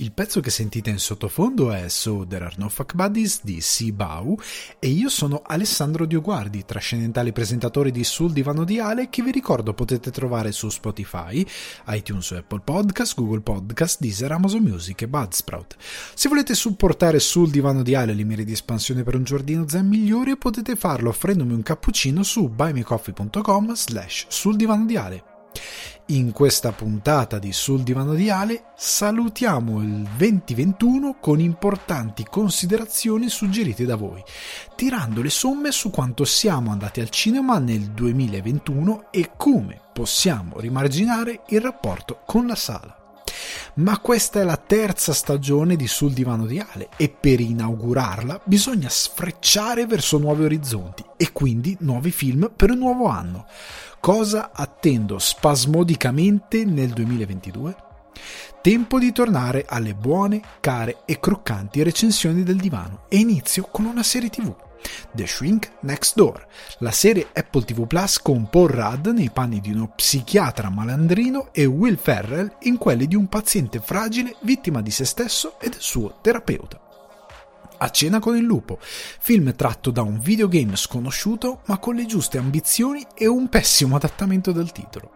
Il pezzo che sentite in sottofondo è So There Are No Fuck Buddies di Sibau e io sono Alessandro Dioguardi, trascendentale presentatore di Sul Divano di Ale che vi ricordo potete trovare su Spotify, iTunes, Apple Podcast, Google Podcast, Deezer, Amazon Music e Budsprout. Se volete supportare Sul Divano di Ale le mire di espansione per un giardino zen migliore potete farlo offrendomi un cappuccino su buymecoffee.com slash sul divano di Ale. In questa puntata di Sul Divano di Ale salutiamo il 2021 con importanti considerazioni suggerite da voi, tirando le somme su quanto siamo andati al cinema nel 2021 e come possiamo rimarginare il rapporto con la sala. Ma questa è la terza stagione di Sul Divano di Ale e per inaugurarla bisogna sfrecciare verso nuovi orizzonti e quindi nuovi film per un nuovo anno. Cosa attendo spasmodicamente nel 2022? Tempo di tornare alle buone, care e croccanti recensioni del divano e inizio con una serie tv. The Shrink Next Door, la serie Apple TV Plus con Paul Rudd nei panni di uno psichiatra malandrino e Will Ferrell in quelli di un paziente fragile vittima di se stesso e del suo terapeuta. A cena con il lupo, film tratto da un videogame sconosciuto ma con le giuste ambizioni e un pessimo adattamento del titolo.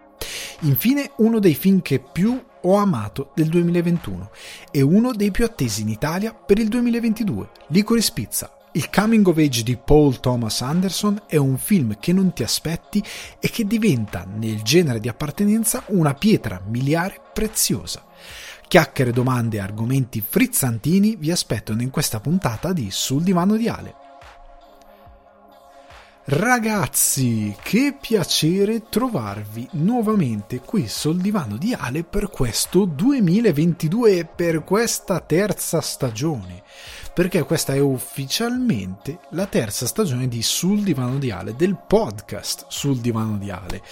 Infine uno dei film che più ho amato del 2021 e uno dei più attesi in Italia per il 2022, Licorice Pizza. Il coming of age di Paul Thomas Anderson è un film che non ti aspetti e che diventa, nel genere di appartenenza, una pietra miliare preziosa. Chiacchiere, domande e argomenti frizzantini vi aspettano in questa puntata di Sul divano di Ale. Ragazzi, che piacere trovarvi nuovamente qui sul divano di Ale per questo 2022 e per questa terza stagione. Perché questa è ufficialmente la terza stagione di Sul divano di Ale, del podcast Sul divano di Ale.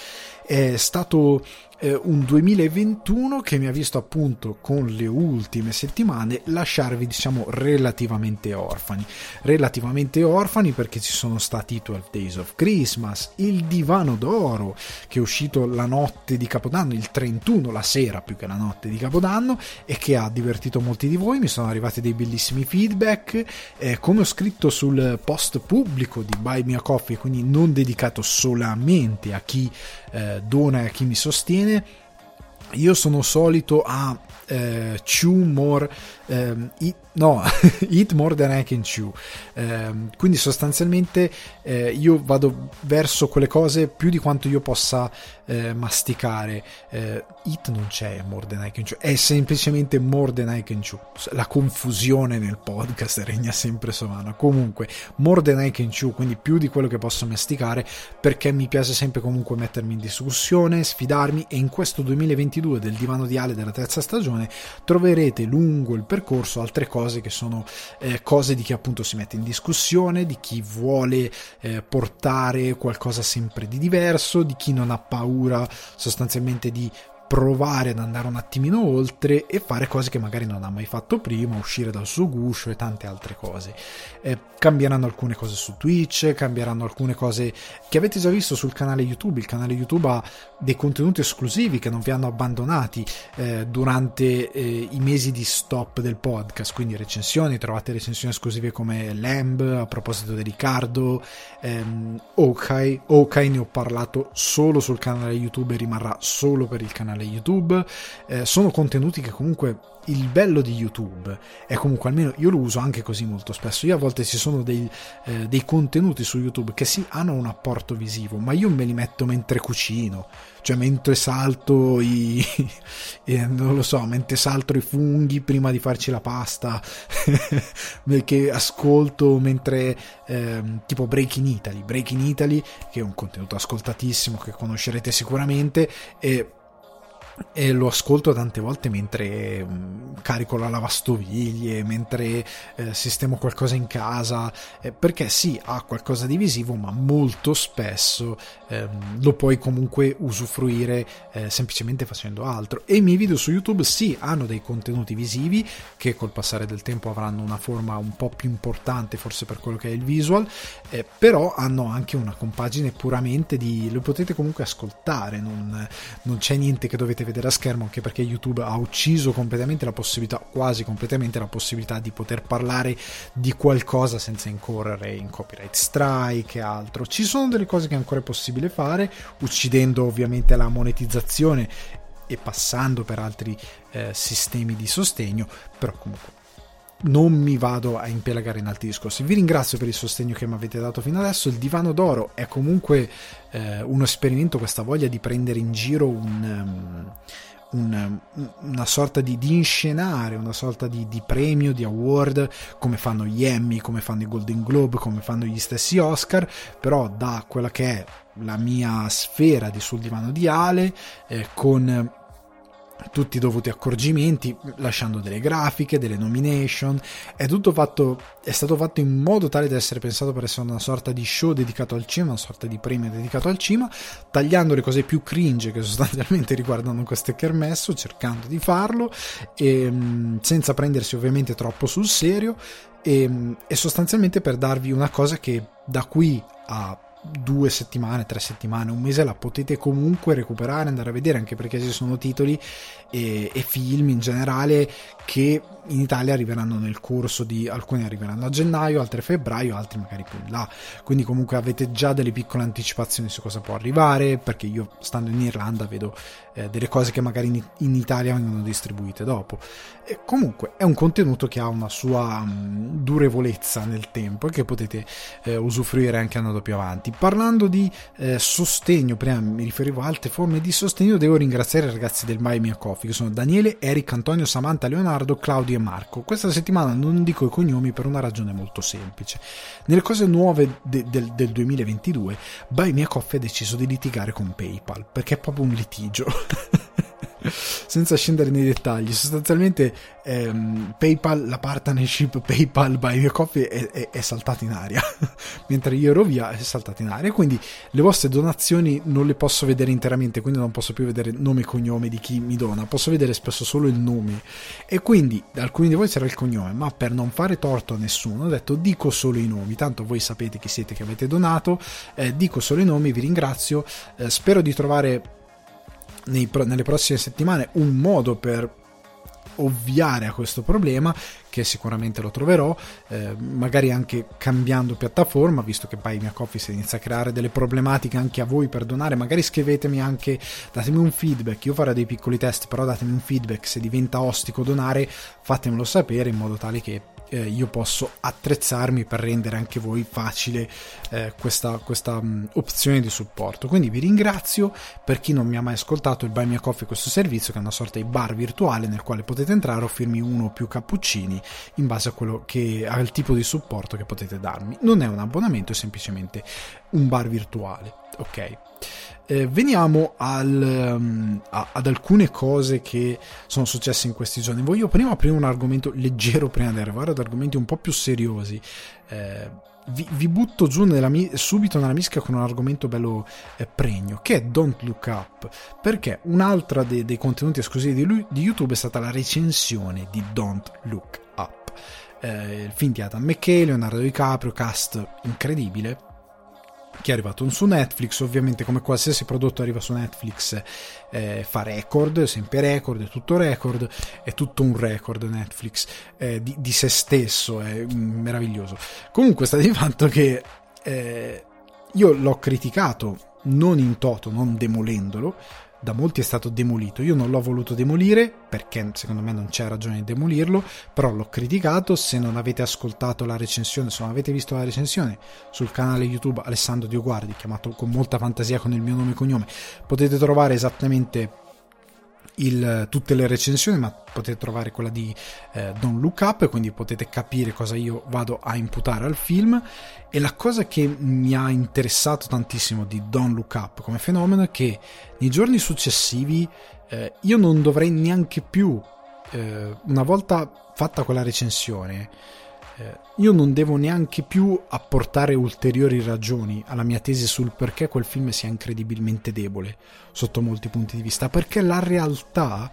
È stato eh, un 2021 che mi ha visto appunto con le ultime settimane lasciarvi diciamo relativamente orfani. Relativamente orfani perché ci sono stati 12 Days of Christmas il divano d'oro che è uscito la notte di Capodanno il 31 la sera più che la notte di Capodanno e che ha divertito molti di voi. Mi sono arrivati dei bellissimi feedback. Eh, come ho scritto sul post pubblico di Buy Me a Coffee quindi non dedicato solamente a chi eh, dona e a chi mi sostiene io sono solito a eh, chew more eat, no, eat more than I can chew. Ehm, quindi sostanzialmente eh, io vado verso quelle cose più di quanto io possa eh, masticare. Eh, eat non c'è more than I can chew è semplicemente more than I can chew. La confusione nel podcast regna sempre sovana comunque more than I can chew quindi più di quello che posso masticare perché mi piace sempre comunque mettermi in discussione sfidarmi e in questo 2022 del divano di Ale della terza stagione troverete lungo il percorso altre cose che sono eh, cose di chi appunto si mette in discussione, di chi vuole eh, portare qualcosa sempre di diverso, di chi non ha paura sostanzialmente di provare ad andare un attimino oltre e fare cose che magari non ha mai fatto prima, uscire dal suo guscio e tante altre cose. Eh, cambieranno alcune cose su Twitch, cambieranno alcune cose che avete già visto sul canale YouTube. Il canale YouTube ha dei contenuti esclusivi che non vi hanno abbandonati eh, durante eh, i mesi di stop del podcast, quindi recensioni, trovate recensioni esclusive come Lamb, a proposito di Riccardo, ehm, Okai, Okai ne ho parlato solo sul canale YouTube e rimarrà solo per il canale YouTube. Eh, sono contenuti che comunque il bello di YouTube è comunque almeno io lo uso anche così molto spesso. Io a volte ci sono dei, eh, dei contenuti su YouTube che sì hanno un apporto visivo, ma io me li metto mentre cucino, cioè mentre salto i eh, non lo so, mentre salto i funghi prima di farci la pasta, che ascolto mentre eh, tipo Breaking Italy, Breaking Italy che è un contenuto ascoltatissimo che conoscerete sicuramente e e lo ascolto tante volte mentre mm, carico la lavastoviglie, mentre eh, sistemo qualcosa in casa, eh, perché sì, ha qualcosa di visivo, ma molto spesso ehm, lo puoi comunque usufruire eh, semplicemente facendo altro. E i miei video su YouTube sì, hanno dei contenuti visivi che col passare del tempo avranno una forma un po' più importante, forse per quello che è il visual, eh, però hanno anche una compagine puramente di... lo potete comunque ascoltare, non, non c'è niente che dovete vedere a schermo, anche perché YouTube ha ucciso completamente la possibilità, quasi completamente la possibilità di poter parlare di qualcosa senza incorrere in copyright strike e altro. Ci sono delle cose che è ancora possibile fare, uccidendo ovviamente la monetizzazione e passando per altri eh, sistemi di sostegno, però comunque non mi vado a impelagare in altri discorsi. Vi ringrazio per il sostegno che mi avete dato fino adesso. Il divano d'oro è comunque eh, uno esperimento, questa voglia di prendere in giro un. Um, un, una sorta di, di, inscenare, una sorta di, di, premio, di award, come fanno gli Emmy, come fanno i Golden Globe, come fanno gli stessi Oscar, però da quella che è la mia sfera di sul divano di Ale, eh, con tutti i dovuti accorgimenti, lasciando delle grafiche, delle nomination. È tutto fatto, è stato fatto in modo tale da essere pensato per essere una sorta di show dedicato al cinema, una sorta di premio dedicato al cinema, tagliando le cose più cringe che sostanzialmente riguardano questo kermesso, cercando di farlo, e, ehm, senza prendersi ovviamente troppo sul serio, e, ehm, e sostanzialmente per darvi una cosa che da qui a due settimane, tre settimane, un mese la potete comunque recuperare, andare a vedere anche perché ci sono titoli e, e, film in generale che in Italia arriveranno nel corso di alcuni arriveranno a gennaio, altri a febbraio, altri magari più in là. Quindi comunque avete già delle piccole anticipazioni su cosa può arrivare, perché io stando in Irlanda vedo eh, delle cose che magari in, in, Italia vengono distribuite dopo. E comunque è un contenuto che ha una sua um, durevolezza nel tempo e che potete eh, usufruire anche andando più avanti. Parlando di eh, sostegno, prima mi riferivo a altre forme di sostegno, devo ringraziare i ragazzi del Buy Me Coffee, che sono Daniele, Eric, Antonio, Samantha, Leonardo, Claudio e Marco. Questa settimana non dico i cognomi per una ragione molto semplice. Nelle cose nuove de- del, del 2022, Buy Me Coffee ha deciso di litigare con PayPal, perché è proprio un litigio. senza scendere nei dettagli, sostanzialmente ehm, PayPal, la partnership PayPal by Coffee è, è, è, saltata in aria, mentre io ero via è saltata in aria, quindi le vostre donazioni non le posso vedere interamente, quindi non posso più vedere nome e cognome di chi mi dona, posso vedere spesso solo il nome. E quindi alcuni di voi c'era il cognome, ma per non fare torto a nessuno ho detto dico solo i nomi, tanto voi sapete chi siete che avete donato, eh, dico solo i nomi, vi ringrazio, eh, spero di trovare nei, nelle prossime settimane un modo per ovviare a questo problema che sicuramente lo troverò eh, magari anche cambiando piattaforma visto che Mia Coffee si inizia a creare delle problematiche anche a voi per donare magari scrivetemi anche datemi un feedback io farò dei piccoli test però datemi un feedback se diventa ostico donare fatemelo sapere in modo tale che eh, io posso attrezzarmi per rendere anche voi facile eh, questa, questa mh, opzione di supporto. Quindi vi ringrazio per chi non mi ha mai ascoltato il Buy Me a Coffee, questo servizio che è una sorta di bar virtuale nel quale potete entrare, offrirmi uno o più cappuccini in base che al tipo di supporto che potete darmi. Non è un abbonamento, è semplicemente un bar virtuale. Ok. Eh, veniamo al, um, a, ad alcune cose che sono successe in questi giorni. Voglio prima aprire un argomento leggero prima di arrivare ad argomenti un po' più seriosi. Eh, vi, vi, butto giù nella, subito nella mischia con un argomento bello eh, pregno, che è Don't Look Up, perché un'altra de, dei contenuti esclusivi di, lui, di, YouTube è stata la recensione di Don't Look Up. Eh, il film di Adam McKay, Leonardo DiCaprio, cast incredibile che è arrivato su Netflix, ovviamente come qualsiasi prodotto arriva su Netflix eh, fa record, sempre record, è tutto record, è tutto un record Netflix eh, di, di, se stesso, è meraviglioso. Comunque sta di fatto che eh, io l'ho criticato non in toto, non demolendolo, da molti è stato demolito. Io non l'ho voluto demolire perché secondo me non c'è ragione di demolirlo, però l'ho criticato. Se non avete ascoltato la recensione, se non avete visto la recensione sul canale YouTube Alessandro Dioguardi, chiamato con molta fantasia con il mio nome e cognome, potete trovare esattamente il, tutte le recensioni, ma potete trovare quella di eh, Don't Look Up, quindi potete capire cosa io vado a imputare al film. E la cosa che mi ha interessato tantissimo di Don't Look Up come fenomeno è che nei giorni successivi eh, io non dovrei neanche più, eh, una volta fatta quella recensione, eh, io non devo neanche più apportare ulteriori ragioni alla mia tesi sul perché quel film sia incredibilmente debole sotto molti punti di vista, perché la realtà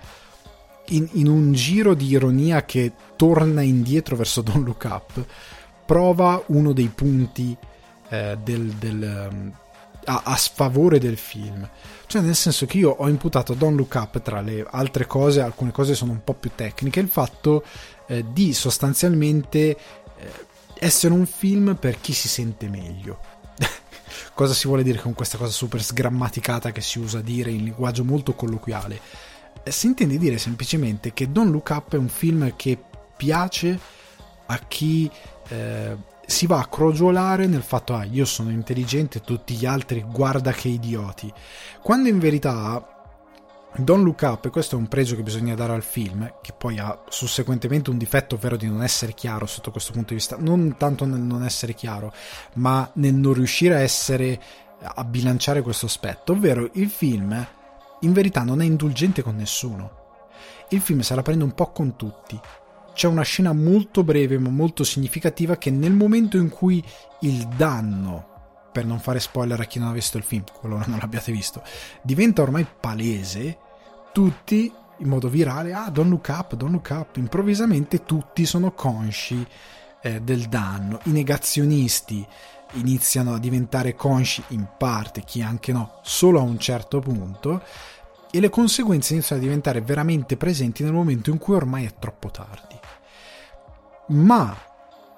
in, in un giro di ironia che torna indietro verso Don't Look Up prova uno dei punti eh, del, del um, a, a, sfavore del film. Cioè, nel senso che io ho imputato a Don't Look Up, tra le altre cose, alcune cose sono un po' più tecniche, il fatto eh, di sostanzialmente eh, essere un film per chi si sente meglio. cosa si vuole dire con questa cosa super sgrammaticata che si usa dire in linguaggio molto colloquiale? Eh, si intende dire semplicemente che Don't Look Up è un film che piace a chi eh, si va a crogiolare nel fatto ah io sono intelligente tutti gli altri guarda che idioti quando in verità Don't Look Up, e questo è un pregio che bisogna dare al film, che poi ha susseguentemente un difetto, ovvero di non essere chiaro sotto questo punto di vista, non tanto nel non essere chiaro, ma nel non riuscire a essere a bilanciare questo aspetto, ovvero il film in verità non è indulgente con nessuno. Il film se la prende un po' con tutti. C'è una scena molto breve ma molto significativa che nel momento in cui il danno per non fare spoiler a chi non ha visto il film, qualora non l'abbiate visto, diventa ormai palese, tutti in modo virale, ah, don't look up, don't look up, improvvisamente tutti sono consci eh, del danno, i negazionisti iniziano a diventare consci in parte, chi anche no, solo a un certo punto, e le conseguenze iniziano a diventare veramente presenti nel momento in cui ormai è troppo tardi. Ma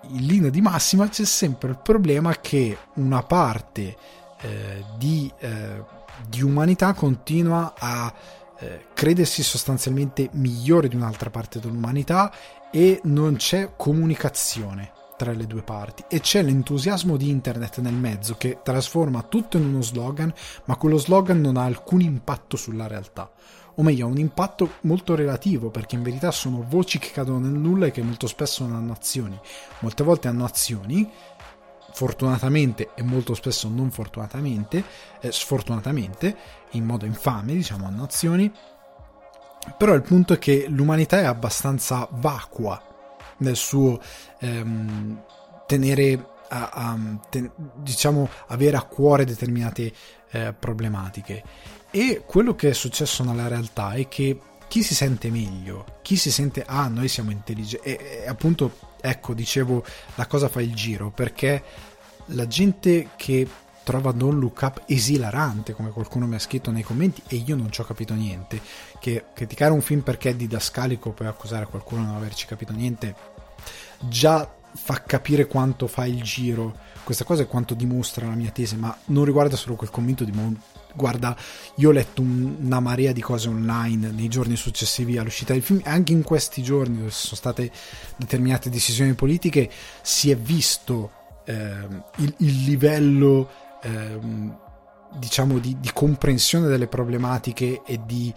in linea di massima c'è sempre il problema che una parte eh, di, eh, di, umanità continua a eh, credersi sostanzialmente migliore di un'altra parte dell'umanità e non c'è comunicazione tra le due parti. E c'è l'entusiasmo di internet nel mezzo che trasforma tutto in uno slogan ma quello slogan non ha alcun impatto sulla realtà. O meglio ha un impatto molto relativo perché in verità sono voci che cadono nel nulla e che molto spesso non hanno azioni. Molte volte hanno azioni fortunatamente e molto spesso non fortunatamente eh, sfortunatamente in modo infame diciamo hanno azioni però il punto è che l'umanità è abbastanza vacua nel suo ehm, tenere a, a ten, diciamo avere a cuore determinate eh, problematiche. E quello che è successo nella realtà è che chi si sente meglio, chi si sente ah noi siamo intelligenti e, e appunto ecco dicevo la cosa fa il giro perché la gente che trova Don't Look Up esilarante come qualcuno mi ha scritto nei commenti e io non ci ho capito niente. Che criticare un film perché è didascalico poi accusare qualcuno di non averci capito niente già fa capire quanto fa il giro. Questa cosa è quanto dimostra la mia tesi ma non riguarda solo quel commento di Mon- guarda, io ho letto un, una marea di cose online nei giorni successivi all'uscita del film, anche in questi giorni dove sono state determinate decisioni politiche, si è visto eh, il, il, livello, eh, diciamo, di, di, comprensione delle problematiche e di,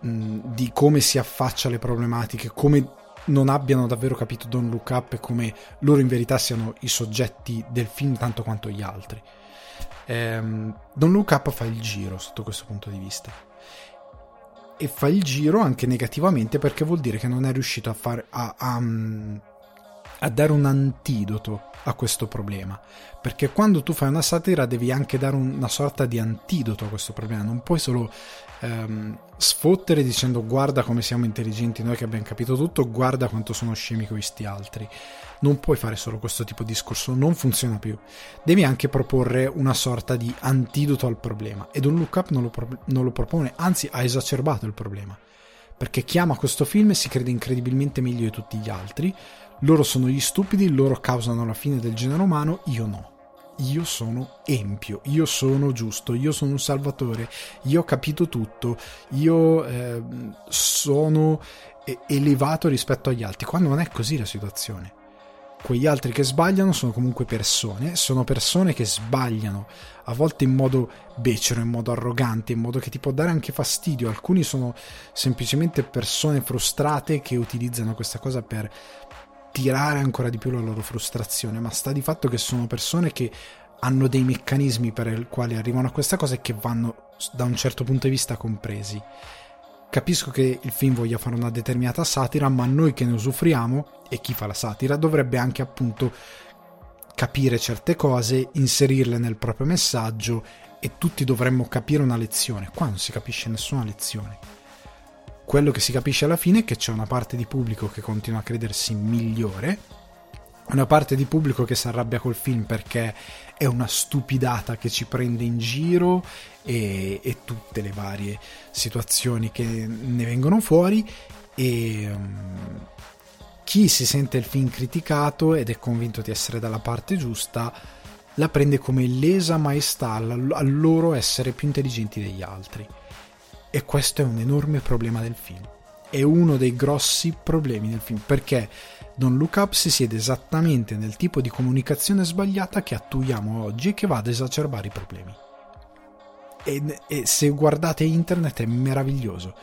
mh, di come si affaccia alle problematiche, come non abbiano davvero capito Don't Look Up e come loro in verità siano i soggetti del film tanto quanto gli altri. Ehm, Don't Look Up fa il giro sotto questo punto di vista. E fa il giro anche negativamente perché vuol dire che non è riuscito a, fare, a, a, a dare un antidoto a questo problema perché quando tu fai una satira devi anche dare una sorta di antidoto a questo problema non puoi solo ehm, sfottere dicendo guarda come siamo intelligenti noi che abbiamo capito tutto guarda quanto sono scemi questi altri non puoi fare solo questo tipo di discorso, non funziona più. Devi anche proporre una sorta di antidoto al problema ed un lookup non lo, pro- non lo propone, anzi ha esacerbato il problema. Perché chiama questo film e si crede incredibilmente meglio di tutti gli altri, loro sono gli stupidi, loro causano la fine del genere umano, io no io sono empio, io sono giusto, io sono un salvatore, io ho capito tutto, io eh, sono elevato rispetto agli altri, quando non è così la situazione quegli altri che sbagliano sono comunque persone, sono persone che sbagliano, a volte in modo becero, in modo arrogante, in modo che ti può dare anche fastidio. Alcuni sono semplicemente persone frustrate che utilizzano questa cosa per tirare ancora di più la loro frustrazione, ma sta di fatto che sono persone che hanno dei meccanismi per i quali arrivano a questa cosa e che vanno da un certo punto di vista compresi. Capisco che il film voglia fare una determinata satira, ma noi che ne usufruiamo, e chi fa la satira, dovrebbe anche appunto capire certe cose, inserirle nel proprio messaggio e tutti dovremmo capire una lezione. Qua non si capisce nessuna lezione. Quello che si capisce alla fine è che c'è una parte di pubblico che continua a credersi migliore, una parte di pubblico che si arrabbia col film perché è una stupidata che ci prende in giro e, e tutte le varie situazioni che ne vengono fuori e um, chi si sente il film criticato ed è convinto di essere dalla parte giusta la prende come lesa maestà al loro essere più intelligenti degli altri e questo è un enorme problema del film è uno dei grossi problemi del film perché Don Look Up si siede esattamente nel tipo di comunicazione sbagliata che attuiamo oggi e che va ad esacerbare i problemi. E, e se guardate internet è meraviglioso.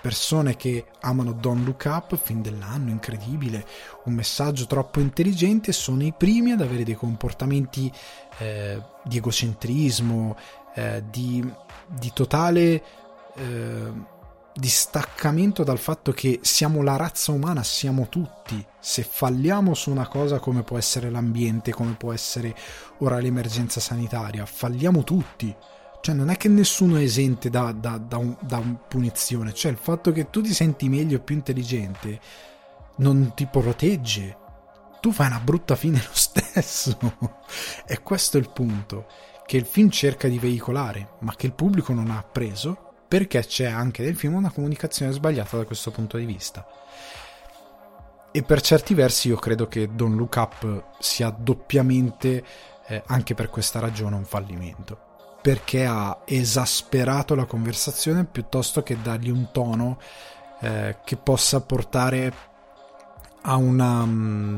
Persone che amano Don Look Up, fin dell'anno, incredibile, un messaggio troppo intelligente, sono i primi ad avere dei comportamenti eh, di egocentrismo, eh, di, di, totale eh, distaccamento dal fatto che siamo la razza umana, siamo tutti. Se falliamo su una cosa come può essere l'ambiente, come può essere ora l'emergenza sanitaria, falliamo tutti. Cioè non è che nessuno è esente da, da, da, un, da un punizione, cioè il fatto che tu ti senti meglio e più intelligente non ti protegge. Tu fai una brutta fine lo stesso. e questo è il punto che il film cerca di veicolare, ma che il pubblico non ha appreso perché c'è anche nel film una comunicazione sbagliata da questo punto di vista. E per certi versi io credo che Don't Look Up sia doppiamente, eh, anche per questa ragione, un fallimento. Perché ha esasperato la conversazione piuttosto che dargli un tono eh, che possa portare a una, mm,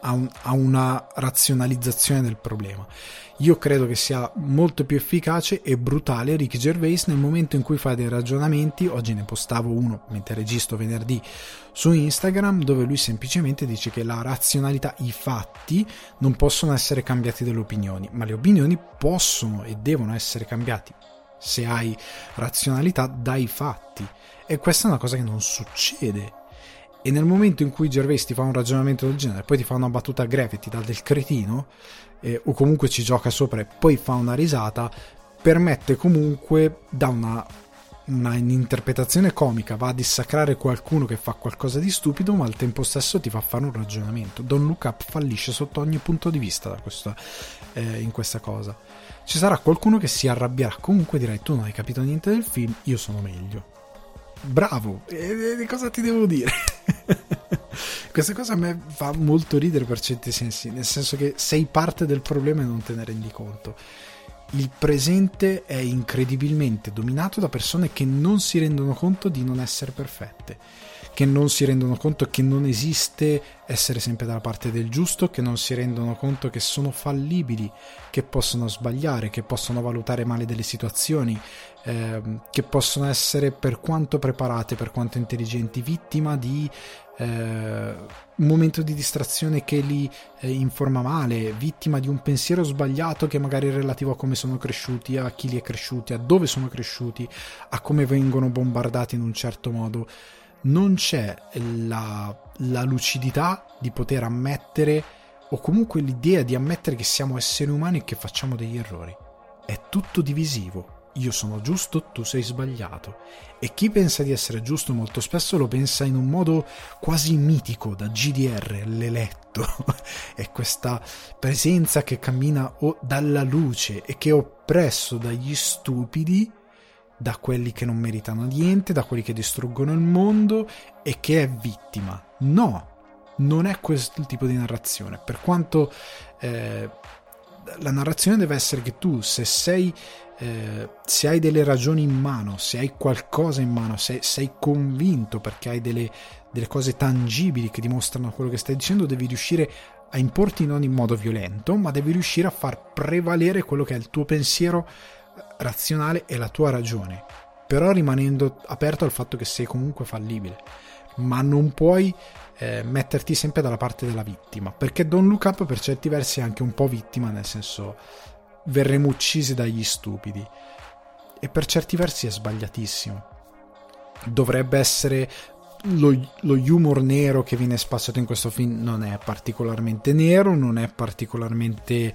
a, un, a una razionalizzazione del problema. Io credo che sia molto più efficace e brutale Ricky Gervais nel momento in cui fa dei ragionamenti, oggi ne postavo uno mentre registro venerdì su Instagram, dove lui semplicemente dice che la razionalità, i fatti non possono essere cambiati dalle opinioni, ma le opinioni possono e devono essere cambiati se hai razionalità dai fatti. E questa è una cosa che non succede e nel momento in cui Gervais ti fa un ragionamento del genere, poi ti fa una battuta greve e ti dà del cretino, eh, o comunque ci gioca sopra e poi fa una risata, permette comunque da una, una interpretazione comica, va a dissacrare qualcuno che fa qualcosa di stupido, ma al tempo stesso ti fa fare un ragionamento. Don Up fallisce sotto ogni punto di vista questa, eh, in questa cosa. Ci sarà qualcuno che si arrabbierà, comunque direi tu non hai capito niente del film, io sono meglio bravo, e, e cosa ti devo dire? Questa cosa a me fa molto ridere per certi sensi, nel senso che sei parte del problema e non te ne rendi conto. Il presente è incredibilmente dominato da persone che non si rendono conto di non essere perfette che non si rendono conto che non esiste essere sempre dalla parte del giusto, che non si rendono conto che sono fallibili, che possono sbagliare, che possono valutare male delle situazioni, eh, che possono essere per quanto preparate, per quanto intelligenti, vittima di eh, un momento di distrazione che li eh, informa male, vittima di un pensiero sbagliato che magari è relativo a come sono cresciuti, a chi li è cresciuti, a dove sono cresciuti, a come vengono bombardati in un certo modo non c'è la, la lucidità di poter ammettere o comunque l'idea di ammettere che siamo esseri umani e che facciamo degli errori. È tutto divisivo. Io sono giusto, tu sei sbagliato. E chi pensa di essere giusto molto spesso lo pensa in un modo quasi mitico, da GDR, l'eletto. è questa presenza che cammina dalla luce e che è oppresso dagli stupidi da quelli che non meritano niente, da quelli che distruggono il mondo e che è vittima. No, non è questo il tipo di narrazione. Per quanto eh, la narrazione deve essere che tu, se sei. Eh, se hai delle ragioni in mano, se hai qualcosa in mano, se sei convinto perché hai delle, delle cose tangibili che dimostrano quello che stai dicendo, devi riuscire a importi non in modo violento, ma devi riuscire a far prevalere quello che è il tuo pensiero razionale e la tua ragione, però rimanendo aperto al fatto che sei comunque fallibile. Ma non puoi eh, metterti sempre dalla parte della vittima, perché Don Look Up per certi versi è anche un po' vittima, nel senso verremo uccisi dagli stupidi. E per certi versi è sbagliatissimo. dovrebbe essere lo, lo, humor nero che viene spazzato in questo film non è particolarmente nero, non è particolarmente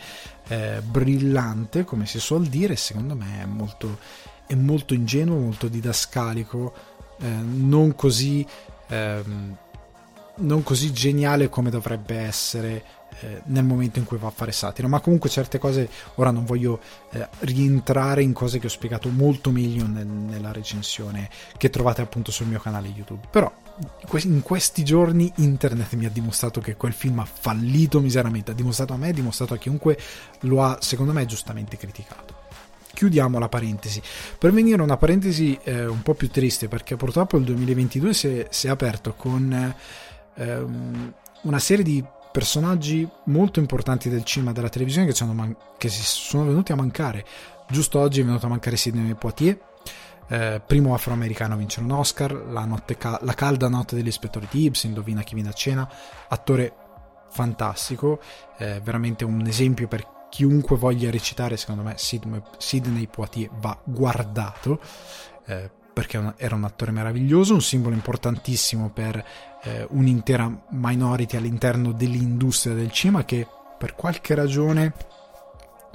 eh, brillante, come si suol dire, secondo me è molto, è molto ingenuo, molto didascalico, eh, non, così, eh, non così geniale come dovrebbe essere eh, nel momento in cui va a fare satira. Ma comunque certe cose, ora non voglio eh, rientrare in cose che ho spiegato molto meglio nel, nella recensione che trovate appunto sul mio canale YouTube. Però in questi giorni internet mi ha dimostrato che quel film ha fallito miseramente, ha dimostrato a me, ha dimostrato a chiunque lo ha secondo me giustamente criticato. Chiudiamo la parentesi. Per venire a una parentesi eh, un po' più triste, perché purtroppo il 2022 si è, si è aperto con ehm, una serie di personaggi molto importanti del cinema e della televisione che, man- che, si sono venuti a mancare. Giusto oggi è venuto a mancare Sidney Poitier, eh, primo afroamericano a vincere un Oscar, la, ca- la calda notte dell'ispettore Tibbs, indovina chi viene a cena, attore fantastico, eh, veramente un esempio per chiunque voglia recitare, secondo me Sidney, Sidney Poitier va guardato. Eh, perché era un attore meraviglioso, un simbolo importantissimo per eh, un'intera minority all'interno dell'industria del cinema che per qualche ragione,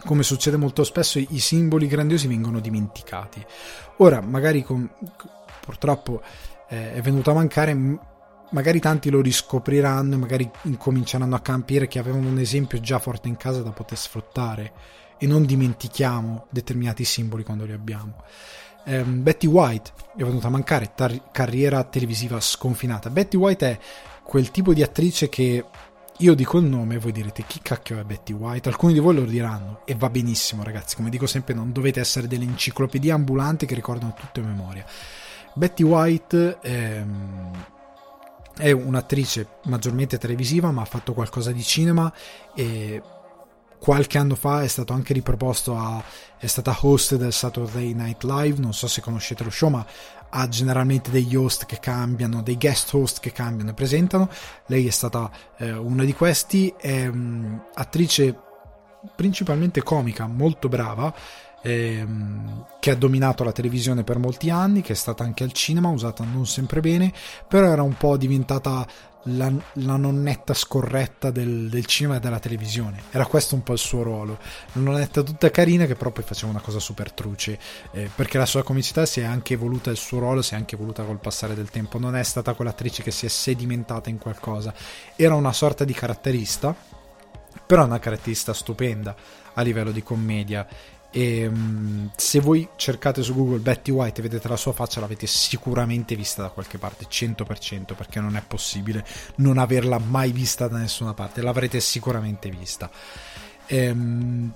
come succede molto spesso, i simboli grandiosi vengono dimenticati. Ora, magari con, purtroppo eh, è venuto a mancare, magari tanti lo riscopriranno e magari incominceranno a capire che avevano un esempio già forte in casa da poter sfruttare e non dimentichiamo determinati simboli quando li abbiamo ehm, Betty White è venuta a mancare, tar- carriera televisiva sconfinata. Betty White è quel tipo di attrice che io dico il nome e voi direte chi cacchio è Betty White? Alcuni di voi lo diranno e va benissimo ragazzi, come dico sempre non dovete essere delle enciclopedie ambulanti che ricordano tutto a memoria. Betty White ehm, è un'attrice maggiormente televisiva ma ha fatto qualcosa di cinema e qualche anno fa è stato anche riproposto a è stata host del Saturday Night Live non so se conoscete lo show ma ha generalmente degli host che cambiano dei guest host che cambiano e presentano. Lei è stata eh, una di questi è um, attrice principalmente comica molto brava ehm, che ha dominato la televisione per molti anni, che è stata anche al cinema, usata non sempre bene, però era un po' diventata la, la nonnetta scorretta del, del, cinema e della televisione. Era questo un po' il suo ruolo. La nonnetta tutta carina che però poi faceva una cosa super truce, eh, perché la sua comicità si è anche evoluta, il suo ruolo si è anche evoluta col passare del tempo. Non è stata quell'attrice che si è sedimentata in qualcosa. Era una sorta di caratterista, però una caratterista stupenda a livello di commedia e um, se voi cercate su Google Betty White e vedete la sua faccia, l'avete sicuramente vista da qualche parte, 100%, perché non è possibile non averla mai vista da nessuna parte, l'avrete sicuramente vista. E, um,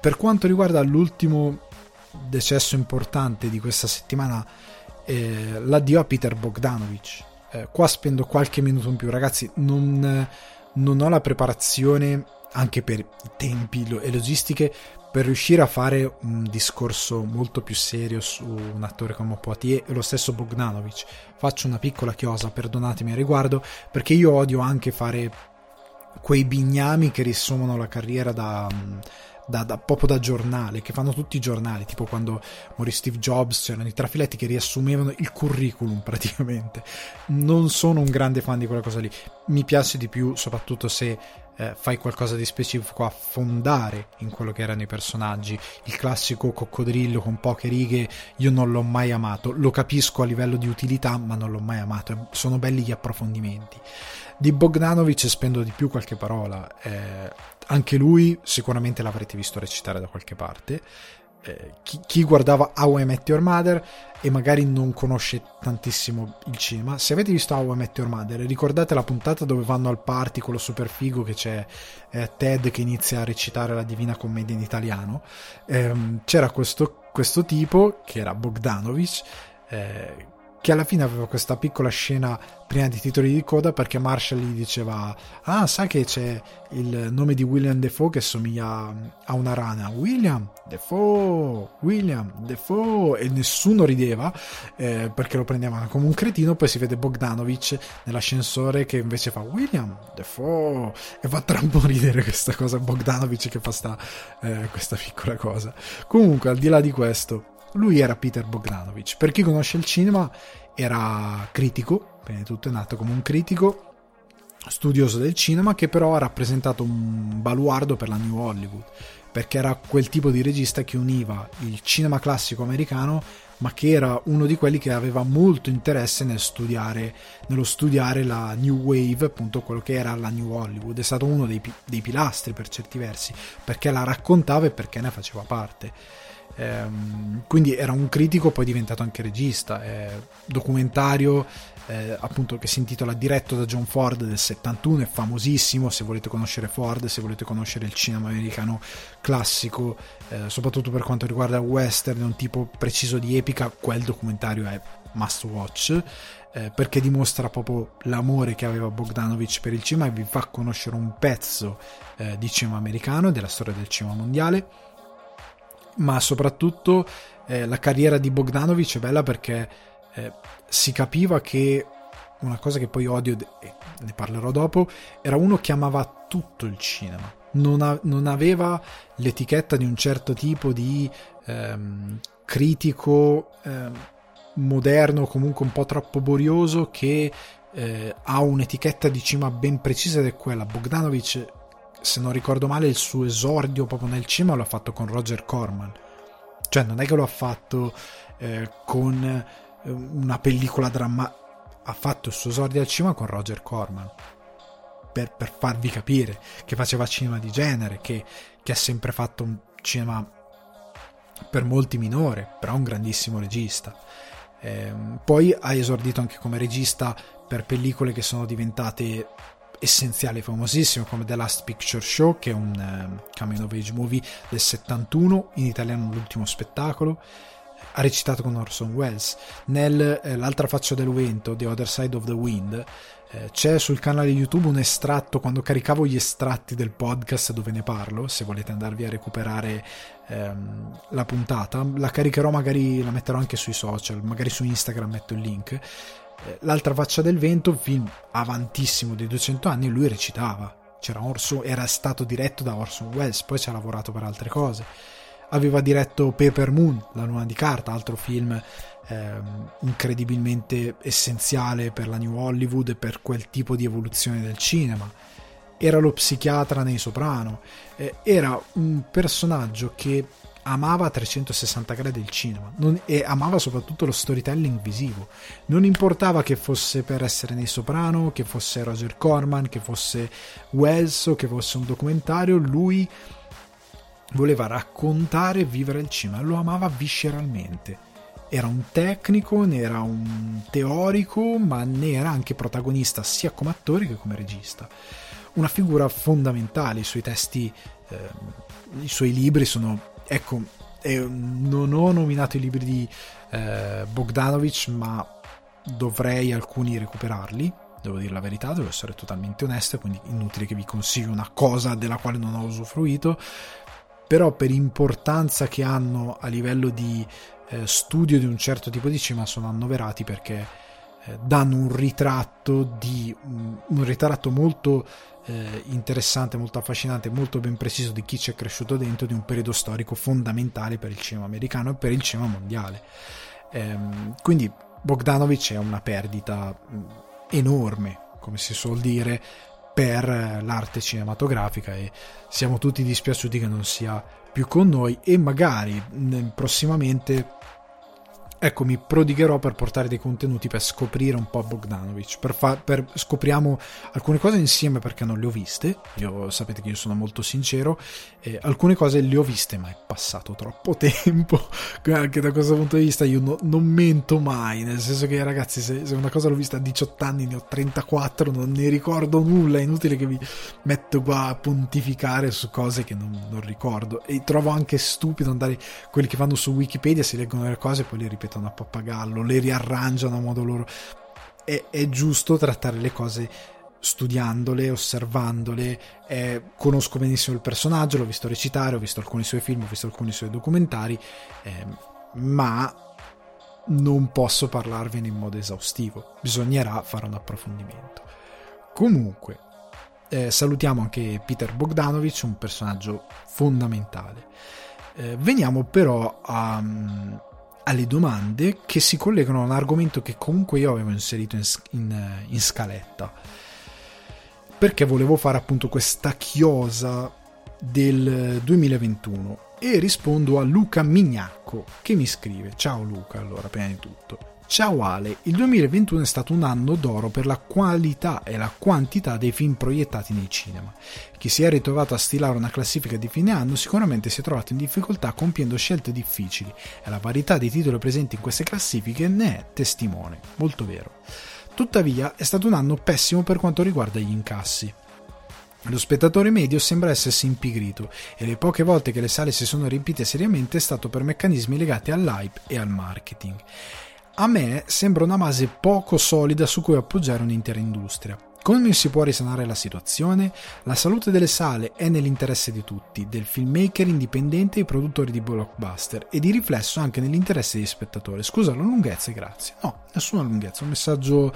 per quanto riguarda l'ultimo decesso importante di questa settimana, eh, l'addio a Peter Bogdanovich. Eh, qua spendo qualche minuto in più, ragazzi, non, non ho la preparazione anche per i tempi e logistiche per riuscire a fare un discorso molto più serio su un attore come Poitier e lo stesso Bogdanovic. Faccio una piccola chiosa, perdonatemi a riguardo, perché io odio anche fare quei bignami che riassumano la carriera da, da, da, proprio da giornale, che fanno tutti i giornali, tipo quando morì Steve Jobs, c'erano i trafiletti che riassumevano il curriculum praticamente. Non sono un grande fan di quella cosa lì, mi piace di più soprattutto se eh, fai qualcosa di specifico a fondare in quello che erano i personaggi. Il classico coccodrillo con poche righe io non l'ho mai amato, lo capisco a livello di utilità ma non l'ho mai amato, sono belli gli approfondimenti. Di Bogdanovic spendo di più qualche parola, eh, anche lui sicuramente l'avrete visto recitare da qualche parte eh, chi, chi, guardava How I Met Your Mother e magari non conosce tantissimo il cinema, se avete visto How I Met Your Mother, ricordate la puntata dove vanno al party con lo super figo che c'è eh, Ted che inizia a recitare la Divina Commedia in italiano. Eh, c'era questo, questo, tipo che era Bogdanovic. Eh, che alla fine aveva questa piccola scena prima di titoli di coda perché Marshall gli diceva ah sai che c'è il nome di William Defoe che somiglia a una rana. William Defoe William Defoe. E nessuno rideva eh, perché lo prendevano come un cretino. Poi si vede Bogdanovic nell'ascensore che invece fa William Defoe. E fa troppo ridere questa cosa Bogdanovic che fa sta, eh, questa piccola cosa. Comunque al di là di questo lui era Peter Bogdanovich. Per chi conosce il cinema, era critico, di tutto è nato come un critico, studioso del cinema, che però ha rappresentato un baluardo per la New Hollywood, perché era quel tipo di regista che univa il cinema classico americano ma che era uno di quelli che aveva molto interesse nel studiare, nello studiare la New Wave, appunto quello che era la New Hollywood. È stato uno dei, dei pilastri per certi versi, perché la raccontava e perché ne faceva parte. Ehm, quindi era un critico, poi diventato anche regista. Eh, documentario eh, appunto che si intitola Diretto da John Ford del 71, è famosissimo. Se volete conoscere Ford, se volete conoscere il cinema americano classico, eh, soprattutto per quanto riguarda western, un tipo preciso di epica, quel documentario è must watch. Eh, perché dimostra proprio l'amore che aveva Bogdanovich per il cinema e vi fa conoscere un pezzo eh, di cinema americano e della storia del cinema mondiale ma soprattutto eh, la carriera di Bogdanovic è bella perché eh, si capiva che una cosa che poi odio, e ne parlerò dopo, era uno che amava tutto il cinema. Non, a, non aveva l'etichetta di un certo tipo di ehm, critico ehm, moderno, comunque un po' troppo borioso, che eh, ha un'etichetta di cinema ben precisa ed è quella. Bogdanovic se non ricordo male, il suo esordio proprio nel cinema l'ha fatto con Roger Corman. Cioè, non è che lo ha fatto eh, con eh, una pellicola drammatica. Ha fatto il suo esordio al cinema con Roger Corman. Per, per, farvi capire che faceva cinema di genere, che, che ha sempre fatto un cinema per molti minore, però un grandissimo regista. Eh, poi ha esordito anche come regista per pellicole che sono diventate essenziale, famosissimo come The Last Picture Show, che è un um, coming of age movie del 71, in italiano l'ultimo spettacolo. Ha recitato con Orson Welles. Nell'altra eh, faccia del vento, The Other Side of the Wind, eh, c'è sul canale YouTube un estratto, quando caricavo gli estratti del podcast dove ne parlo, se volete andarvi a recuperare ehm, la puntata, la caricherò magari, la metterò anche sui social, magari su Instagram metto il link l'altra faccia del vento, un film avantissimo dei 200 anni, lui recitava. Orson, era stato diretto da Orson Welles, poi ci ha lavorato per altre cose. Aveva diretto Paper Moon, La luna di carta, altro film ehm, incredibilmente essenziale per la New Hollywood e per quel tipo di evoluzione del cinema. Era lo psichiatra nei Soprano. Eh, era un personaggio che amava a 360 gradi il cinema non, e amava soprattutto lo storytelling visivo. Non importava che fosse per essere nei Soprano, che fosse Roger Corman, che fosse Wells che fosse un documentario, lui voleva raccontare e vivere il cinema, lo amava visceralmente. Era un tecnico, ne era un teorico, ma ne era anche protagonista sia come attore che come regista. Una figura fondamentale, i suoi testi, eh, i suoi libri sono ecco, eh, non ho nominato i libri di eh, Bogdanovic, ma dovrei alcuni recuperarli. Devo dire la verità, devo essere totalmente onesto, quindi inutile che vi consiglio una cosa della quale non ho usufruito. Però per importanza che hanno a livello di eh, studio di un certo tipo di cinema sono annoverati perché eh, danno un ritratto di un, un ritratto molto eh, interessante, molto affascinante, molto ben preciso di chi ci è cresciuto dentro di un periodo storico fondamentale per il cinema americano e per il cinema mondiale. Ehm, quindi Bogdanovich è una perdita mm, enorme, come si suol dire, per l'arte cinematografica e siamo tutti dispiaciuti che non sia più con noi e magari prossimamente ecco, mi prodigherò per portare dei contenuti per scoprire un po' Bogdanovic. Per, fa- per scopriamo alcune cose insieme perché non le ho viste. Io sapete che io sono molto sincero. Eh, alcune cose le ho viste, ma è passato troppo tempo. Anche da questo punto di vista, io no, non mento mai. Nel senso che, ragazzi, se, se, una cosa l'ho vista a 18 anni, ne ho 34, non ne ricordo nulla. È inutile che vi metto qua a pontificare su cose che non, non ricordo. E trovo anche stupido andare quelli che vanno su Wikipedia, si leggono le cose e poi le ripetono ripetono a pappagallo, le riarrangiano a modo loro. È, è giusto trattare le cose studiandole, osservandole, eh, conosco benissimo il personaggio, l'ho visto recitare, ho visto alcuni suoi film, ho visto alcuni suoi documentari, eh, ma non posso parlarvene in modo esaustivo, bisognerà fare un approfondimento. Comunque, eh, salutiamo anche Peter Bogdanovich, un personaggio fondamentale. Eh, veniamo però a, alle domande che si collegano a un argomento che comunque io avevo inserito in, in, in scaletta. Perché volevo fare appunto questa chiosa del 2021 e rispondo a Luca Mignacco che mi scrive ciao Luca allora prima di tutto Ciao Ale, il 2021 è stato un anno d'oro per la qualità e la quantità dei film proiettati nei cinema. Chi si è ritrovato a stilare una classifica di fine anno sicuramente si è trovato in difficoltà compiendo scelte difficili e la varietà dei titoli presenti in queste classifiche ne è testimone, molto vero. Tuttavia è stato un anno pessimo per quanto riguarda gli incassi. Lo spettatore medio sembra essersi impigrito e le poche volte che le sale si sono riempite seriamente è stato per meccanismi legati all'hype e al marketing. A me sembra una base poco solida su cui appoggiare un'intera industria. Come si può risanare la situazione? La salute delle sale è nell'interesse di tutti, del filmmaker indipendente e produttori di blockbuster e di riflesso anche nell'interesse degli spettatori. Scusa la lunghezza e grazie. No, nessuna lunghezza, un messaggio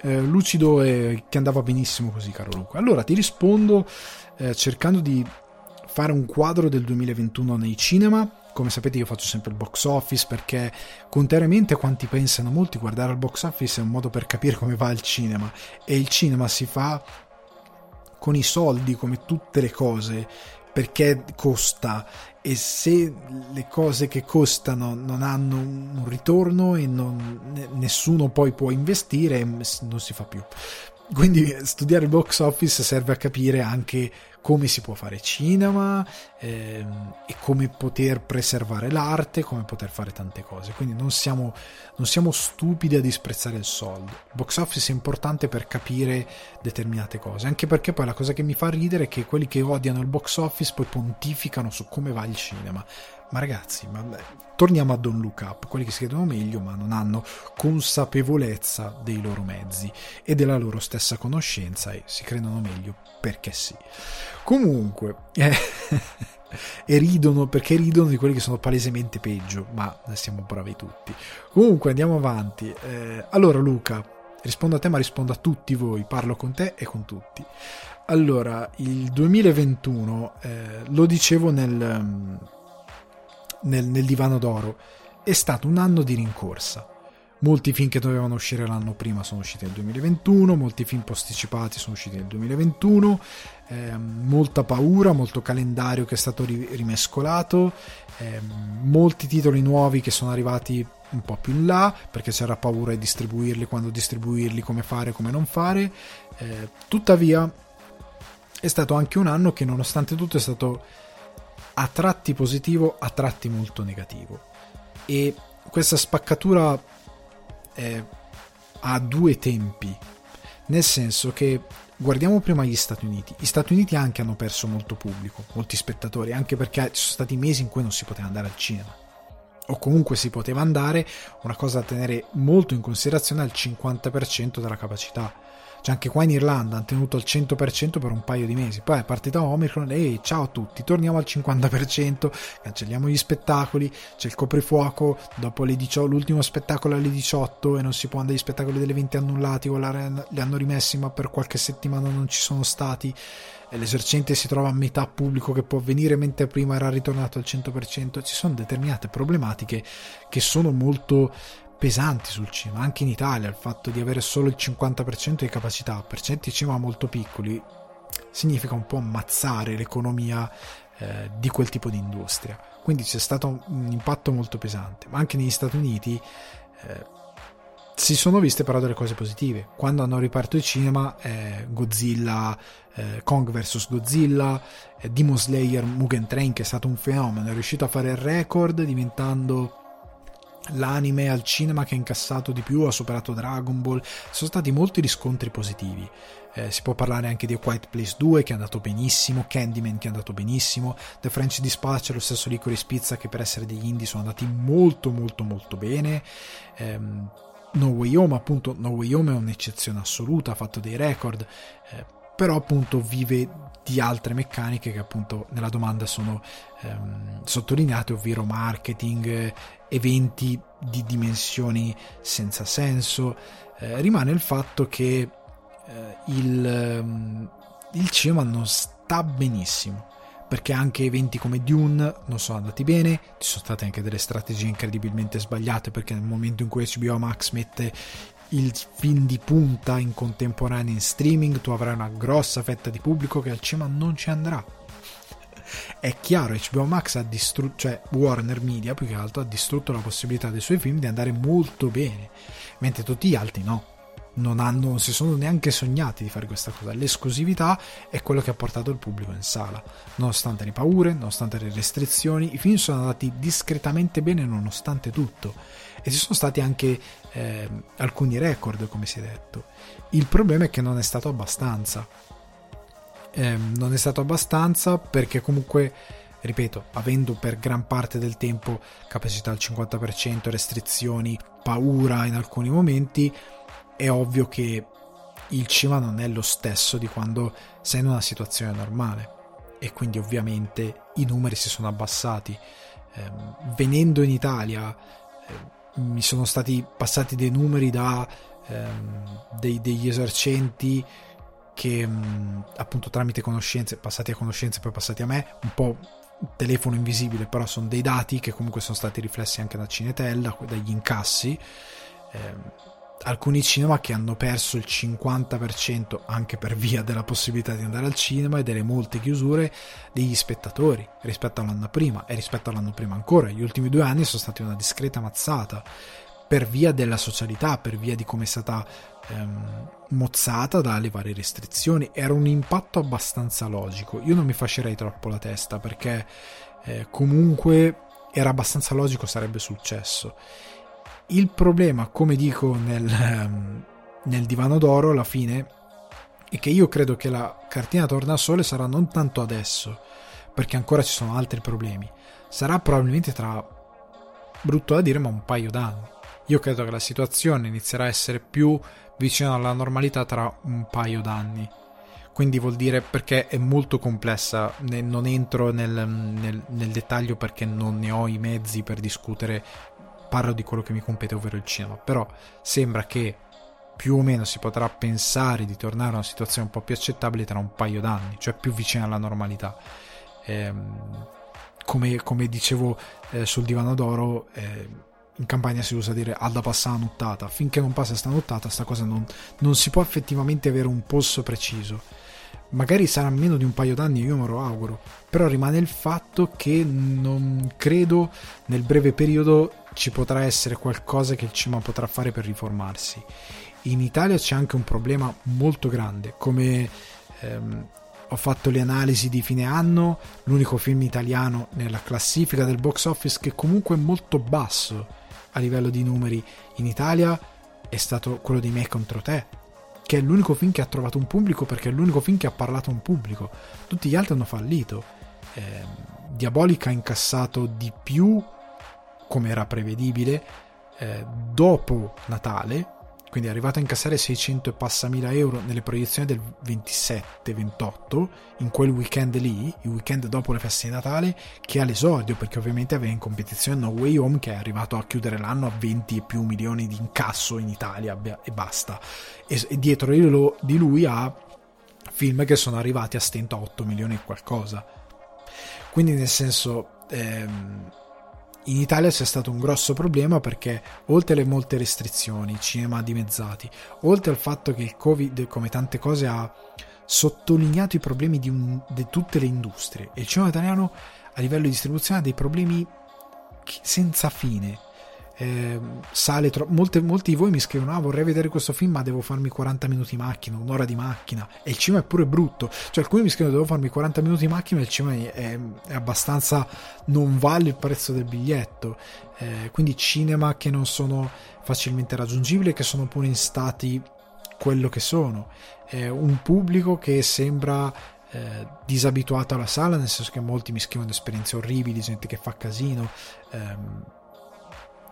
eh, lucido e che andava benissimo così, caro Luca. Allora ti rispondo eh, cercando di fare un quadro del 2021 nei cinema come sapete io faccio sempre il box office perché contrariamente a quanti pensano molti guardare il box office è un modo per capire come va il cinema. E il cinema si fa con i soldi come tutte le cose perché costa. E se le cose che costano non hanno un ritorno e non, nessuno poi può investire non si fa più. Quindi studiare il box office serve a capire anche come si può fare cinema ehm, e come poter preservare l'arte, come poter fare tante cose. Quindi non siamo, non siamo stupidi a disprezzare il soldo. Il box office è importante per capire determinate cose, anche perché poi la cosa che mi fa ridere è che quelli che odiano il box office poi pontificano su come va il cinema. Ma ragazzi, ma torniamo a Don't Look Up, quelli che si credono meglio ma non hanno consapevolezza dei loro mezzi e della loro stessa conoscenza e si credono meglio perché sì. Comunque, eh, e ridono perché ridono di quelli che sono palesemente peggio, ma siamo bravi tutti. Comunque andiamo avanti. Eh, allora Luca, rispondo a te ma rispondo a tutti voi, parlo con te e con tutti. Allora, il 2021, eh, lo dicevo nel nel, nel divano d'oro, è stato un anno di rincorsa. Molti film che dovevano uscire l'anno prima sono usciti nel 2021, molti film posticipati sono usciti nel 2021, eh, molta paura, molto calendario che è stato rimescolato, eh, molti titoli nuovi che sono arrivati un po' più in là perché c'era paura di distribuirli, quando distribuirli, come fare, come non fare. Eh, tuttavia è stato anche un anno che nonostante tutto è stato a tratti positivo, a tratti molto negativo. E questa spaccatura eh, ha due tempi, nel senso che guardiamo prima gli Stati Uniti. Gli Stati Uniti anche hanno perso molto pubblico, molti spettatori, anche perché ci sono stati mesi in cui non si poteva andare al cinema. O comunque si poteva andare, una cosa da tenere molto in considerazione, al 50% della capacità cioè anche qua in Irlanda hanno tenuto al 100% per un paio di mesi. Poi è partita Omicron e ciao a tutti, torniamo al 50%, cancelliamo gli spettacoli, c'è il coprifuoco, dopo 18, l'ultimo spettacolo alle 18 e non si può andare agli spettacoli delle 20 annullati o li hanno rimessi ma per qualche settimana non ci sono stati. L'esercente si trova a metà pubblico che può venire mentre prima era ritornato al 100%. Ci sono determinate problematiche che sono molto pesanti sul cinema, anche in Italia il fatto di avere solo il 50% di capacità per certi cinema molto piccoli significa un po' ammazzare l'economia eh, di quel tipo di industria. Quindi c'è stato un impatto molto pesante, ma anche negli Stati Uniti eh, si sono viste però delle cose positive. Quando hanno ripartito il cinema, eh, Godzilla, eh, Kong vs Godzilla, eh, Demon Slayer, Mugen Train, che è stato un fenomeno, è riuscito a fare il record diventando l'anime al cinema che ha incassato di più, ha superato Dragon Ball, sono stati molti riscontri positivi. Eh, si può parlare anche di A Quiet Place 2 che è andato benissimo, Candyman che è andato benissimo, The French Dispatch e lo stesso Licorice Pizza che per essere degli indie sono andati molto molto molto bene. Eh, no Way Home appunto, No Way Home è un'eccezione assoluta, ha fatto dei record, eh, però appunto vive di altre meccaniche che appunto nella domanda sono ehm, sottolineate, ovvero marketing, eventi di dimensioni senza senso. Eh, rimane il fatto che eh, il, ehm, il cinema non sta benissimo perché anche eventi come Dune non sono andati bene, ci sono state anche delle strategie incredibilmente sbagliate perché nel momento in cui HBO Max mette il film di punta in contemporanea in streaming, tu avrai una grossa fetta di pubblico che al cinema non ci andrà. È chiaro, HBO Max ha distrutto, cioè Warner Media più che altro ha distrutto la possibilità dei suoi film di andare molto bene, mentre tutti gli altri no non, hanno, non si sono neanche sognati di fare questa cosa. L'esclusività è quello che ha portato il pubblico in sala. Nonostante le paure, nonostante le restrizioni, i film sono andati discretamente bene nonostante tutto. E ci sono stati anche eh, alcuni record, come si è detto. Il problema è che non è stato abbastanza. Eh, non è stato abbastanza perché comunque ripeto, avendo per gran parte del tempo capacità al 50%, restrizioni, paura in alcuni momenti, è ovvio che il cinema non è lo stesso di quando sei in una situazione normale e quindi ovviamente i numeri si sono abbassati. Eh, venendo in Italia eh, mi sono stati passati dei numeri da ehm, dei, degli esercenti che mh, mm, appunto tramite conoscenze, passati a conoscenze poi passati a me, un po' telefono invisibile, però sono dei dati che comunque sono stati riflessi anche da Cinetella, dagli incassi. Eh, alcuni cinema che hanno perso il 50% anche per via della possibilità di andare al cinema e delle molte chiusure degli spettatori rispetto all'anno prima e rispetto all'anno prima ancora. Gli ultimi due anni sono stati una discreta mazzata per via della socialità, per via di come è stata ehm, mozzata dalle varie restrizioni. Era un impatto abbastanza logico. Io non mi fascerei troppo la testa perché eh, comunque era abbastanza logico sarebbe successo il problema, come dico nel, ehm, nel divano d'oro, alla fine, è che io credo che la cartina tornasole sarà non tanto adesso, perché ancora ci sono altri problemi. Sarà probabilmente tra, brutto da dire, ma un paio d'anni. Io credo che la situazione inizierà a essere più vicina alla normalità tra un paio d'anni. Quindi vuol dire perché è molto complessa, non entro nel, nel, nel dettaglio perché non ne ho i mezzi per discutere parlo di quello che mi compete, ovvero il cinema, però sembra che più o meno si potrà pensare di tornare a una situazione un po' più accettabile tra un paio d'anni, cioè più vicina alla normalità. Ehm, come, come, dicevo eh, sul divano d'oro, eh, in campagna si usa dire ha da passare la nottata, finché non passa sta nottata, sta cosa non, non si può effettivamente avere un polso preciso. Magari sarà meno di un paio d'anni, io me lo auguro, però rimane il fatto che non credo nel breve periodo ci potrà essere qualcosa che il cinema potrà fare per riformarsi. In Italia c'è anche un problema molto grande, come ehm, ho fatto le analisi di fine anno, l'unico film italiano nella classifica del box office che comunque è molto basso a livello di numeri in Italia è stato quello di Me contro te, che è l'unico film che ha trovato un pubblico perché è l'unico film che ha parlato a un pubblico. Tutti gli altri hanno fallito. Eh, Diabolica ha incassato di più, come era prevedibile, eh, dopo Natale quindi è arrivato a incassare 600 e passa mila euro nelle proiezioni del 27-28 in quel weekend lì, il weekend dopo le feste di Natale che ha l'esordio perché ovviamente aveva in competizione No Way Home che è arrivato a chiudere l'anno a 20 e più milioni di incasso in Italia e basta. E, e dietro di lui ha film che sono arrivati a stento a 8 milioni e qualcosa. Quindi nel senso ehm, in Italia c'è stato un grosso problema perché oltre alle molte restrizioni, cinema dimezzati, oltre al fatto che il Covid, come tante cose, ha sottolineato i problemi di, un, di tutte le industrie e il cinema italiano a livello di distribuzione ha dei problemi senza fine eh, sale tro- molte, molti di voi mi scrivono ah vorrei vedere questo film ma devo farmi 40 minuti di macchina un'ora di macchina. E il cinema è pure brutto. Cioè alcuni mi scrivono devo farmi 40 minuti di macchina e il cinema è, è abbastanza non vale il prezzo del biglietto. Eh, quindi cinema che non sono facilmente raggiungibili che sono pure in stati quello che sono. Eh, un pubblico che sembra eh, disabituato alla sala, nel senso che molti mi scrivono esperienze orribili, gente che fa casino. Ehm,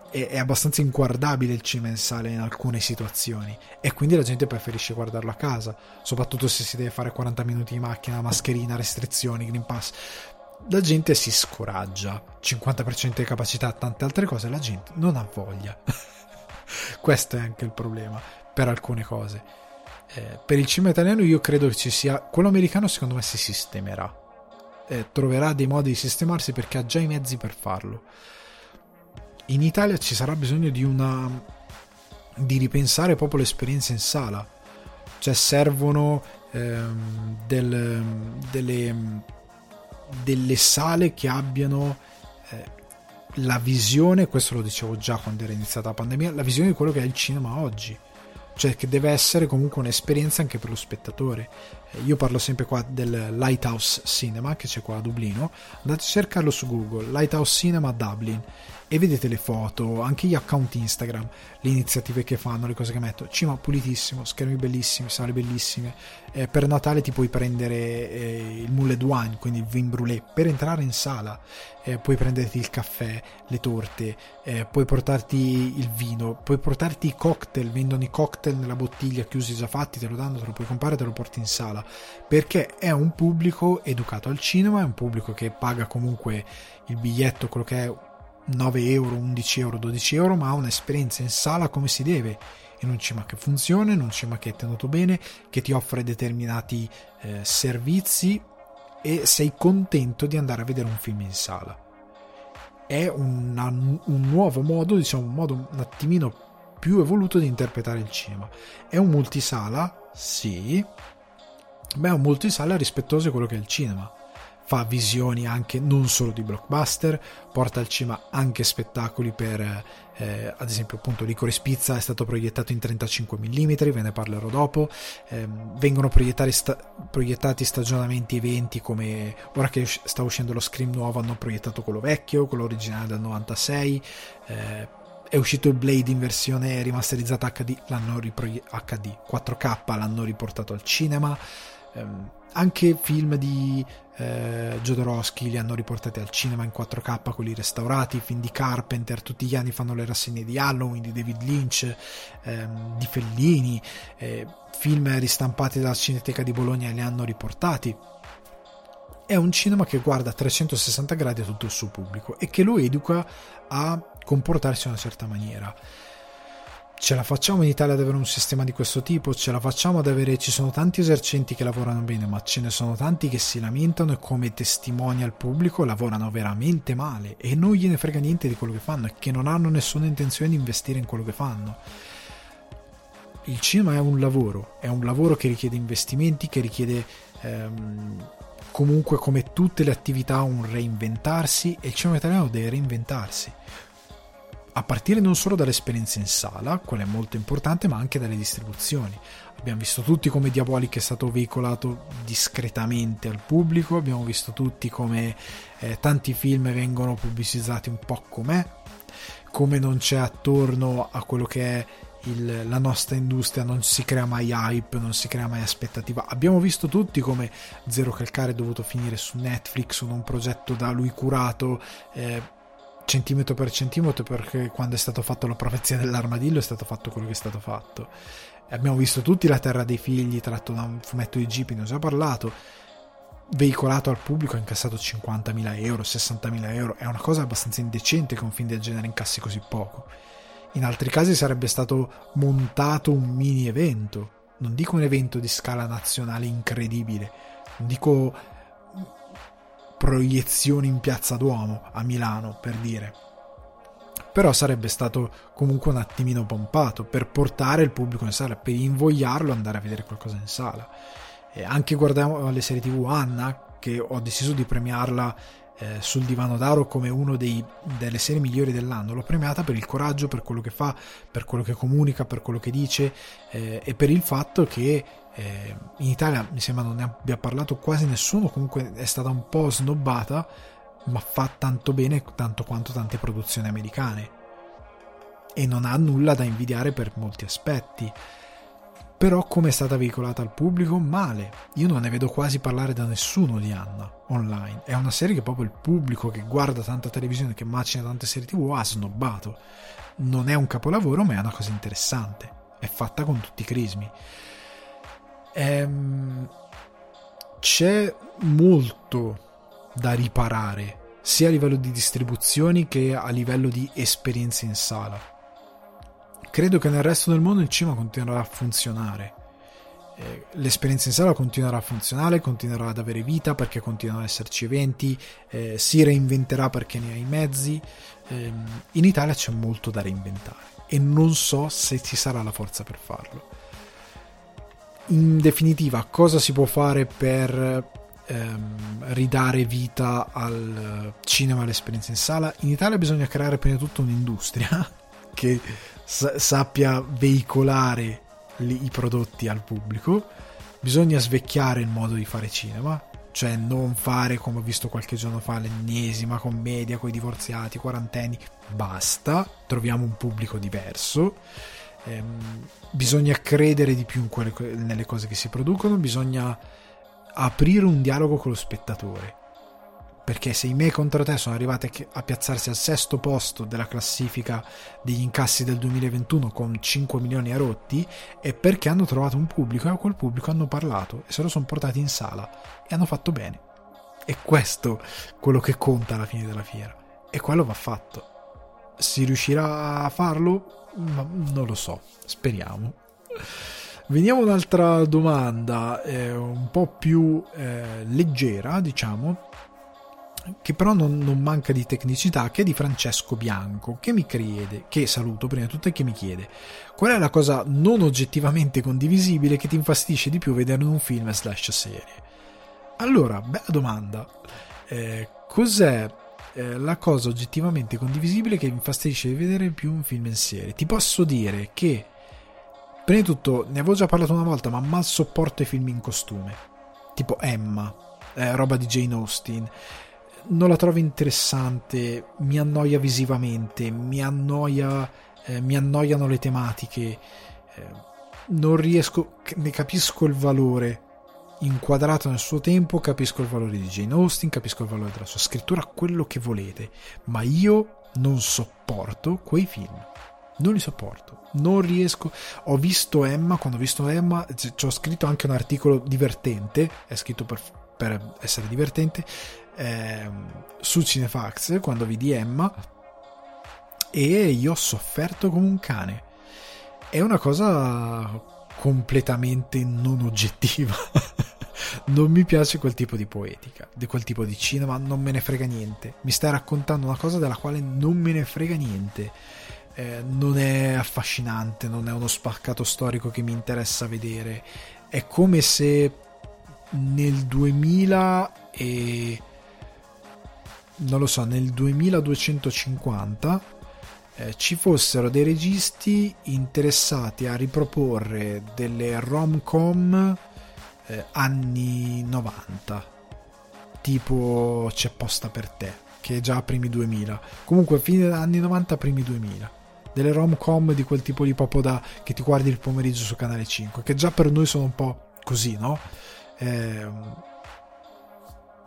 è, è abbastanza inguardabile il sala in alcune situazioni e quindi la gente preferisce guardarlo a casa, soprattutto se si deve fare 40 minuti di macchina, mascherina, restrizioni, Green Pass. La gente si scoraggia, 50% di capacità, tante altre cose, la gente non ha voglia. Questo è anche il problema per alcune cose. Eh, per il cinema italiano io credo che ci sia quello americano secondo me si sistemerà eh, troverà dei modi di sistemarsi perché ha già i mezzi per farlo. In Italia ci sarà bisogno di una di ripensare proprio l'esperienza in sala. Cioè servono ehm, del, delle, delle sale che abbiano eh, la visione, questo lo dicevo già quando era iniziata la pandemia, la visione di quello che è il cinema oggi cioè che deve essere comunque un'esperienza anche per lo spettatore. Eh, io parlo sempre qua del Lighthouse Cinema che c'è qua a Dublino, andate a cercarlo su Google, Lighthouse Cinema Dublin e vedete le foto, anche gli account Instagram, le iniziative che fanno, le cose che metto. Cima pulitissimo, schermi bellissimi, sale bellissime. Eh, per Natale ti puoi prendere eh, il Moulet Wine, quindi il vin brûlé, per entrare in sala. Eh, puoi prenderti il caffè, le torte, eh, puoi portarti il vino, puoi portarti i cocktail, vendono i cocktail nella bottiglia chiusi già fatti, te lo danno, te lo puoi comprare, te lo porti in sala. Perché è un pubblico educato al cinema, è un pubblico che paga comunque il biglietto, quello che è 9 euro, 11 euro, 12 euro, ma ha un'esperienza in sala come si deve, in un cinema che funziona, in un cinema che è tenuto bene, che ti offre determinati eh, servizi e sei contento di andare a vedere un film in sala. È una, un nuovo modo, diciamo un modo un attimino più evoluto di interpretare il cinema. È un multisala? Sì, ma è un multisala rispettoso di quello che è il cinema fa visioni anche non solo di blockbuster, porta al cinema anche spettacoli per, eh, ad esempio appunto Licorice Pizza è stato proiettato in 35 mm, ve ne parlerò dopo, eh, vengono sta- proiettati stagionamenti eventi come ora che sta uscendo lo Scream nuovo hanno proiettato quello vecchio, quello originale del 96, eh, è uscito il Blade in versione rimasterizzata HD, l'hanno ripro- HD 4K, l'hanno riportato al cinema, ehm, anche film di eh, Jodorowsky li hanno riportati al cinema in 4K, quelli restaurati, film di Carpenter, tutti gli anni fanno le rassegne di Halloween, di David Lynch, ehm, di Fellini, eh, film ristampati dalla Cineteca di Bologna li hanno riportati. È un cinema che guarda a 360 gradi tutto il suo pubblico e che lo educa a comportarsi in una certa maniera ce la facciamo in Italia ad avere un sistema di questo tipo, ce la facciamo ad avere, ci sono tanti esercenti che lavorano bene, ma ce ne sono tanti che si lamentano e come testimoni al pubblico lavorano veramente male. E non gliene frega niente di quello che fanno e che non hanno nessuna intenzione di investire in quello che fanno. Il cinema è un lavoro, è un lavoro che richiede investimenti, che richiede ehm, comunque come tutte le attività un reinventarsi e il cinema italiano deve reinventarsi a partire non solo dall'esperienza in sala, quella è molto importante, ma anche dalle distribuzioni. Abbiamo visto tutti come Diabolic è stato veicolato discretamente al pubblico, abbiamo visto tutti come eh, tanti film vengono pubblicizzati un po' com'è, come non c'è attorno a quello che è il, la nostra industria, non si crea mai hype, non si crea mai aspettativa. Abbiamo visto tutti come Zero Calcare è dovuto finire su Netflix, con un progetto da lui curato. Eh, centimetro per centimetro perché quando è stato fatto la profezia dell'armadillo è stato fatto quello che è stato fatto. Abbiamo visto tutti La Terra dei Figli, tratto da un fumetto di Ghibli, ne ho già parlato, veicolato al pubblico, ha incassato 50.000 euro, 60.000 euro, è una cosa abbastanza indecente che un film del genere incassi così poco. In altri casi sarebbe stato montato un mini evento, non dico un evento di scala nazionale incredibile, non dico proiezioni in Piazza Duomo a Milano, per dire. Però sarebbe stato comunque un attimino pompato per portare il pubblico in sala, per invogliarlo ad andare a vedere qualcosa in sala. E anche guardavo le serie TV Anna, che ho deciso di premiarla eh, sul divano d'aro come una delle serie migliori dell'anno. L'ho premiata per il coraggio, per quello che fa, per quello che comunica, per quello che dice eh, e per il fatto che eh, in Italia mi sembra non ne abbia parlato quasi nessuno, comunque è stata un po' snobbata, ma fa tanto bene tanto quanto tante produzioni americane. E non ha nulla da invidiare per molti aspetti. Però come è stata veicolata al pubblico? Male. Io non ne vedo quasi parlare da nessuno di Anna online. È una serie che proprio il pubblico che guarda tanta televisione, che macina tante serie tv, ha snobbato. Non è un capolavoro, ma è una cosa interessante. È fatta con tutti i crismi. Ehm, c'è molto da riparare, sia a livello di distribuzioni che a livello di esperienze in sala credo che nel resto del mondo il cinema continuerà a funzionare. eh, l'esperienza in sala continuerà a funzionare, continuerà ad avere vita perché continuano ad esserci eventi, eh, si reinventerà perché ne ha i mezzi. Eh, in Italia c'è molto da reinventare e non so se ci sarà la forza per farlo. In definitiva, cosa si può fare per ehm, ridare vita al cinema, all'esperienza in sala? In Italia bisogna creare prima di tutto un'industria che sa- sappia veicolare li- i prodotti al pubblico. Bisogna svecchiare il modo di fare cinema, cioè non fare come ho visto qualche giorno fa l'ennesima commedia con i divorziati, quarantenni, basta, troviamo un pubblico diverso. Ehm, bisogna credere di più quelle, nelle cose che si producono, bisogna aprire un dialogo con lo spettatore perché se i me contro te sono arrivati a piazzarsi al sesto posto della classifica degli incassi del 2021 con 5 milioni a rotti è perché hanno trovato un pubblico e a quel pubblico hanno parlato e se lo sono portati in sala e hanno fatto bene. E questo quello che conta alla fine della fiera. E quello va fatto. Si riuscirà a farlo? Ma non lo so, speriamo. Veniamo a un'altra domanda, eh, un po' più eh, leggera, diciamo, che però non, non, manca di tecnicità, che è di Francesco Bianco, che mi chiede, che saluto prima di tutto e che mi chiede, qual è la cosa non oggettivamente condivisibile che ti infastidisce di più vedere in un film slash serie? Allora, bella domanda. Eh, cos'è eh, la cosa oggettivamente condivisibile che mi infastidisce di vedere più un film in serie? Ti posso dire che, prima di tutto, ne avevo già parlato una volta, ma mal sopporto i film in costume, tipo Emma, eh, roba di Jane Austen. Non la trovo interessante, mi annoia visivamente, mi annoia, eh, mi annoiano le tematiche, eh, non riesco, ne capisco il valore inquadrato nel suo tempo, capisco il valore di Jane Austen, capisco il valore della sua scrittura, quello che volete, ma io non sopporto quei film. Non li sopporto, non riesco. Ho visto Emma, quando ho visto Emma, ci ho scritto anche un articolo divertente, è scritto per, per essere divertente, eh, su Cinefax quando vidi Emma e io ho sofferto come un cane. È una cosa completamente non oggettiva. non mi piace quel tipo di poetica, di quel tipo di cinema, non me ne frega niente. Mi stai raccontando una cosa della quale non me ne frega niente. Eh, non è affascinante, non è uno spaccato storico che mi interessa vedere. È come se nel 2000 e non lo so, nel 2250 eh, ci fossero dei registi interessati a riproporre delle rom-com eh, anni 90, tipo C'è posta per te, che è già primi 2000, comunque fine anni 90, primi 2000 delle rom-com di quel tipo di proprio da che ti guardi il pomeriggio su canale 5 che già per noi sono un po' così no? Eh,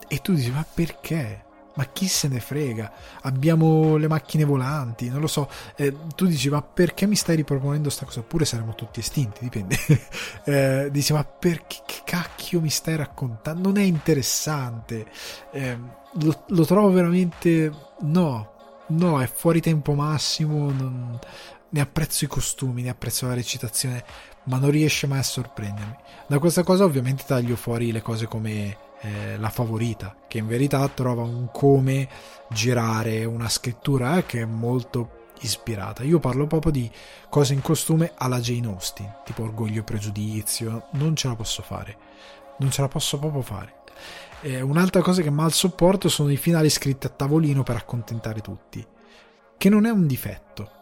e tu dici ma perché? Ma chi se ne frega? Abbiamo le macchine volanti, non lo so. Eh, tu dici, ma perché mi stai riproponendo questa cosa? Oppure saremo tutti estinti, dipende. eh, dici, ma perché che cacchio mi stai raccontando? Non è interessante. Eh, lo, lo, trovo veramente. No, no, è fuori tempo massimo. Non... Ne apprezzo i costumi, ne apprezzo la recitazione, ma non riesce mai a sorprendermi. Da questa cosa, ovviamente, taglio fuori le cose come eh, la favorita, che in verità trova un come girare una scrittura eh, che è molto ispirata. Io parlo proprio di cose in costume alla Jane Austen, tipo Orgoglio e Pregiudizio, non ce la posso fare, non ce la posso proprio fare. Eh, un'altra cosa che mal sopporto sono i finali scritti a tavolino per accontentare tutti, che non è un difetto.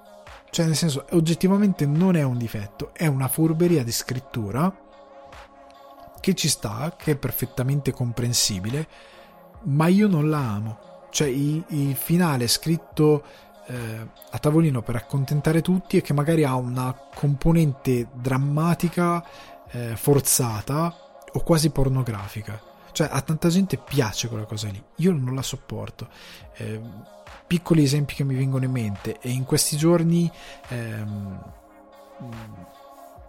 Cioè, nel senso, oggettivamente non è un difetto, è una furberia di scrittura che ci sta, che è perfettamente comprensibile, ma io non la amo. Cioè il, il finale scritto eh, a tavolino per accontentare tutti e che magari ha una componente drammatica eh, forzata o quasi pornografica. Cioè a tanta gente piace quella cosa lì, io non la sopporto. Eh, piccoli esempi che mi vengono in mente e in questi giorni ehm,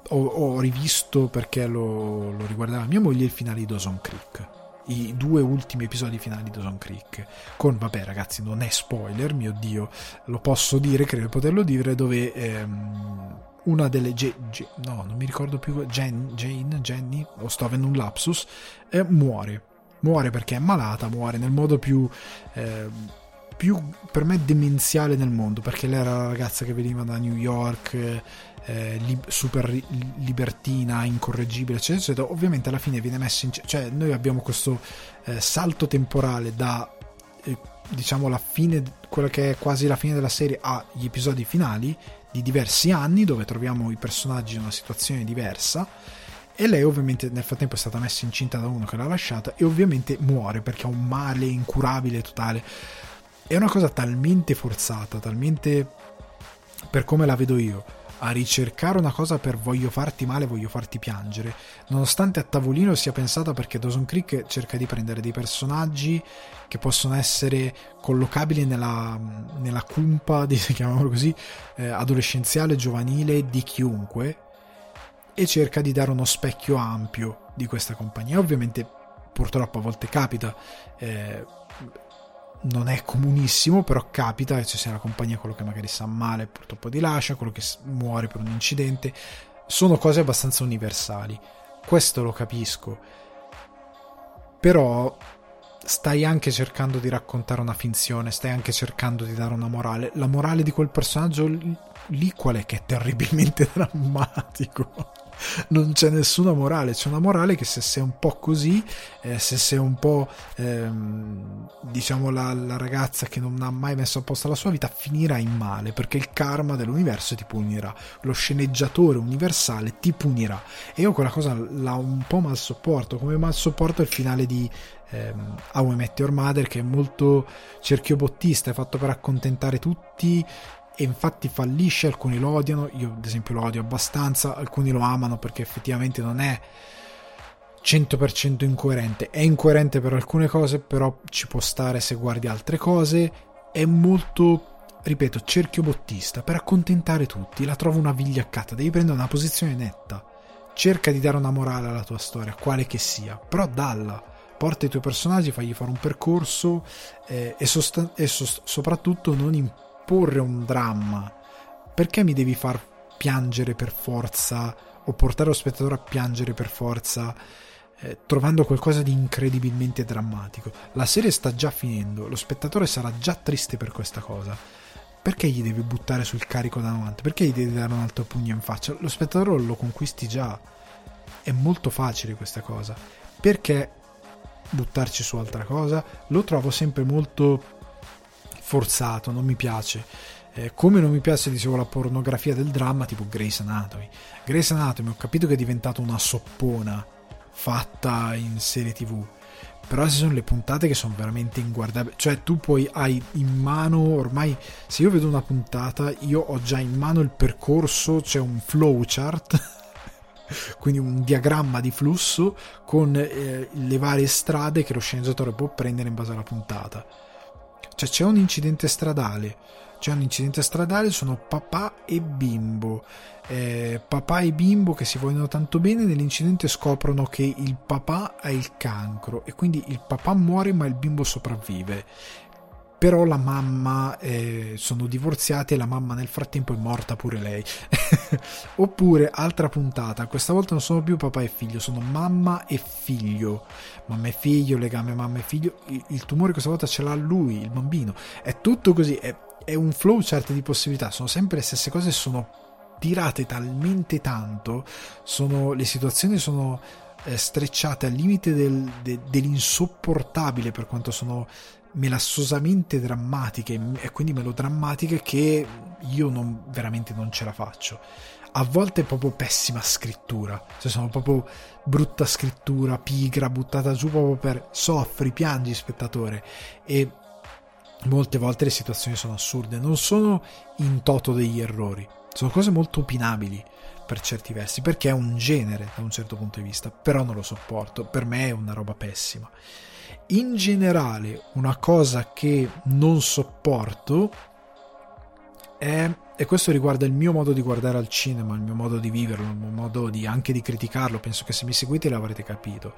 ho, ho rivisto perché lo, lo, riguardava mia moglie il finale di Dawson Creek i due ultimi episodi finali di Dawson Creek con vabbè ragazzi non è spoiler mio dio lo posso dire credo di poterlo dire dove ehm, una delle G- G- no, non mi ricordo più Jen, Jane, Jenny, o sto avendo un lapsus, eh, muore. Muore perché è malata, muore nel modo più, eh, più per me demenziale del mondo, perché lei era la ragazza che veniva da New York, eh, li, super libertina, incorreggibile, eccetera, eccetera. Ovviamente alla fine viene messo in... cioè noi abbiamo questo eh, salto temporale da eh, diciamo la fine, quella che è quasi la fine della serie agli episodi finali di diversi anni dove troviamo i personaggi in una situazione diversa e lei ovviamente nel frattempo è stata messa incinta da uno che l'ha lasciata e ovviamente muore perché ha un male incurabile totale è una cosa talmente forzata talmente per come la vedo io a ricercare una cosa per voglio farti male, voglio farti piangere, nonostante a tavolino sia pensata perché Dawson Creek cerca di prendere dei personaggi che possono essere collocabili nella, nella cumpa, chiamiamolo così, eh, adolescenziale, giovanile di chiunque e cerca di dare uno specchio ampio di questa compagnia. Ovviamente purtroppo a volte capita eh, non è comunissimo, però capita che ci sia la compagnia quello che magari sta male purtroppo ti lascia, quello che muore per un incidente. Sono cose abbastanza universali. Questo lo capisco. Però stai anche cercando di raccontare una finzione, stai anche cercando di dare una morale. La morale di quel personaggio lì qual è che è terribilmente drammatico? Non c'è nessuna morale, c'è una morale che se sei un po' così, eh, se sei un po' ehm, diciamo la, la, ragazza che non ha mai messo a posto la sua vita, finirà in male perché il karma dell'universo ti punirà, lo sceneggiatore universale ti punirà. E io quella cosa la un po' mal sopporto, come mal sopporto il finale di ehm, How I Met Your Mother che è molto cerchiobottista, è fatto per accontentare tutti e infatti fallisce, alcuni lo odiano, io ad esempio lo odio abbastanza, alcuni lo amano perché effettivamente non è 100% incoerente, è incoerente per alcune cose, però ci può stare se guardi altre cose, è molto, ripeto, cerchio bottista, per accontentare tutti, la trovo una vigliaccata, devi prendere una posizione netta, cerca di dare una morale alla tua storia, quale che sia, però dalla. Porta i tuoi personaggi, fagli fare un percorso eh, e, sostan- e so- soprattutto non importa imporre un dramma. Perché mi devi far piangere per forza o portare lo spettatore a piangere per forza eh, trovando qualcosa di incredibilmente drammatico? La serie sta già finendo, lo spettatore sarà già triste per questa cosa. Perché gli devi buttare sul carico davanti? Perché gli devi dare un altro pugno in faccia? Lo spettatore lo conquisti già. È molto facile questa cosa. Perché buttarci su altra cosa? Lo trovo sempre molto forzato, non mi piace. Eh, come non mi piace, dicevo, la pornografia del dramma tipo Grey's Anatomy. Grey's Anatomy ho capito che è diventata una soppona fatta in serie tv. Però ci sono le puntate che sono veramente inguardabili. Cioè, tu poi hai in mano ormai. Se io vedo una puntata, io ho già in mano il percorso, c'è un flowchart. quindi un diagramma di flusso con eh, le varie strade che lo sceneggiatore può prendere in base alla puntata cioè c'è un incidente stradale, c'è un incidente stradale, sono papà e bimbo. Eh, papà e bimbo che si vogliono tanto bene, nell'incidente scoprono che il papà ha il cancro e quindi il papà muore ma il bimbo sopravvive però la mamma eh, sono divorziati e la mamma nel frattempo è morta pure lei. Oppure altra puntata. Questa volta non sono più papà e figlio sono mamma e figlio. Mamma e figlio legame mamma e figlio. Il, il tumore questa volta ce l'ha lui il bambino. È tutto così è, è un flowchart di possibilità. Sono sempre le stesse cose sono tirate talmente tanto sono, le situazioni sono eh, strecciate al limite del, de, dell'insopportabile per quanto sono melassosamente drammatiche e quindi melodrammatiche che io non, veramente non ce la faccio. A volte è proprio pessima scrittura, cioè sono proprio brutta scrittura, pigra, buttata giù proprio per soffri, piangi spettatore. E molte volte le situazioni sono assurde, non sono in toto degli errori, sono cose molto opinabili per certi versi, perché è un genere da un certo punto di vista, però non lo sopporto, per me è una roba pessima in generale una cosa che non sopporto è, e questo riguarda il mio modo di guardare al cinema, il mio modo di viverlo, il mio modo di, anche di criticarlo, penso che se mi seguite l'avrete capito,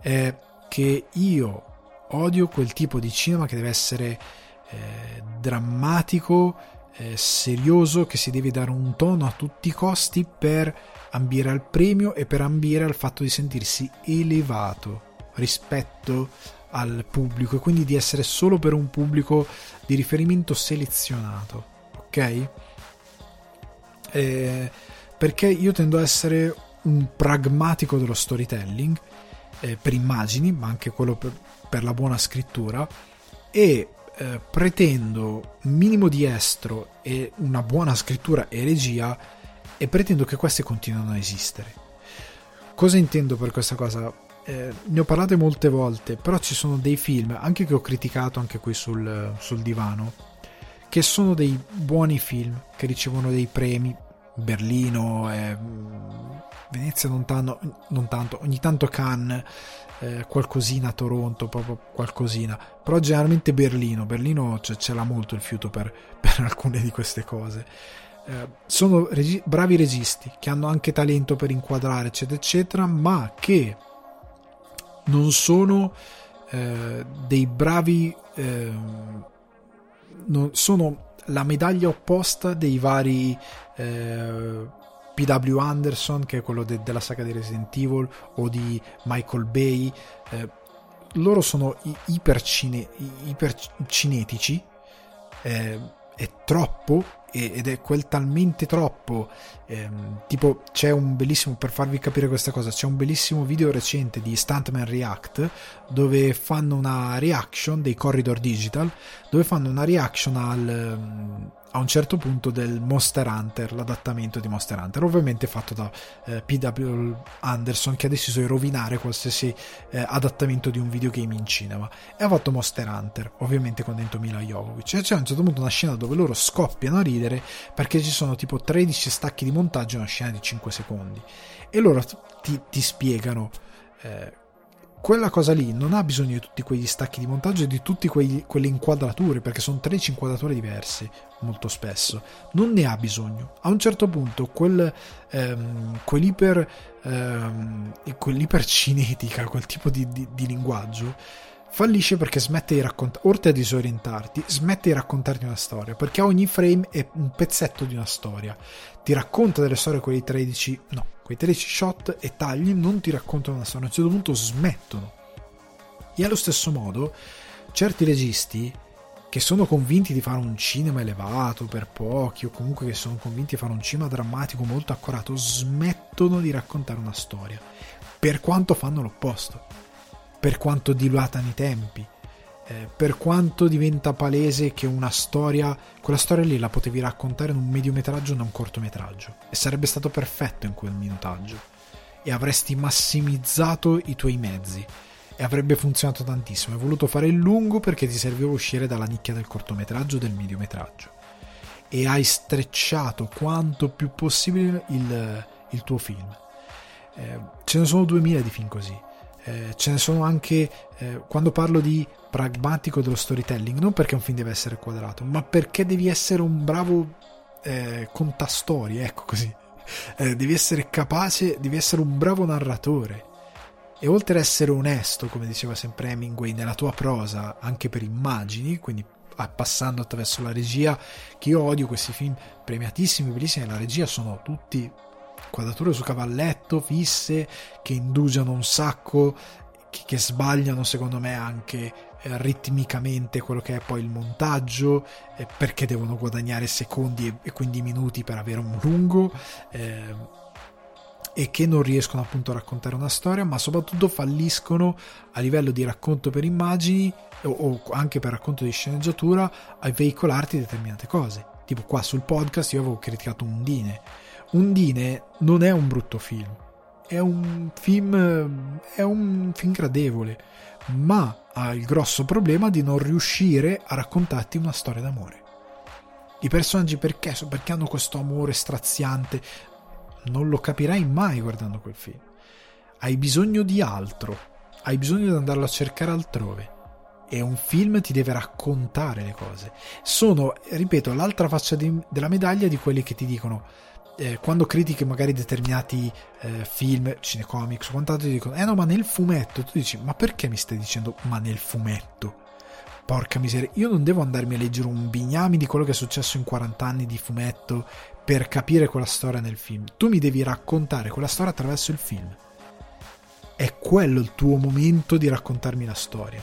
è che io odio quel tipo di cinema che deve essere eh, drammatico, eh, serioso che si deve dare un tono a tutti i costi per ambire al premio e per ambire al fatto di sentirsi elevato rispetto al pubblico e quindi di essere solo per un pubblico di riferimento selezionato ok eh, perché io tendo a essere un pragmatico dello storytelling eh, per immagini ma anche quello per, per la buona scrittura e eh, pretendo minimo di estro e una buona scrittura e regia e pretendo che queste continuino a esistere. Cosa intendo per questa cosa? Eh, ne ho parlato molte volte, però ci sono dei film, anche che ho criticato anche qui sul, sul divano, che sono dei buoni film, che ricevono dei premi. Berlino, eh, Venezia non, tanto, non tanto, ogni tanto Cannes, eh, qualcosina Toronto, proprio qualcosina, però generalmente Berlino, Berlino c- ce l'ha molto il fiuto per, per alcune di queste cose. Eh, sono regi- bravi registi che hanno anche talento per inquadrare, eccetera, eccetera, ma che non sono eh, dei bravi, ehm, non, sono la medaglia opposta dei vari eh, P.W. Anderson, che è quello de- della saga di Resident Evil, o di Michael Bay. Eh, loro sono i- ipercine- ipercinetici. Eh, è troppo ed è quel talmente troppo ehm, tipo c'è un bellissimo per farvi capire questa cosa c'è un bellissimo video recente di Stuntman React dove fanno una reaction dei corridor digital dove fanno una reaction al a un certo punto del Monster Hunter, l'adattamento di Monster Hunter, ovviamente fatto da eh, PW Anderson che ha deciso di rovinare qualsiasi eh, adattamento di un videogame in cinema e ha fatto Monster Hunter, ovviamente con dentro Mila Jovovich. E c'è a un certo punto una scena dove loro scoppiano a ridere perché ci sono tipo 13 stacchi di montaggio in una scena di 5 secondi e loro ti, ti spiegano eh, quella cosa lì non ha bisogno di tutti quegli stacchi di montaggio e di tutte quelle inquadrature, perché sono 13 inquadrature diverse molto spesso. Non ne ha bisogno. A un certo punto quel, ehm, quell'iper, ehm, quell'ipercinetica, quel tipo di, di, di linguaggio fallisce perché smette di raccontare, oltre a disorientarti, smette di raccontarti una storia, perché ogni frame è un pezzetto di una storia. Ti racconta delle storie quei 13, no, quei 13 shot e tagli non ti raccontano una storia, a un certo punto smettono. E allo stesso modo, certi registi che sono convinti di fare un cinema elevato per pochi o comunque che sono convinti di fare un cinema drammatico molto accurato, smettono di raccontare una storia, per quanto fanno l'opposto per quanto dilatano i tempi, eh, per quanto diventa palese che una storia, quella storia lì la potevi raccontare in un mediometraggio o in un cortometraggio e sarebbe stato perfetto in quel minutaggio e avresti massimizzato i tuoi mezzi e avrebbe funzionato tantissimo. Hai voluto fare il lungo perché ti serviva uscire dalla nicchia del cortometraggio o del mediometraggio e hai strecciato quanto più possibile il, il tuo film. Eh, ce ne sono 2000 di film così eh, ce ne sono anche eh, quando parlo di pragmatico dello storytelling, non perché un film deve essere quadrato, ma perché devi essere un bravo eh, contastorie, ecco così. Eh, devi essere capace, devi essere un bravo narratore. E oltre ad essere onesto, come diceva sempre Hemingway, nella tua prosa, anche per immagini, quindi passando attraverso la regia, che io odio questi film premiatissimi, bellissimi, la regia sono tutti quadrature su cavalletto fisse che indugiano un sacco che, che sbagliano secondo me anche eh, ritmicamente quello che è poi il montaggio eh, perché devono guadagnare secondi e, e, quindi minuti per avere un lungo eh, e che non riescono appunto a raccontare una storia ma soprattutto falliscono a livello di racconto per immagini o, o anche per racconto di sceneggiatura a veicolarti determinate cose. Tipo qua sul podcast io avevo criticato Undine Undine non è un brutto film, è un film, è un film gradevole, ma ha il grosso problema di non riuscire a raccontarti una storia d'amore. I personaggi perché? Perché hanno questo amore straziante? Non lo capirai mai guardando quel film. Hai bisogno di altro, hai bisogno di andarlo a cercare altrove. E un film ti deve raccontare le cose. Sono, ripeto, l'altra faccia di, della medaglia di quelli che ti dicono eh, quando critichi magari determinati eh, film, cinecomics o quant'altro ti dicono eh no ma nel fumetto tu dici ma perché mi stai dicendo ma nel fumetto porca miseria, io non devo andarmi a leggere un bignami di quello che è successo in 40 anni di fumetto per capire quella storia nel film. Tu mi devi raccontare quella storia attraverso il film. È quello il tuo momento di raccontarmi la storia.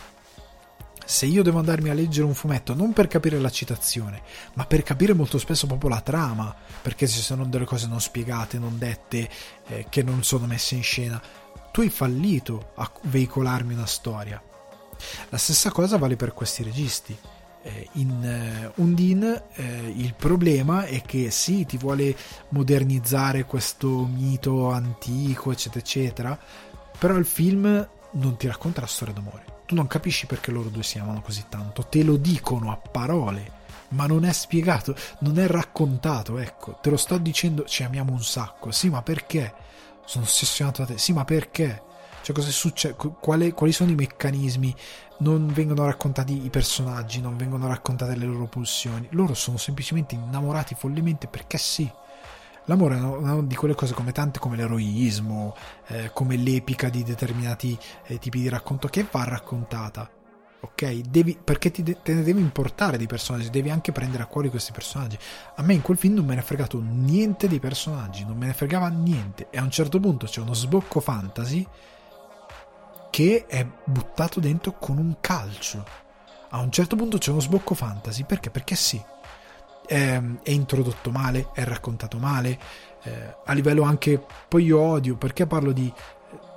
Se io devo andarmi a leggere un fumetto non per capire la citazione, ma per capire molto spesso proprio la trama, perché ci sono delle cose non spiegate, non dette, eh, che non sono messe in scena, tu hai fallito a veicolarmi una storia la stessa cosa vale per questi registi. Eh, in eh, Undine eh, il problema è che sì, ti vuole modernizzare questo mito antico, eccetera, eccetera, però il film non ti racconta la storia d'amore. Tu non capisci perché loro due si amano così tanto, te lo dicono a parole, ma non è spiegato, non è raccontato, ecco, te lo sto dicendo, ci amiamo un sacco, sì, ma perché? Sono ossessionato da te, sì, ma perché? Cioè, cosa succede? Quali, quali sono i meccanismi? Non vengono raccontati i personaggi, non vengono raccontate le loro pulsioni. Loro sono semplicemente innamorati follemente perché sì. L'amore è una di quelle cose come tante come l'eroismo, eh, come l'epica di determinati eh, tipi di racconto che va raccontata. Ok? Devi, perché ti de- te ne devi importare dei personaggi, devi anche prendere a cuore questi personaggi. A me in quel film non me ne è fregato niente dei personaggi, non me ne fregava niente. E a un certo punto c'è uno sbocco fantasy che è buttato dentro con un calcio. A un certo punto c'è uno sbocco fantasy, perché? Perché sì. È, è introdotto male, è raccontato male, eh, a livello anche... Poi io odio, perché parlo di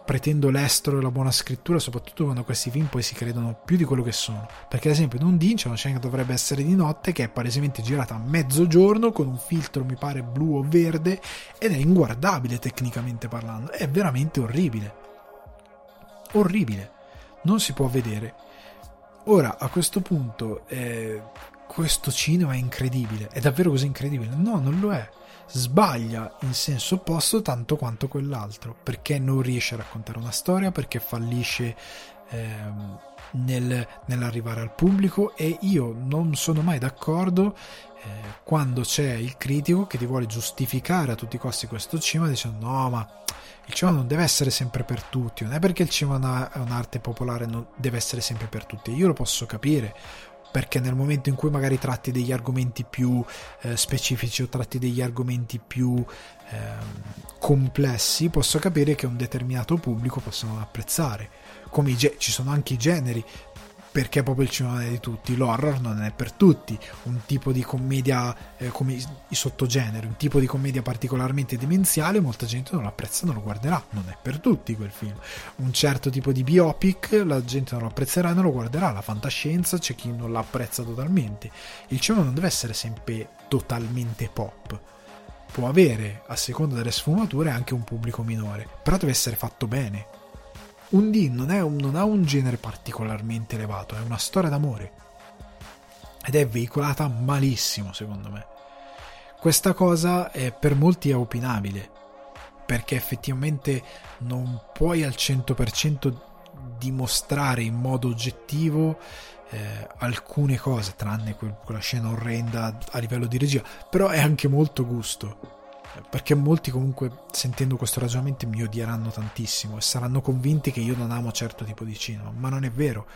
pretendo l'estero e la buona scrittura, soprattutto quando questi film poi si credono più di quello che sono. Perché, ad esempio, in un c'è una scena che dovrebbe essere di notte, che è palesemente girata a mezzogiorno con un filtro, mi pare, blu o verde, ed è inguardabile tecnicamente parlando. È veramente orribile orribile, non si può vedere. Ora, a questo punto, eh, questo cinema è incredibile, è davvero così incredibile? No, non lo è. Sbaglia in senso opposto tanto quanto quell'altro, perché non riesce a raccontare una storia, perché fallisce ehm, nel, nell'arrivare al pubblico e io non sono mai d'accordo eh, quando c'è il critico che ti vuole giustificare a tutti i costi questo cinema dicendo no ma il cinema non deve essere sempre per tutti, non è perché il cinema è un'arte popolare non deve essere sempre per tutti, io lo posso capire, perché nel momento in cui magari tratti degli argomenti più eh, specifici o tratti degli argomenti più eh, complessi, posso capire che un determinato pubblico possa non apprezzare. Come ge- ci sono anche i generi, perché proprio il cinema è di tutti, l'horror non è per tutti, un tipo di commedia eh, come i sottogeneri, un tipo di commedia particolarmente demenziale, molta gente non lo apprezza, non lo guarderà, non è per tutti quel film. Un certo tipo di biopic, la gente non lo apprezzerà e non lo guarderà, la fantascienza c'è chi non l'apprezza totalmente. Il cinema non deve essere sempre totalmente pop. Può avere, a seconda delle sfumature, anche un pubblico minore, però deve essere fatto bene Undine non, un, non ha un genere particolarmente elevato, è una storia d'amore. Ed è veicolata malissimo, secondo me. Questa cosa è, per molti è opinabile, perché effettivamente non puoi al 100% dimostrare in modo oggettivo eh, alcune cose, tranne quella scena orrenda a livello di regia, però è anche molto gusto perché molti comunque sentendo questo ragionamento mi odieranno tantissimo e saranno convinti che io non amo certo tipo di cinema, ma non è vero.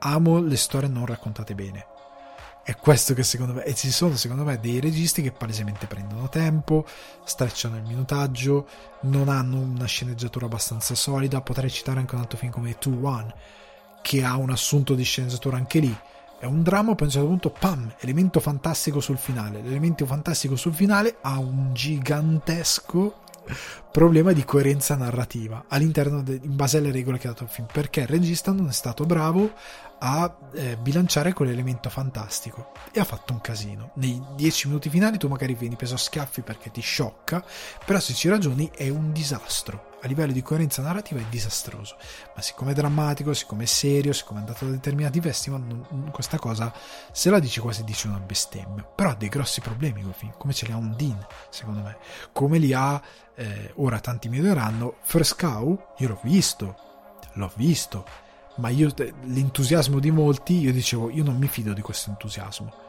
Amo le storie non raccontate bene. È questo che secondo me, e ci sono secondo me dei registi che palesemente prendono tempo, strecciano il minutaggio, non hanno una sceneggiatura abbastanza solida. Potrei citare anche un altro film come 2-1, che ha un assunto di sceneggiatura anche lì è un dramma, poi a un certo punto, pam, elemento fantastico sul finale. L'elemento fantastico sul finale ha un gigantesco problema di coerenza narrativa all'interno de, in base alle regole che ha dato il film perché il regista non è stato bravo a eh, bilanciare quell'elemento fantastico e ha fatto un casino nei dieci minuti finali tu magari vieni preso a schiaffi perché ti sciocca però se ci ragioni è un disastro a livello di coerenza narrativa è disastroso. Ma siccome è drammatico, siccome è serio, siccome è andato da determinati festival, questa cosa se la dici quasi dice una bestemmia. Però ha dei grossi problemi quel film, come ce li ha un Dean, secondo me. Come li ha, eh, ora tanti mi diranno, First Cow, io l'ho visto, l'ho visto, ma io, l'entusiasmo di molti, io dicevo, io non mi fido di questo entusiasmo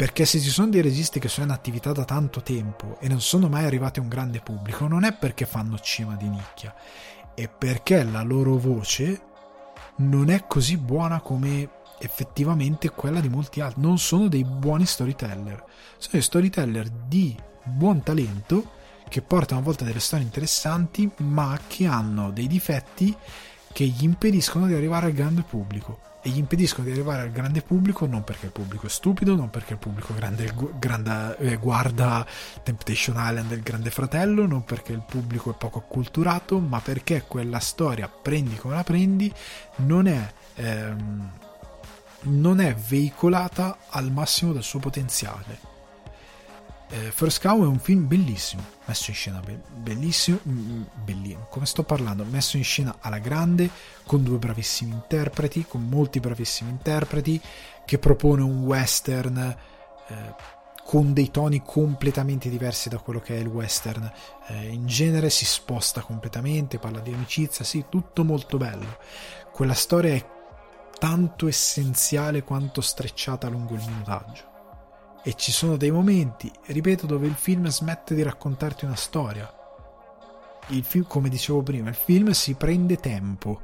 perché se ci sono dei registi che sono in attività da tanto tempo e non sono mai arrivati a un grande pubblico, non è perché fanno cima di nicchia, è perché la loro voce non è così buona come effettivamente quella di molti altri. Non sono dei buoni storyteller, sono dei storyteller di buon talento che portano a volte delle storie interessanti, ma che hanno dei difetti che gli impediscono di arrivare al grande pubblico. E gli impediscono di arrivare al grande pubblico non perché il pubblico è stupido, non perché il pubblico grande, grande, eh, guarda Temptation Island il grande fratello, non perché il pubblico è poco acculturato, ma perché quella storia, prendi come la prendi, non è... Ehm, non è veicolata al massimo del suo potenziale. Eh, First Cow è un film bellissimo, messo in scena be- bellissimo, mm, mm, bellissimo, come sto parlando, messo in scena alla grande, con due bravissimi interpreti, con molti bravissimi interpreti, che propone un western eh, con dei toni completamente diversi da quello che è il western eh, in genere, si sposta completamente, parla di amicizia, sì, tutto molto bello. Quella storia è tanto essenziale quanto strecciata lungo il minutaggio. E ci sono dei momenti, ripeto, dove il film smette di raccontarti una storia. Il film, come dicevo prima, il film si prende tempo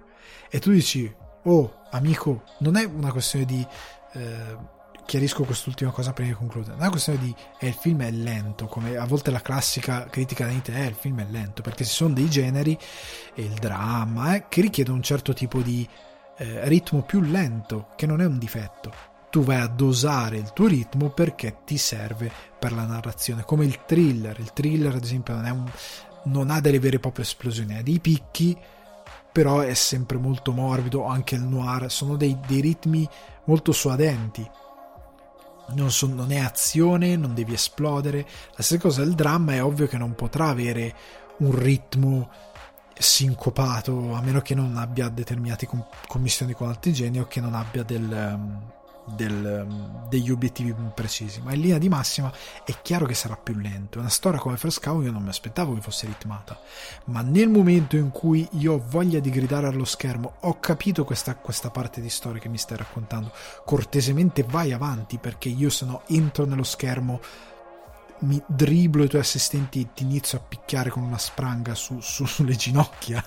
e tu dici, oh amico, non è una questione di... Eh, chiarisco quest'ultima cosa prima di concludere. Non è una questione di eh, il film è lento, come a volte la classica critica da Nite è eh, il film è lento, perché ci sono dei generi, il dramma, eh, che richiedono un certo tipo di eh, ritmo più lento, che non è un difetto. Tu vai a dosare il tuo ritmo perché ti serve per la narrazione, come il thriller. Il thriller, ad esempio, non, un, non ha delle vere e proprie esplosioni, ha dei picchi, però è sempre molto morbido. Anche il noir sono dei, dei ritmi molto suadenti. Non, so, non, è azione, non devi esplodere. La stessa cosa del dramma è ovvio che non potrà avere un ritmo sincopato, a meno che non abbia determinate com- commissioni con altri geni o che non abbia del, um, del, um, degli obiettivi precisi. Ma in linea di massima è chiaro che sarà più lento. Una storia come Cow io non mi aspettavo che fosse ritmata, ma nel momento in cui io ho voglia di gridare allo schermo, ho capito questa, questa parte di storia che mi stai raccontando. Cortesemente vai avanti perché io se no entro nello schermo mi driblo i tuoi assistenti e ti inizio a picchiare con una spranga su, su, sulle ginocchia.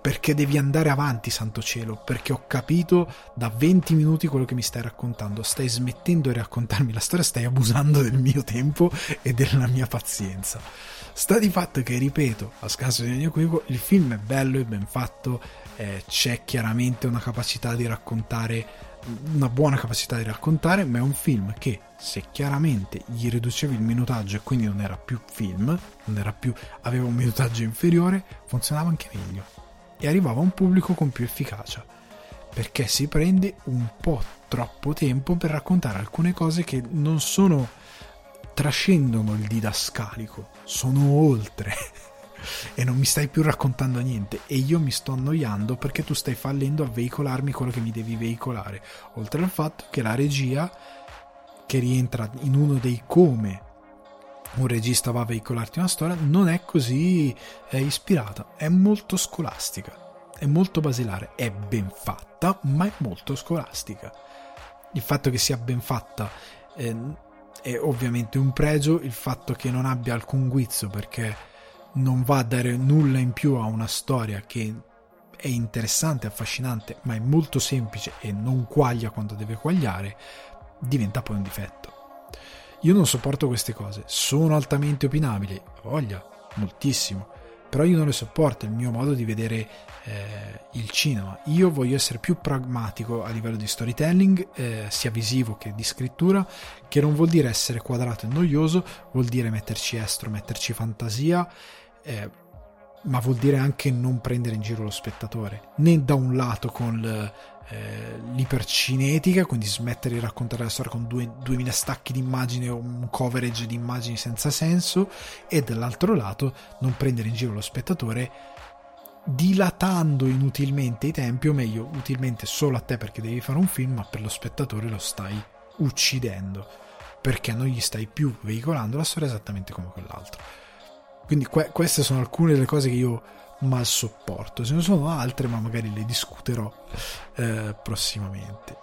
Perché devi andare avanti, santo cielo, perché ho capito da 20 minuti quello che mi stai raccontando. Stai smettendo di raccontarmi la storia, stai abusando del mio tempo e della mia pazienza. Sta di fatto che, ripeto, a scanso di ogni equivoco, il film è bello e ben fatto, eh, c'è chiaramente una capacità di raccontare una buona capacità di raccontare, ma è un film che se chiaramente gli riducevi il minutaggio e quindi non era più film, non era più, aveva un minutaggio inferiore, funzionava anche meglio. E arrivava a un pubblico con più efficacia, perché si prende un po' troppo tempo per raccontare alcune cose che non sono trascendono il didascalico, sono oltre e non mi stai più raccontando niente e io mi sto annoiando perché tu stai fallendo a veicolarmi quello che mi devi veicolare. Oltre al fatto che la regia, che rientra in uno dei come un regista va a veicolarti una storia, non è così è ispirata, è molto scolastica, è molto basilare, è ben fatta, ma è molto scolastica. Il fatto che sia ben fatta è, è ovviamente un pregio, il fatto che non abbia alcun guizzo perché non va a dare nulla in più a una storia che è interessante, affascinante, ma è molto semplice e non quaglia quando deve quagliare, diventa poi un difetto. Io non sopporto queste cose, sono altamente opinabili, voglia, moltissimo, però io non le sopporto, è il mio modo di vedere eh, il cinema. Io voglio essere più pragmatico a livello di storytelling, eh, sia visivo che di scrittura, che non vuol dire essere quadrato e noioso, vuol dire metterci estro, metterci fantasia eh, ma vuol dire anche non prendere in giro lo spettatore, né da un lato con eh, l'ipercinetica, quindi smettere di raccontare la storia con due, 2000 stacchi di immagine o un coverage di immagini senza senso, e dall'altro lato non prendere in giro lo spettatore dilatando inutilmente i tempi, o meglio, utilmente solo a te perché devi fare un film, ma per lo spettatore lo stai uccidendo perché non gli stai più veicolando la storia esattamente come quell'altro. Quindi que- queste sono alcune delle cose che io mal sopporto. Ce ne sono altre, ma magari le discuterò eh, prossimamente.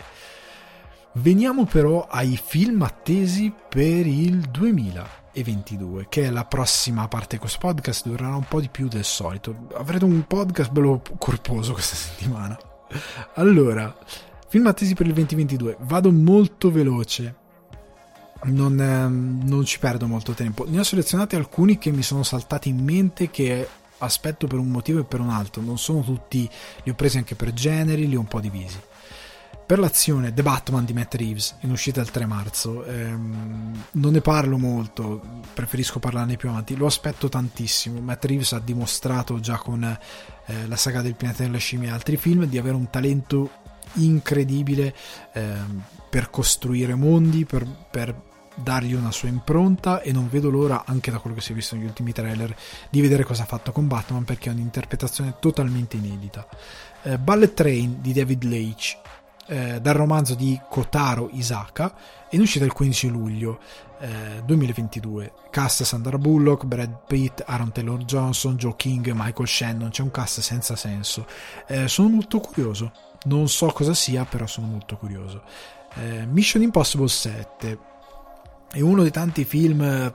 Veniamo però ai film attesi per il 2022, che è la prossima parte di questo podcast, durerà un po' di più del solito. Avrete un podcast bello corposo questa settimana. Allora, Film attesi per il 2022. Vado molto veloce. Non, ehm, non, ci perdo molto tempo. Ne ho selezionati alcuni che mi sono saltati in mente che aspetto per un motivo e per un altro. Non sono tutti, li ho presi anche per generi, li ho un po' divisi. Per l'azione The Batman di Matt Reeves, in uscita il 3 marzo, ehm, non ne parlo molto, preferisco parlarne più avanti, lo aspetto tantissimo. Matt Reeves ha dimostrato già con eh, la saga del pianeta delle scimmie e altri film di avere un talento incredibile ehm, per costruire mondi, per, per dargli una sua impronta e non vedo l'ora, anche da quello che si è visto negli ultimi trailer, di vedere cosa ha fatto con Batman perché è un'interpretazione totalmente inedita. Eh, Ballet Train di David Leitch eh, dal romanzo di Kotaro Isaka in uscita il 15 luglio eh, 2022. Cast Sandra Bullock, Brad Pitt, Aaron Taylor Johnson, Joe King, Michael Shannon. C'è un cast senza senso. Eh, sono molto curioso. Non so cosa sia, però sono molto curioso. Eh, Mission Impossible 7 è uno dei tanti film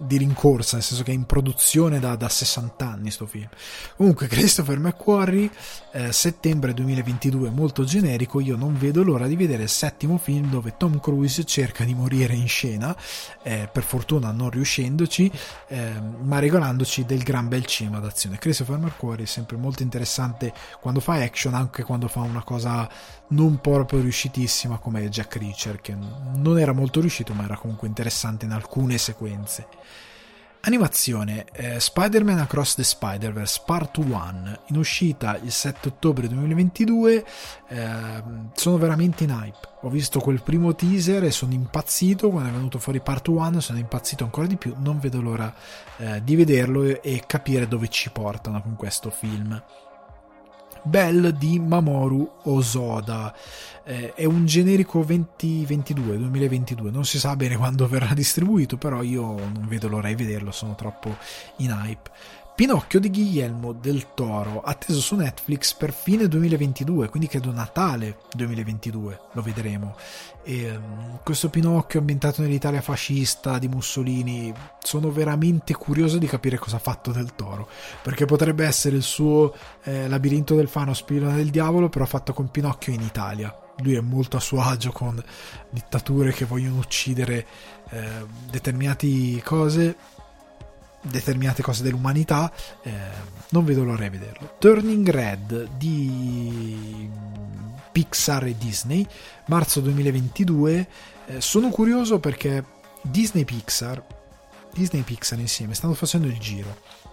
di rincorsa, nel senso che è in produzione da, da 60 anni sto film. Comunque Christopher McQuarrie, eh, settembre 2022, molto generico, io non vedo l'ora di vedere il settimo film dove Tom Cruise cerca di morire in scena, eh, per fortuna non riuscendoci, eh, ma regolandoci del gran bel cinema d'azione. Christopher McQuarrie è sempre molto interessante quando fa action, anche quando fa una cosa non proprio riuscitissima come Jack Reacher, che non era molto riuscito, ma era comunque interessante in alcune sequenze. Animazione eh, Spider-Man Across the Spider-Verse Part 1 in uscita il 7 ottobre 2022 eh, sono veramente in hype. Ho visto quel primo teaser e sono impazzito. Quando è venuto fuori Part 1 sono impazzito ancora di più. Non vedo l'ora eh, di vederlo e, e capire dove ci portano con questo film Bell di Mamoru Osoda. Eh, è un generico 2022, 2022, non si sa bene quando verrà distribuito, però io non vedo l'ora di vederlo, sono troppo in hype. Pinocchio di Guillermo del Toro, atteso su Netflix per fine 2022, quindi credo Natale 2022, lo vedremo. E, um, questo Pinocchio ambientato nell'Italia fascista di Mussolini, sono veramente curioso di capire cosa ha fatto del Toro, perché potrebbe essere il suo eh, labirinto del fano spillone del diavolo, però fatto con Pinocchio in Italia. Lui è molto a suo agio con dittature che vogliono uccidere eh, determinate cose determinate cose dell'umanità, eh, non vedo l'ora di vederlo. Turning Red di Pixar e Disney, marzo 2022. Eh, sono curioso perché Disney Pixar, Disney Pixar insieme stanno facendo il giro.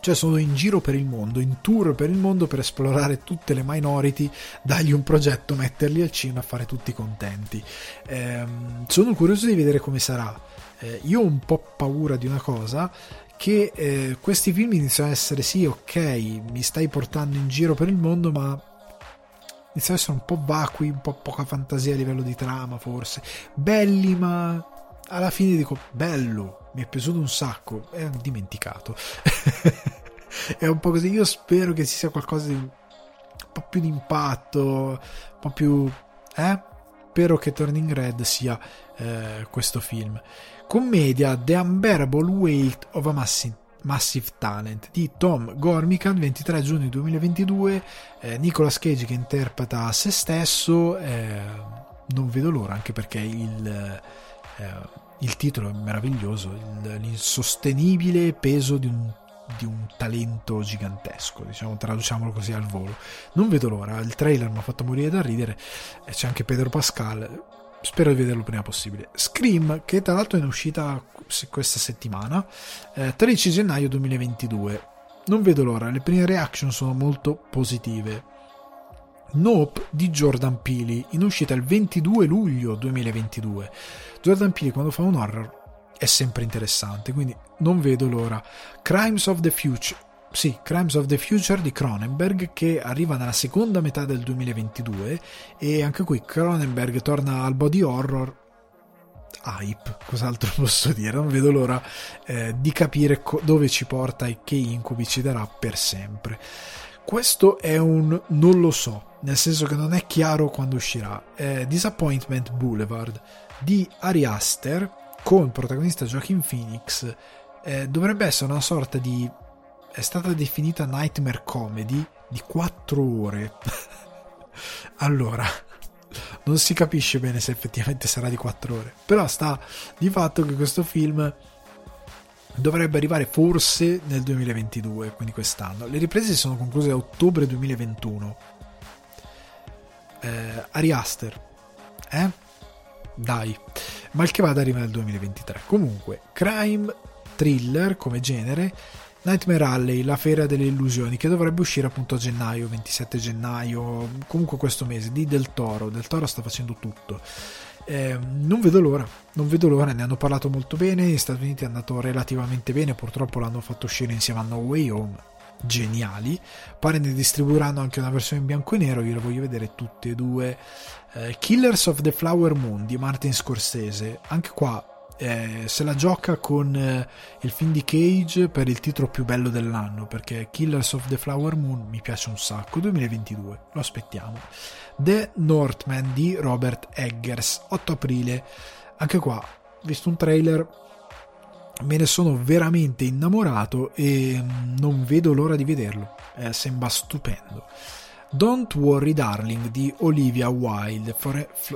Cioè sono in giro per il mondo, in tour per il mondo per esplorare tutte le minority, dargli un progetto, metterli al cinema, fare tutti contenti. Eh, sono curioso di vedere come sarà eh, io ho un po' paura di una cosa che eh, questi film iniziano a essere sì, ok, mi stai portando in giro per il mondo, ma iniziano a essere un po' vacui, un po' poca fantasia a livello di trama, forse. Belli, ma alla fine dico, bello, mi è piaciuto un sacco, e ho dimenticato. è un po' così, io spero che ci sia qualcosa di un po' più di impatto, un po' più... eh? Spero che Turning Red sia eh, questo film. Commedia The Unbearable Weight of a Massive, Massive Talent di Tom Gormican, 23 giugno 2022. Eh, Nicolas Cage che interpreta se stesso. Eh, non vedo l'ora, anche perché il, eh, il titolo è meraviglioso. Il, l'insostenibile peso di un di un talento gigantesco, diciamo, traduciamolo così al volo. Non vedo l'ora, il trailer mi ha fatto morire da ridere, c'è anche Pedro Pascal, spero di vederlo prima possibile. Scream, che tra l'altro è in uscita questa settimana, eh, 13 gennaio 2022. Non vedo l'ora, le prime reaction sono molto positive. Nope di Jordan Peele, in uscita il 22 luglio 2022. Jordan Peele quando fa un horror è sempre interessante, quindi non vedo l'ora. Crimes of the Future, sì, Crimes of the Future di Cronenberg che arriva nella seconda metà del 2022 e anche qui Cronenberg torna al body horror hype, cos'altro posso dire? Non vedo l'ora eh, di capire co- dove ci porta e che incubi ci darà per sempre. Questo è un non lo so, nel senso che non è chiaro quando uscirà. È Disappointment Boulevard di Ari Aster con protagonista Joaquin Phoenix. Eh, dovrebbe essere una sorta di è stata definita nightmare comedy di 4 ore. allora, non si capisce bene se effettivamente sarà di 4 ore. Però sta di fatto che questo film dovrebbe arrivare forse nel 2022, quindi quest'anno. Le riprese sono concluse a ottobre 2021. Eh, Ari Aster, eh? Dai, mal che vada arriva nel 2023. Comunque, crime thriller come genere Nightmare Alley, la fiera delle illusioni, che dovrebbe uscire appunto a gennaio, 27 gennaio, comunque questo mese, di Del Toro. Del Toro sta facendo tutto. Eh, non vedo l'ora, non vedo l'ora, ne hanno parlato molto bene, gli Stati Uniti è andato relativamente bene, purtroppo l'hanno fatto uscire insieme a No Way Home, geniali, pare ne distribuiranno anche una versione in bianco e nero, io le voglio vedere tutte e due. Eh, Killers of the Flower Moon di Martin Scorsese, anche qua eh, se la gioca con eh, il film di Cage per il titolo più bello dell'anno perché Killers of the Flower Moon mi piace un sacco 2022 lo aspettiamo. The Northman di Robert Eggers 8 aprile. Anche qua visto un trailer me ne sono veramente innamorato e mm, non vedo l'ora di vederlo. Eh, sembra stupendo. Don't Worry Darling di Olivia Wilde,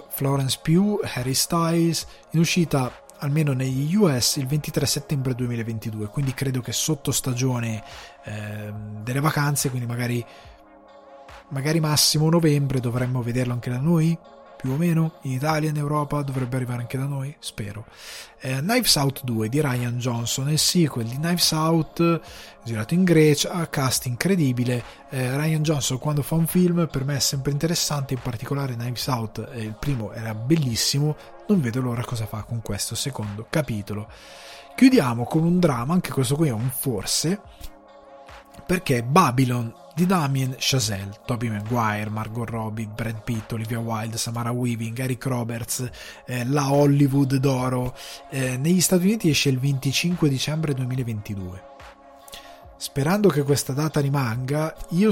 Florence Pugh, Harry Styles, in uscita almeno negli US il 23 settembre 2022 quindi credo che sotto stagione eh, delle vacanze quindi magari magari massimo novembre dovremmo vederlo anche da noi più o meno in Italia in Europa dovrebbe arrivare anche da noi spero. Eh, Knives Out 2 di Ryan Johnson il sequel di Knives Out girato in Grecia cast incredibile. Eh, Ryan Johnson quando fa un film per me è sempre interessante in particolare Knives Out eh, il primo era bellissimo non vedo l'ora cosa fa con questo secondo capitolo. Chiudiamo con un dramma anche questo qui è un forse perché Babylon di Damien Chazelle, Toby Maguire, Margot Robbie, Brad Pitt, Olivia Wilde, Samara Weaving, Eric Roberts, eh, la Hollywood d'oro. Eh, negli Stati Uniti esce il 25 dicembre 2022. Sperando che questa data rimanga, io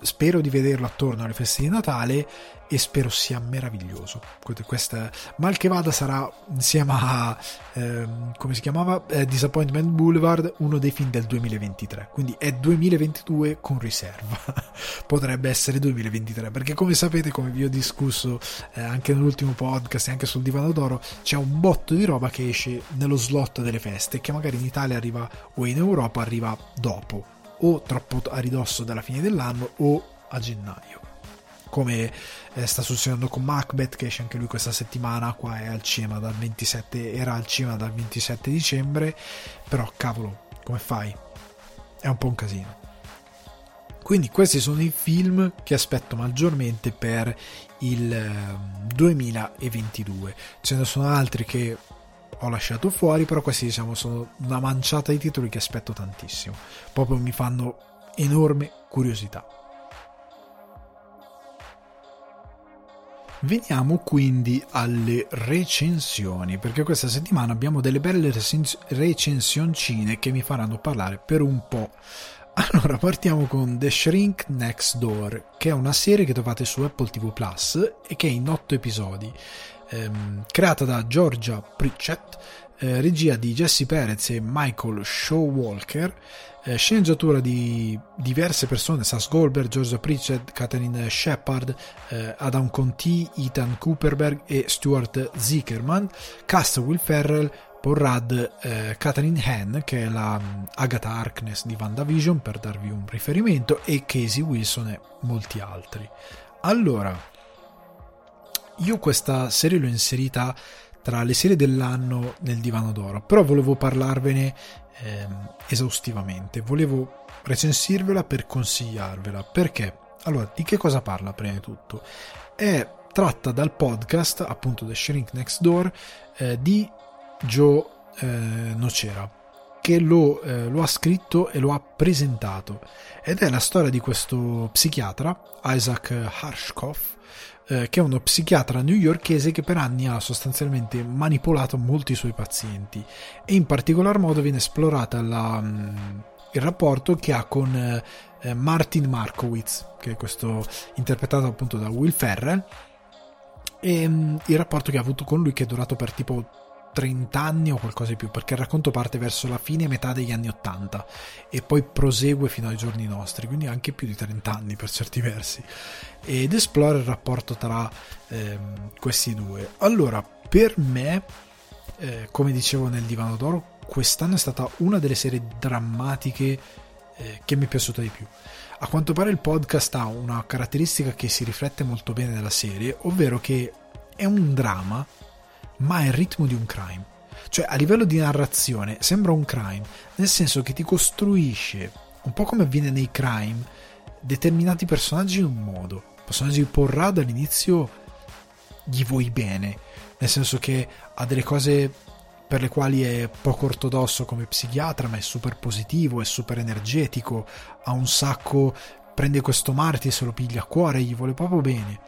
spero di vederlo attorno alle feste di Natale e spero sia meraviglioso. Questa, mal che vada sarà insieme a ehm, come si chiamava? Eh, Disappointment Boulevard uno dei film del 2023 quindi è 2022 con riserva. Potrebbe essere 2023 perché come sapete come vi ho discusso eh, anche nell'ultimo podcast e anche sul divano d'oro c'è un botto di roba che esce nello slot delle feste che magari in Italia arriva o in Europa arriva dopo o troppo a ridosso della fine dell'anno o a gennaio. Come eh, sta succedendo con Macbeth che esce anche lui questa settimana qua è al cinema dal 27 era al cinema dal 27 dicembre però cavolo come fai? È un po' un casino. Quindi questi sono i film che aspetto maggiormente per il 2022 ehm, ce ne sono altri che ho lasciato fuori però questi diciamo sono una manciata di titoli che aspetto tantissimo. Proprio mi fanno enorme curiosità Veniamo quindi alle recensioni, perché questa settimana abbiamo delle belle recensioncine che mi faranno parlare per un po'. Allora, partiamo con The Shrink Next Door, che è una serie che trovate su Apple TV Plus e che è in otto episodi. Ehm, creata da Georgia Pritchett, eh, regia di Jesse Perez e Michael Showalker, eh, sceneggiatura di diverse persone, Sas Goldberg, Georgia Pritchett, Catherine Shepard, eh, Adam Conti, Ethan Cooperberg e Stuart Zickerman, cast Will Ferrell, Paul Rudd, eh, Catherine Henn, che è la um, Agatha Harkness di WandaVision, per darvi un riferimento, e Casey Wilson e molti altri. Allora, io questa serie l'ho inserita tra le serie dell'anno nel divano d'oro, però volevo parlarvene ehm, esaustivamente, volevo recensirvela per consigliarvela, perché? Allora, di che cosa parla prima di tutto? È tratta dal podcast, appunto The Shrink Next Door, eh, di Joe eh, Nocera, che lo, eh, lo, ha scritto e lo ha presentato, ed è la storia di questo psichiatra, Isaac Harshkoff, eh, che è uno psichiatra newyorkese che per anni ha sostanzialmente manipolato molti suoi pazienti. E in particolar modo viene esplorata la, mm, il rapporto che ha con eh, Martin Markowitz, che è questo interpretato appunto da Will Ferrell, e mh, mm, il rapporto che ha avuto con lui che è durato per tipo 30 anni o qualcosa di più, perché il racconto parte verso la fine e metà degli anni 80 e poi prosegue fino ai giorni nostri, quindi anche più di 30 anni per certi versi, ed esplora il rapporto tra ehm, questi due. Allora, per me, eh, come dicevo nel Divano d'Oro, quest'anno è stata una delle serie drammatiche eh, che mi è piaciuta di più. A quanto pare il podcast ha una caratteristica che si riflette molto bene nella serie, ovvero che è un dramma ma il ritmo di un crime. Cioè, a livello di narrazione, sembra un crime, nel senso che ti costruisce, un po' come avviene nei crime, determinati personaggi in un modo. Personaggi di Porrad all'inizio gli vuoi bene, nel senso che ha delle cose per le quali è poco ortodosso come psichiatra, ma è super positivo, è super energetico, ha un sacco, prende questo Marty e se lo piglia a cuore, gli vuole proprio bene.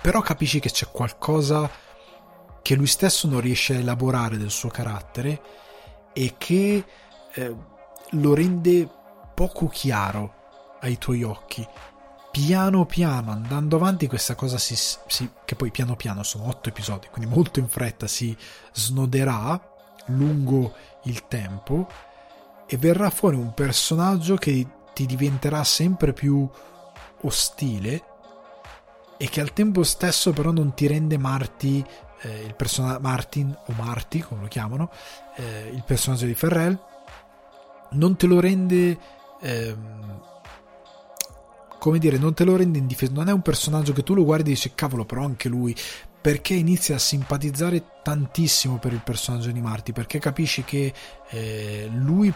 Però capisci che c'è qualcosa che lui stesso non riesce a elaborare del suo carattere e che eh, lo rende poco chiaro ai tuoi occhi. Piano piano, andando avanti, questa cosa si, si, che poi piano piano sono otto episodi, quindi molto in fretta si snoderà lungo il tempo e verrà fuori un personaggio che ti diventerà sempre più ostile e che al tempo stesso però non ti rende Marty eh, il personaggio Martin o Marty come lo chiamano eh, il personaggio di Ferrell non te lo rende ehm, come dire non te lo rende indifeso non è un personaggio che tu lo guardi e dici cavolo però anche lui perché inizi a simpatizzare tantissimo per il personaggio di Marty perché capisci che eh, lui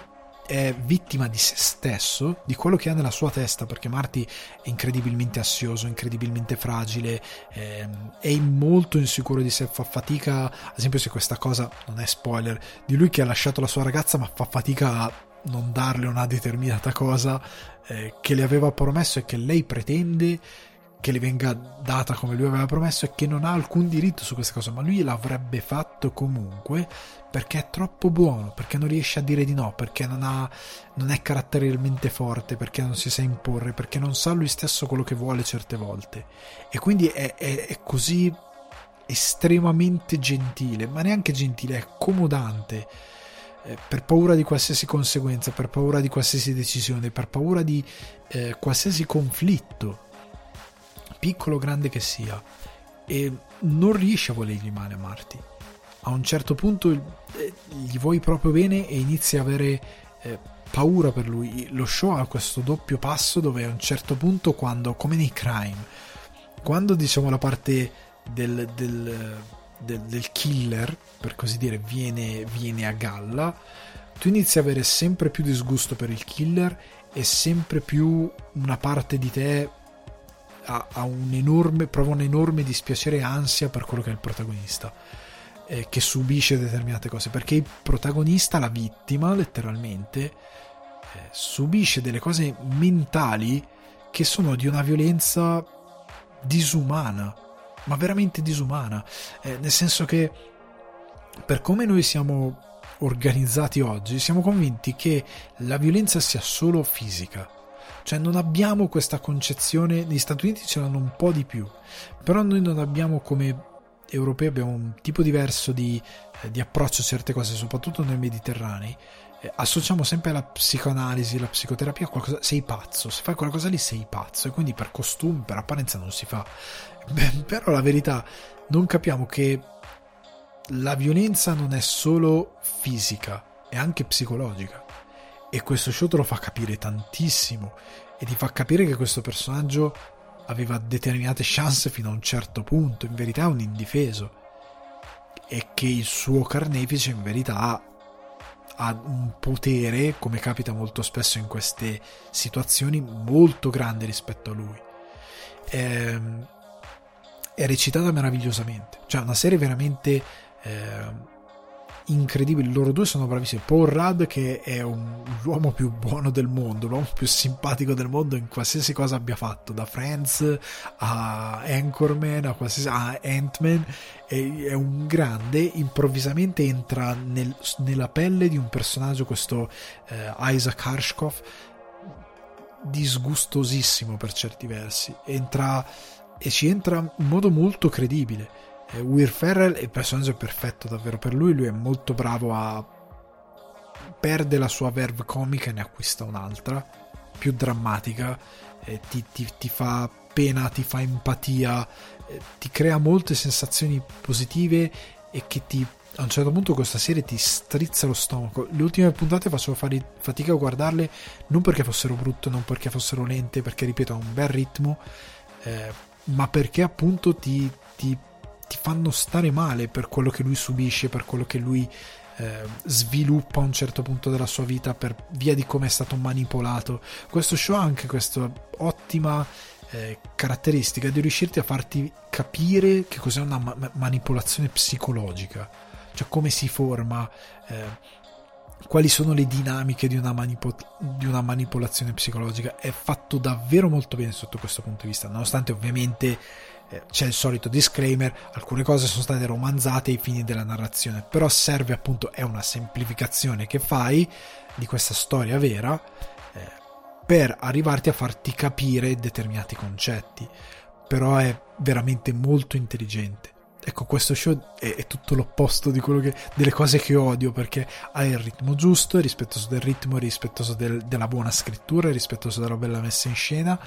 è vittima di se stesso, di quello che ha nella sua testa, perché Marty è incredibilmente assioso, incredibilmente fragile, ehm, è molto insicuro di sé, fa fatica, ad esempio se questa cosa non è spoiler, di lui che ha lasciato la sua ragazza ma fa fatica a non darle una determinata cosa eh, che le aveva promesso e che lei pretende che le venga data come lui aveva promesso e che non ha alcun diritto su questa cosa, ma lui l'avrebbe fatto comunque perché è troppo buono, perché non riesce a dire di no, perché non, ha, non è caratterialmente forte, perché non si sa imporre, perché non sa lui stesso quello che vuole certe volte. E quindi è, è, è così estremamente gentile, ma neanche gentile, è accomodante eh, per paura di qualsiasi conseguenza, per paura di qualsiasi decisione, per paura di eh, qualsiasi conflitto piccolo o grande che sia, e non riesci a volergli male a Marty. A un certo punto eh, gli vuoi proprio bene e inizi a avere eh, paura per lui. Lo show ha questo doppio passo dove a un certo punto, quando, come nei crime, quando diciamo la parte del, del, del, del killer, per così dire, viene, viene a galla, tu inizi a avere sempre più disgusto per il killer e sempre più una parte di te ha, ha un enorme, prova un enorme dispiacere e ansia per quello che è il protagonista eh, che subisce determinate cose perché il protagonista, la vittima letteralmente eh, subisce delle cose mentali che sono di una violenza disumana ma veramente disumana. Eh, nel senso che per come noi siamo organizzati oggi siamo convinti che la violenza sia solo fisica cioè non abbiamo questa concezione, negli Stati Uniti ce l'hanno un po' di più, però noi non abbiamo come europei, abbiamo un tipo diverso di, eh, di approccio a certe cose, soprattutto noi mediterranei. Eh, associamo sempre la psicoanalisi, la psicoterapia a qualcosa, sei pazzo, se fai qualcosa lì sei pazzo e quindi per costume, per apparenza non si fa. Beh, però la verità, non capiamo che la violenza non è solo fisica, è anche psicologica e questo show te lo fa capire tantissimo e ti fa capire che questo personaggio aveva determinate chance fino a un certo punto, in verità è un indifeso e che il suo carnefice in verità ha un potere, come capita molto spesso in queste situazioni, molto grande rispetto a lui. È, ehm, è recitata meravigliosamente, cioè una serie veramente eh, incredibili. Loro due sono bravissimi. Paul Rudd, che è un, l'uomo più buono del mondo, l'uomo più simpatico del mondo in qualsiasi cosa abbia fatto, da Friends a Anchorman a, a Ant-Man. È, è un grande, improvvisamente entra nel, nella pelle di un personaggio, questo eh, Isaac Harshkoff, disgustosissimo per certi versi. Entra e ci entra in modo molto credibile Eh, Will Ferrell il personaggio è perfetto davvero per lui, lui è molto bravo a perde la sua verve comica e ne acquista un'altra più drammatica, eh, ti, ti, ti, fa pena, ti fa empatia, eh, ti crea molte sensazioni positive e che ti a un certo punto questa serie ti strizza lo stomaco. Le ultime puntate facevo fare fatica a guardarle non perché fossero brutte, non perché fossero lente, perché ripeto ha un bel ritmo, eh, ma perché appunto ti, ti, ti, fanno stare male per quello che lui subisce, per quello che lui eh, sviluppa a un certo punto della sua vita per via di come è stato manipolato. Questo show ha anche questa ottima eh, caratteristica di riuscirti a farti capire che cos'è una ma- manipolazione psicologica, cioè come si forma, eh, quali sono le dinamiche di una, manipo- di una manipolazione psicologica. È fatto davvero molto bene sotto questo punto di vista, nonostante ovviamente eh, c'è il solito disclaimer, alcune cose sono state romanzate ai fini della narrazione, però serve appunto, è una semplificazione che fai di questa storia vera eh, per arrivarti a farti capire determinati concetti, però è veramente molto intelligente. Ecco, questo show è, è tutto l'opposto che, delle cose che odio perché ha il ritmo giusto, è rispettoso del ritmo, è rispettoso del, della buona scrittura, è rispettoso della bella messa in scena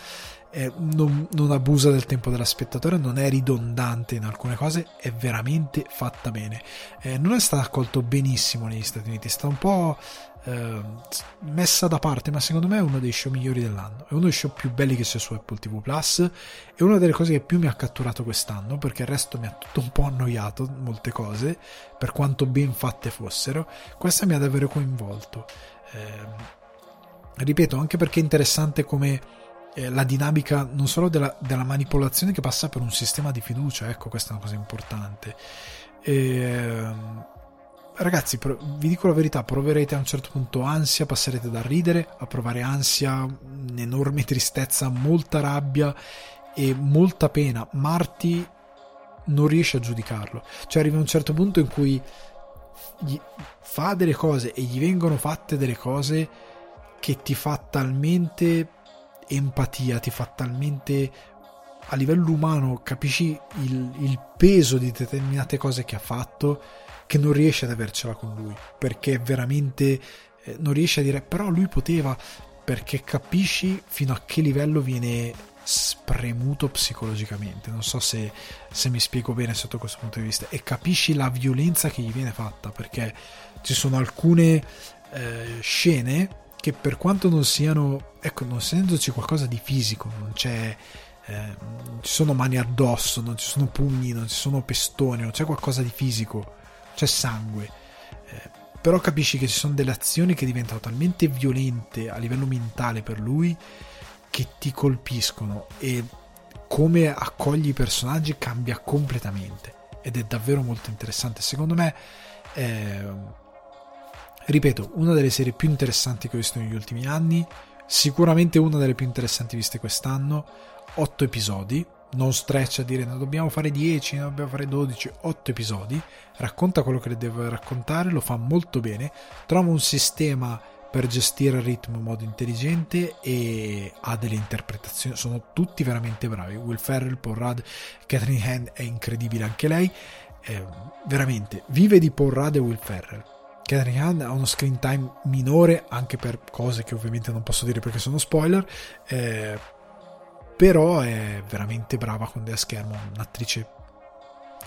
eh, non, non, abusa del tempo della spettatore, non è ridondante in alcune cose, è veramente fatta bene. Eh, non è stata accolto benissimo negli Stati Uniti, è stata un po' eh, messa da parte, ma secondo me è uno dei show migliori dell'anno. È uno dei show più belli che c'è su Apple TV Plus. È una delle cose che più mi ha catturato quest'anno, perché il resto mi ha tutto un po' annoiato, molte cose, per quanto ben fatte fossero. Questa mi ha davvero coinvolto. Eh, ripeto, anche perché è interessante come eh, la dinamica non solo della, della, manipolazione che passa per un sistema di fiducia, ecco questa è una cosa importante. E, ragazzi, vi dico la verità, proverete a un certo punto ansia, passerete da ridere a provare ansia, un'enorme tristezza, molta rabbia e molta pena. Marty non riesce a giudicarlo, cioè arriva a un certo punto in cui fa delle cose e gli vengono fatte delle cose che ti fa talmente empatia, ti fa talmente a livello umano capisci il, il, peso di determinate cose che ha fatto che non riesci ad avercela con lui perché veramente eh, non riesci a dire però lui poteva perché capisci fino a che livello viene spremuto psicologicamente. Non so se, se mi spiego bene sotto questo punto di vista. E capisci la violenza che gli viene fatta perché ci sono alcune eh, scene che per quanto non siano, ecco, non essendoci qualcosa di fisico, non c'è, eh, non ci sono mani addosso, non ci sono pugni, non ci sono pestoni, non c'è qualcosa di fisico, c'è sangue. Eh, però capisci che ci sono delle azioni che diventano talmente violente a livello mentale per lui che ti colpiscono e come accogli i personaggi cambia completamente ed è davvero molto interessante. Secondo me eh, ripeto, una delle serie più interessanti che ho visto negli ultimi anni, sicuramente una delle più interessanti viste quest'anno, 8 episodi, non stretch a dire ne dobbiamo fare 10, ne dobbiamo fare 12, 8 episodi, racconta quello che deve raccontare, lo fa molto bene, trova un sistema per gestire il ritmo in modo intelligente e ha delle interpretazioni, sono tutti veramente bravi, Will Ferrell, Paul Rudd, Catherine Hand è incredibile anche lei, eh, veramente vive di Paul Rudd e Will Ferrell Catherine Hahn ha uno screen time minore anche per cose che ovviamente non posso dire perché sono spoiler eh, però è veramente brava con della schermo un'attrice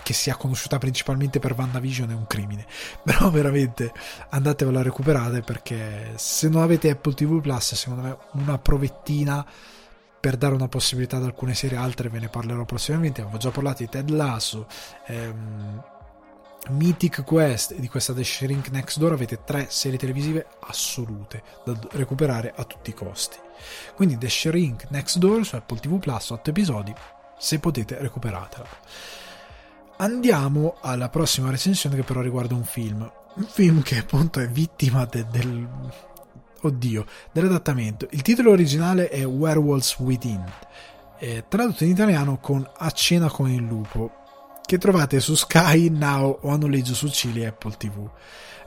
che sia conosciuta principalmente per WandaVision è un crimine. Però veramente andatevela a recuperare perché se non avete Apple TV Plus secondo me una provettina per dare una possibilità ad alcune serie altre ve ne parlerò prossimamente avevo già parlato di Ted Lasso ehm, Mythic Quest e di questa The Shrink Next Door avete tre serie televisive assolute da recuperare a tutti i costi. Quindi The Shrink Next Door su Apple TV Plus, 8 episodi, se potete recuperatela. Andiamo alla prossima recensione che però riguarda un film. Un film che appunto è vittima de, del... Oddio, dell'adattamento. Il titolo originale è Werewolves Within, eh, tradotto in italiano con A cena con il lupo che trovate su Sky, Now o a noleggio su Cili e Apple TV.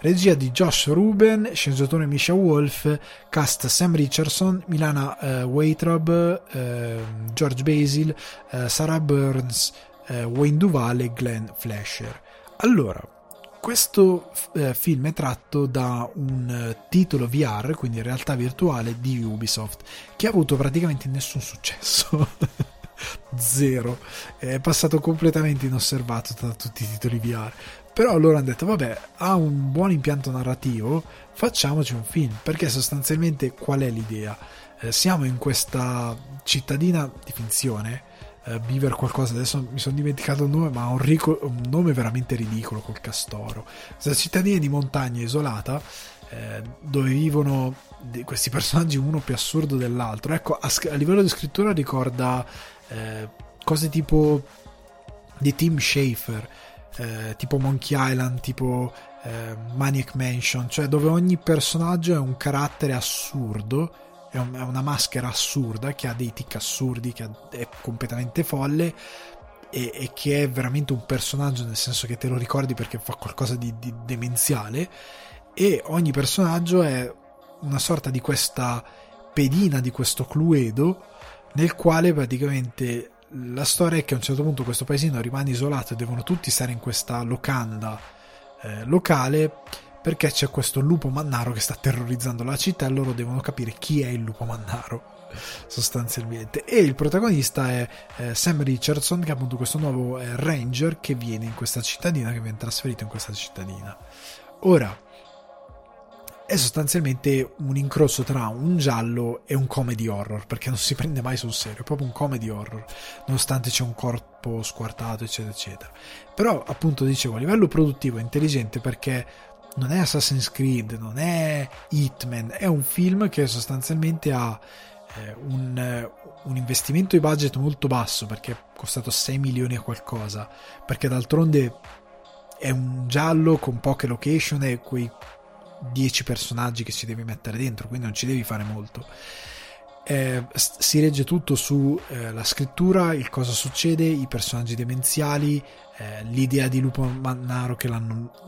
Regia di Josh Ruben, sceneggiatore Misha Wolf, cast Sam Richardson, Milana uh, Waitrob, uh, George Basil, uh, Sarah Burns, eh, Wayne Duval e Glenn Flasher. Allora, questo eh, film è tratto da un eh, titolo VR, quindi realtà virtuale di Ubisoft, che ha avuto praticamente nessun successo. Zero. È passato completamente inosservato da tutti i titoli VR. Però loro hanno detto, vabbè, ha un buon impianto narrativo, facciamoci un film. Perché sostanzialmente qual è l'idea? Eh, siamo in questa cittadina di finzione eh, Beaver qualcosa, adesso mi sono dimenticato il nome, ma ha un, rico, un nome veramente ridicolo col castoro. Questa cittadina di montagna isolata eh, dove vivono questi personaggi uno più assurdo dell'altro. Ecco, a, a livello di scrittura ricorda eh, cose tipo di Tim Schafer, eh, tipo Monkey Island, tipo eh, Maniac Mansion, cioè dove ogni personaggio è un carattere assurdo è, un, è una maschera assurda che ha dei tic assurdi, che è completamente folle e, e, che è veramente un personaggio nel senso che te lo ricordi perché fa qualcosa di, di demenziale e ogni personaggio è una sorta di questa pedina di questo cluedo nel quale praticamente la storia è che a un certo punto questo paesino rimane isolato e devono tutti stare in questa locanda eh, locale perché c'è questo lupo mannaro che sta terrorizzando la città e loro devono capire chi è il lupo mannaro sostanzialmente. E il protagonista è eh, Sam Richardson che è appunto questo nuovo eh, ranger che viene in questa cittadina che viene trasferito in questa cittadina. Ora è sostanzialmente un incrocio tra un giallo e un comedy horror perché non si prende mai sul serio è proprio un comedy horror nonostante c'è un corpo squartato eccetera eccetera. Però appunto dicevo a livello produttivo è intelligente perché non è Assassin's Creed, non è Hitman, è un film che sostanzialmente ha eh, un, un, investimento di budget molto basso perché è costato 6 milioni e qualcosa, perché d'altronde è un giallo con poche location e quei 10 personaggi che ci devi mettere dentro, quindi non ci devi fare molto. Eh, si regge tutto sulla eh, scrittura, il cosa succede, i personaggi demenziali, eh, l'idea di Lupo Mannaro che,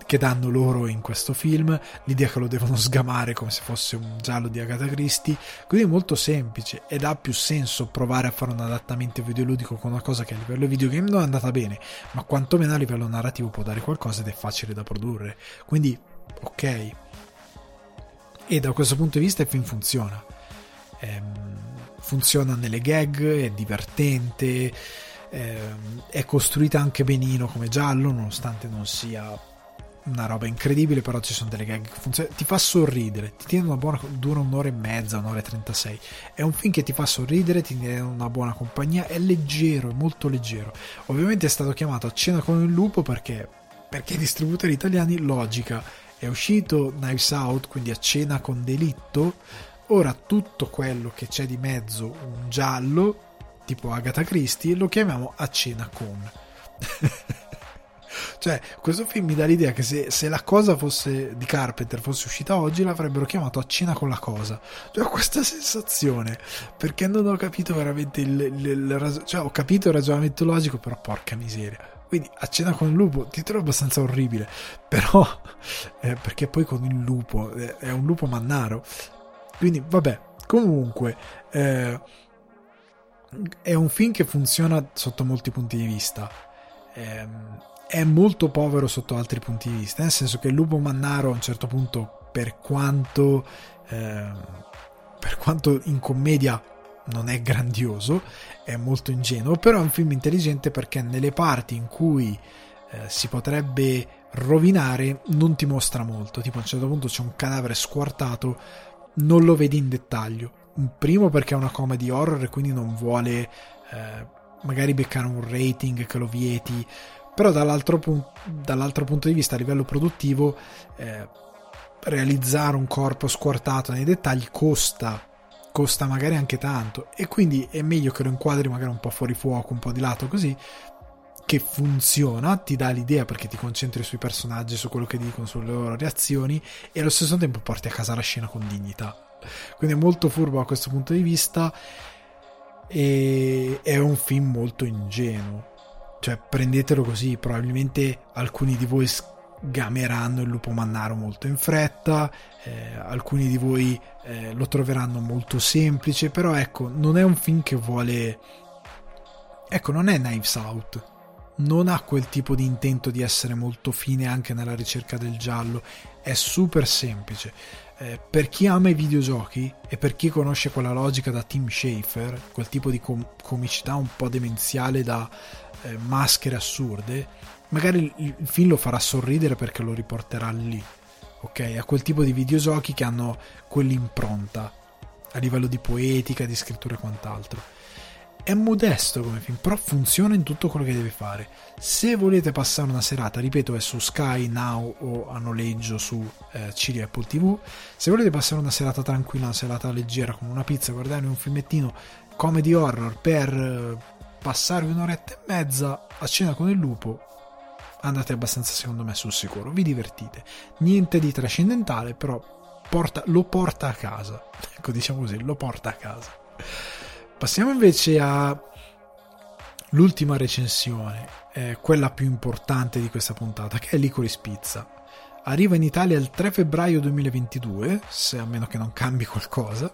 che, danno loro in questo film, l'idea che lo devono sgamare come se fosse un giallo di Agatha Christie, quindi è molto semplice ed ha più senso provare a fare un adattamento videoludico con una cosa che a livello videogame non è andata bene, ma quantomeno a livello narrativo può dare qualcosa ed è facile da produrre. Quindi, ok. E da questo punto di vista il film funziona. Ehm, funziona nelle gag, è divertente, ehm, è costruita anche benino come giallo, nonostante non sia una roba incredibile, però ci sono delle gag che funzionano, ti fa sorridere, ti tiene una buona, dura un'ora e mezza, un'ora e 36, è un film che ti fa sorridere, ti tiene una buona compagnia, è leggero, è molto leggero, ovviamente è stato chiamato a cena con il lupo perché, perché i distributori italiani, logica, è uscito Knives Out, quindi a cena con delitto, Ora tutto quello che c'è di mezzo, un giallo, tipo Agatha Christie, lo chiamiamo a cena con. cioè, questo film mi dà l'idea che se, se, la cosa fosse di Carpenter fosse uscita oggi, l'avrebbero chiamato a cena con la cosa. Cioè, ho questa sensazione perché non ho capito veramente il, il, il, cioè, ho capito il ragionamento logico, però porca miseria. Quindi a cena con il lupo, titolo abbastanza orribile, però eh, perché poi con il lupo eh, è un lupo mannaro quindi, vabbè, comunque, eh, è un film che funziona sotto molti punti di vista. Eh, è molto povero sotto altri punti di vista, nel senso che il lupo mannaro a un certo punto, per quanto, eh, per quanto in commedia non è grandioso, è molto ingenuo, però è un film intelligente perché nelle parti in cui eh, si potrebbe rovinare non ti mostra molto, tipo a un certo punto c'è un cadavere squartato non lo vedi in dettaglio. Primo perché è una comedy horror e quindi non vuole eh, magari beccare un rating che lo vieti, però dall'altro, pun- dall'altro punto di vista a livello produttivo eh, realizzare un corpo squartato nei dettagli costa costa magari anche tanto e quindi è meglio che lo inquadri magari un po' fuori fuoco, un po' di lato così che funziona, ti dà l'idea perché ti concentri sui personaggi, su quello che dicono, sulle loro reazioni e allo stesso tempo porti a casa la scena con dignità. Quindi è molto furbo a questo punto di vista e è un film molto ingenuo. Cioè prendetelo così, probabilmente alcuni di voi sgameranno il lupo mannaro molto in fretta, eh, alcuni di voi eh, lo troveranno molto semplice, però ecco, non è un film che vuole... Ecco, non è Knives Out, non ha quel tipo di intento di essere molto fine anche nella ricerca del giallo, è super semplice. Eh, per chi ama i videogiochi e per chi conosce quella logica da Tim Schafer, quel tipo di com- comicità un po' demenziale da eh, maschere assurde, magari il, il film lo farà sorridere perché lo riporterà lì, ok? A quel tipo di videogiochi che hanno quell'impronta a livello di poetica, di scrittura e quant'altro è modesto come film, però funziona in tutto quello che deve fare. Se volete passare una serata, ripeto, è su Sky Now o a noleggio su eh, Ciri Apple TV. Se volete passare una serata tranquilla, una serata leggera con una pizza, guardare un filmettino comedy horror per eh, passarvi un'oretta e mezza a cena con il lupo, andate abbastanza secondo me sul sicuro. Vi divertite. Niente di trascendentale, però porta, lo porta a casa. Ecco, diciamo così, lo porta a casa. Passiamo invece all'ultima recensione, eh, quella più importante di questa puntata, che è Licorice Pizza. Arriva in Italia il 3 febbraio 2022, se a meno che non cambi qualcosa.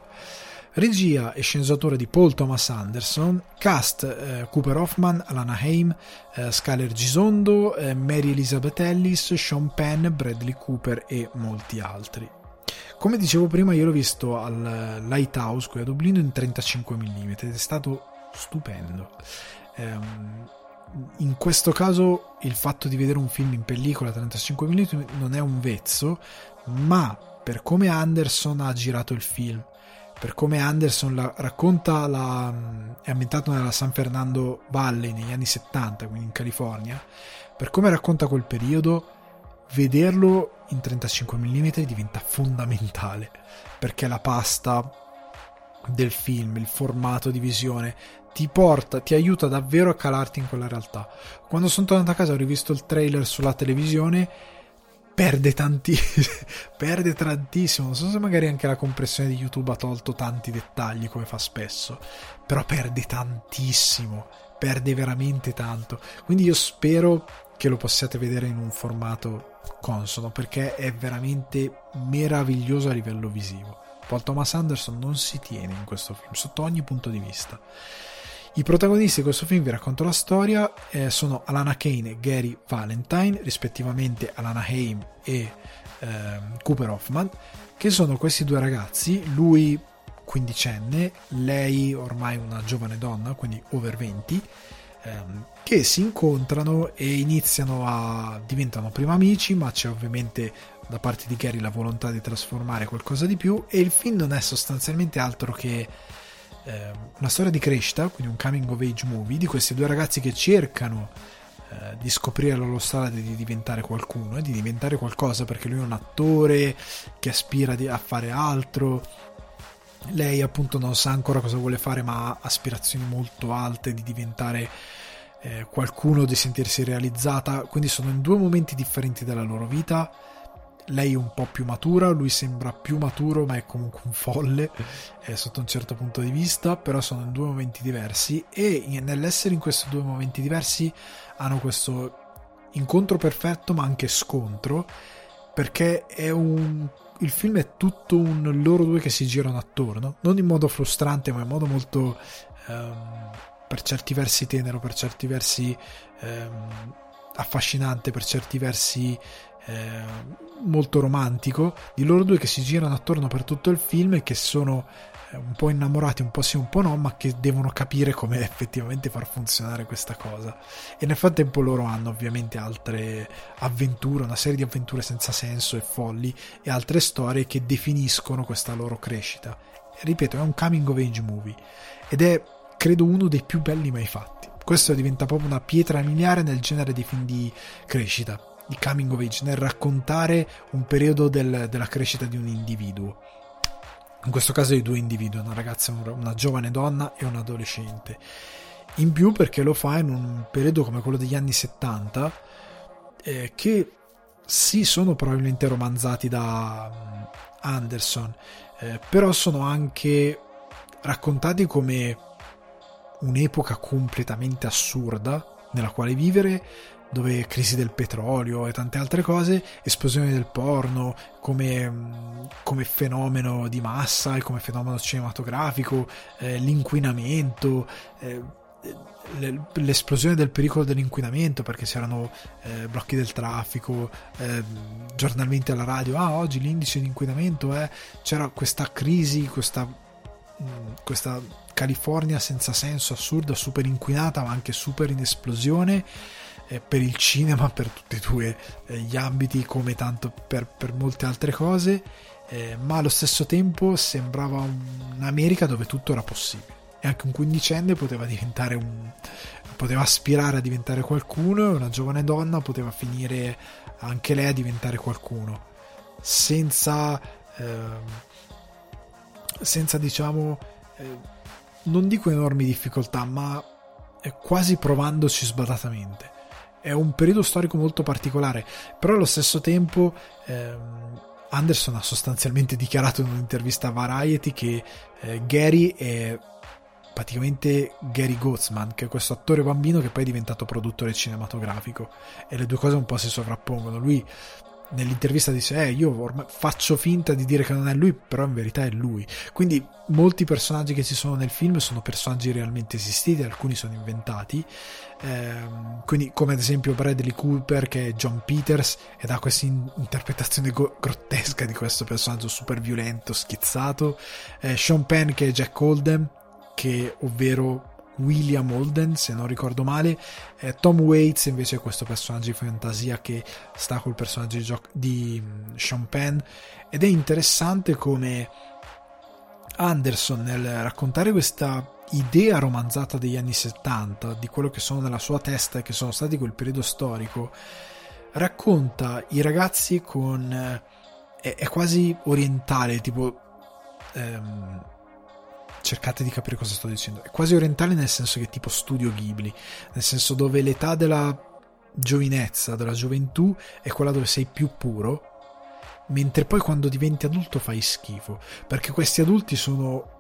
Regia e sceneggiatura di Paul Thomas Anderson, cast eh, Cooper Hoffman, Alana Haim, eh, Skyler Gisondo, eh, Mary Elizabeth Ellis, Sean Penn, Bradley Cooper e molti altri. Come dicevo prima, io l'ho visto al Lighthouse qui a Dublino in 35 mm ed è stato stupendo. Um, in questo caso il fatto di vedere un film in pellicola a 35 mm non è un vezzo, ma per come Anderson ha girato il film, per come Anderson la, racconta la, è ambientato nella San Fernando Valley negli anni 70, quindi in California, per come racconta quel periodo vederlo in 35 mm diventa fondamentale perché la pasta del film, il formato di visione ti porta, ti aiuta davvero a calarti in quella realtà. Quando sono tornato a casa ho rivisto il trailer sulla televisione perde tantissimo, perde tantissimo. Non so se magari anche la compressione di YouTube ha tolto tanti dettagli come fa spesso, però perde tantissimo, perde veramente tanto. Quindi io spero che lo possiate vedere in un formato consono perché è veramente meraviglioso a livello visivo. Paul Thomas Anderson non si tiene in questo film sotto ogni punto di vista. I protagonisti di questo film, vi racconto la storia, eh, sono Alana Kane e Gary Valentine, rispettivamente Alana Haim e eh, Cooper Hoffman, che sono questi due ragazzi, lui quindicenne, lei ormai una giovane donna, quindi over 20, ehm, che si incontrano e iniziano a diventano prima amici, ma c'è ovviamente da parte di Gary la volontà di trasformare qualcosa di più e il film non è sostanzialmente altro che eh, una storia di crescita, quindi un coming of age movie di questi due ragazzi che cercano eh, di scoprire la loro strada di diventare qualcuno e di diventare qualcosa perché lui è un attore che aspira a fare altro lei appunto non sa ancora cosa vuole fare ma ha aspirazioni molto alte di diventare eh, qualcuno, di sentirsi realizzata, quindi sono in due momenti differenti della loro vita. Lei è un po' più matura, lui sembra più maturo ma è comunque un folle eh, sotto un certo punto di vista, però sono in due momenti diversi e nell'essere in questi due momenti diversi hanno questo incontro perfetto ma anche scontro perché è un il film è tutto un loro due che si girano attorno, non in modo frustrante, ma in modo molto um, per certi versi tenero, per certi versi um, affascinante, per certi versi um, molto romantico, di loro due che si girano attorno per tutto il film e che sono eh, un po' innamorati, un po' sì, un po' no, ma che devono capire come effettivamente far funzionare questa cosa. E nel frattempo loro hanno ovviamente altre avventure, una serie di avventure senza senso e folli e altre storie che definiscono questa loro crescita. Ripeto, è un coming of age movie ed è credo uno dei più belli mai fatti. Questo diventa proprio una pietra miliare nel genere di film di crescita, di coming of age, nel raccontare un periodo del, della crescita di un individuo in questo caso di due individui, una ragazza, una giovane donna e un adolescente. In più perché lo fa in un periodo come quello degli anni 70 eh, che sì sono probabilmente romanzati da um, Anderson, eh, però sono anche raccontati come un'epoca completamente assurda nella quale vivere dove crisi del petrolio e tante altre cose, esplosione del porno come, mm, come fenomeno di massa e come fenomeno cinematografico, eh, l'inquinamento, eh, l'esplosione del pericolo dell'inquinamento perché c'erano eh, blocchi del traffico eh, giornalmente alla radio ah oggi l'indice di inquinamento è c'era questa crisi questa, mh, questa California senza senso assurda super inquinata ma anche super in esplosione eh, per il cinema per tutti e due eh, gli ambiti come tanto per, per molte altre cose eh, ma allo stesso tempo sembrava un'America dove tutto era possibile. E anche un quindicenne poteva diventare un poteva aspirare a diventare qualcuno e una giovane donna poteva finire anche lei a diventare qualcuno. Senza eh, senza diciamo eh, non dico enormi difficoltà ma quasi provandoci sbadatamente è un periodo storico molto particolare però allo stesso tempo ehm, Anderson ha sostanzialmente dichiarato in un'intervista a Variety che eh, Gary è praticamente Gary Gozman, che è questo attore bambino che poi è diventato produttore cinematografico e le due cose un po' si sovrappongono. Lui nell'intervista dice eh io ormai faccio finta di dire che non è lui però in verità è lui. Quindi molti personaggi che ci sono nel film sono personaggi realmente esistiti alcuni sono inventati. Ehm, quindi come ad esempio Bradley Cooper che è John Peters ed ha questa in- interpretazione go- grottesca di questo personaggio super violento schizzato. Eh, Sean Penn che è Jack Holden che ovvero William Holden, se non ricordo male. Eh, Tom Waits invece è questo personaggio di fantasia che sta col personaggio di, Gio- di um, Sean Penn. Ed è interessante come Anderson nel raccontare questa idea romanzata degli anni 70, di quello che sono nella sua testa e che sono stati quel periodo storico, racconta i ragazzi con... Eh, è, è, quasi orientale, tipo... Ehm, cercate di capire cosa sto dicendo. È quasi orientale nel senso che è tipo studio Ghibli, nel senso dove l'età della giovinezza, della gioventù è quella dove sei più puro, mentre poi quando diventi adulto fai schifo, perché questi adulti sono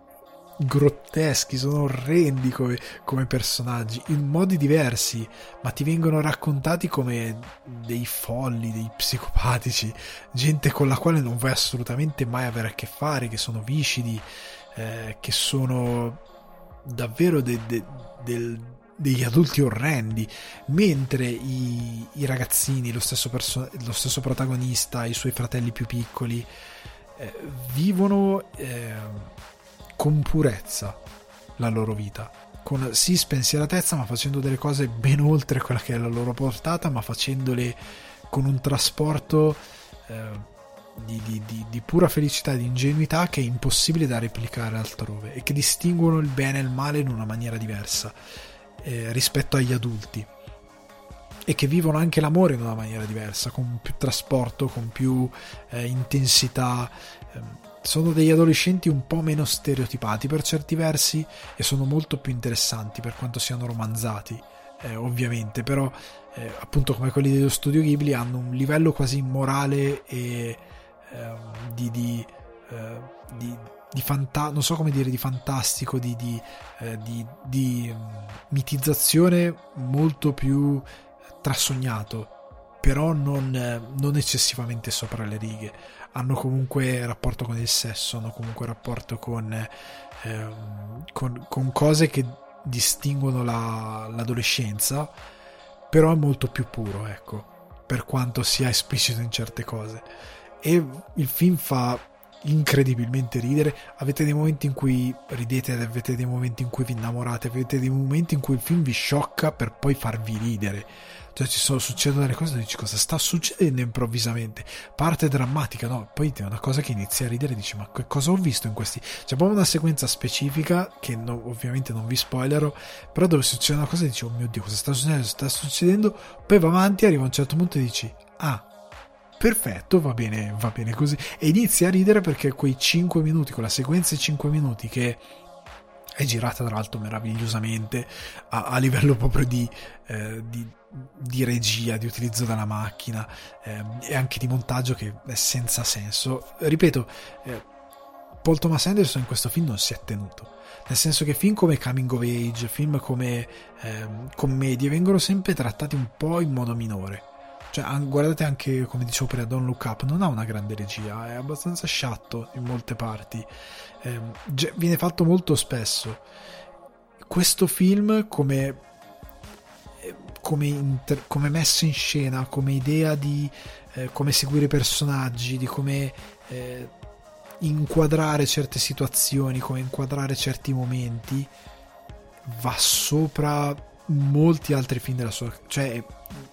grotteschi, sono orrendi come, come, personaggi, in modi diversi, ma ti vengono raccontati come dei folli, dei psicopatici, gente con la quale non vuoi assolutamente mai avere a che fare, che sono viscidi, eh, che sono davvero de, de, del, degli adulti orrendi, mentre i, i ragazzini, lo stesso, perso- lo stesso, protagonista, i suoi fratelli più piccoli, eh, vivono eh, con purezza la loro vita. Con sì spensieratezza, ma facendo delle cose ben oltre quella che è la loro portata, ma facendole con un trasporto eh, di, di, di, pura felicità e di ingenuità che è impossibile da replicare altrove e che distinguono il bene e il male in una maniera diversa eh, rispetto agli adulti e che vivono anche l'amore in una maniera diversa, con più trasporto, con più eh, intensità. Ehm, sono degli adolescenti un po' meno stereotipati per certi versi e sono molto più interessanti per quanto siano romanzati, eh, ovviamente, però eh, appunto come quelli dello studio Ghibli hanno un livello quasi morale e Ehm, di, di, eh, di, di fanta- non so come dire, di fantastico, di, di, eh, di, um, mitizzazione molto più trasognato, però non, non, eccessivamente sopra le righe. Hanno comunque rapporto con il sesso, hanno comunque rapporto con, ehm, con, con cose che distinguono la, l'adolescenza, però è molto più puro, ecco, per quanto sia esplicito in certe cose e il film fa incredibilmente ridere. Avete dei momenti in cui ridete, avete dei momenti in cui vi innamorate, avete dei momenti in cui il film vi sciocca per poi farvi ridere. Cioè ci sono, succedono delle cose e dici cosa sta succedendo improvvisamente. Parte drammatica, no? Poi è una cosa che inizia a ridere dici ma che cosa ho visto in questi... C'è proprio una sequenza specifica che no, ovviamente non vi spoilerò, però dove succede una cosa e dici oh mio Dio cosa sta succedendo? Sta succedendo? Poi va avanti, arriva a un certo punto e dici ah perfetto, va bene, va bene così. E inizia a ridere perché quei 5 minuti, quella sequenza di 5 minuti che è girata tra l'altro meravigliosamente a, a livello proprio di, eh, di, di, regia, di utilizzo della macchina eh, e anche di montaggio che è senza senso. Ripeto, eh, Paul Thomas Anderson in questo film non si è tenuto. Nel senso che film come Coming of Age, film come ehm, commedie vengono sempre trattati un po' in modo minore cioè, guardate anche, come dicevo prima, Don't Look Up, non ha una grande regia, è abbastanza sciatto in molte parti, eh, viene fatto molto spesso. questo film come, come, inter, come, messo in scena, come idea di eh, come seguire i personaggi, di come eh, inquadrare certe situazioni, come inquadrare certi momenti, va sopra molti altri film della sua cioè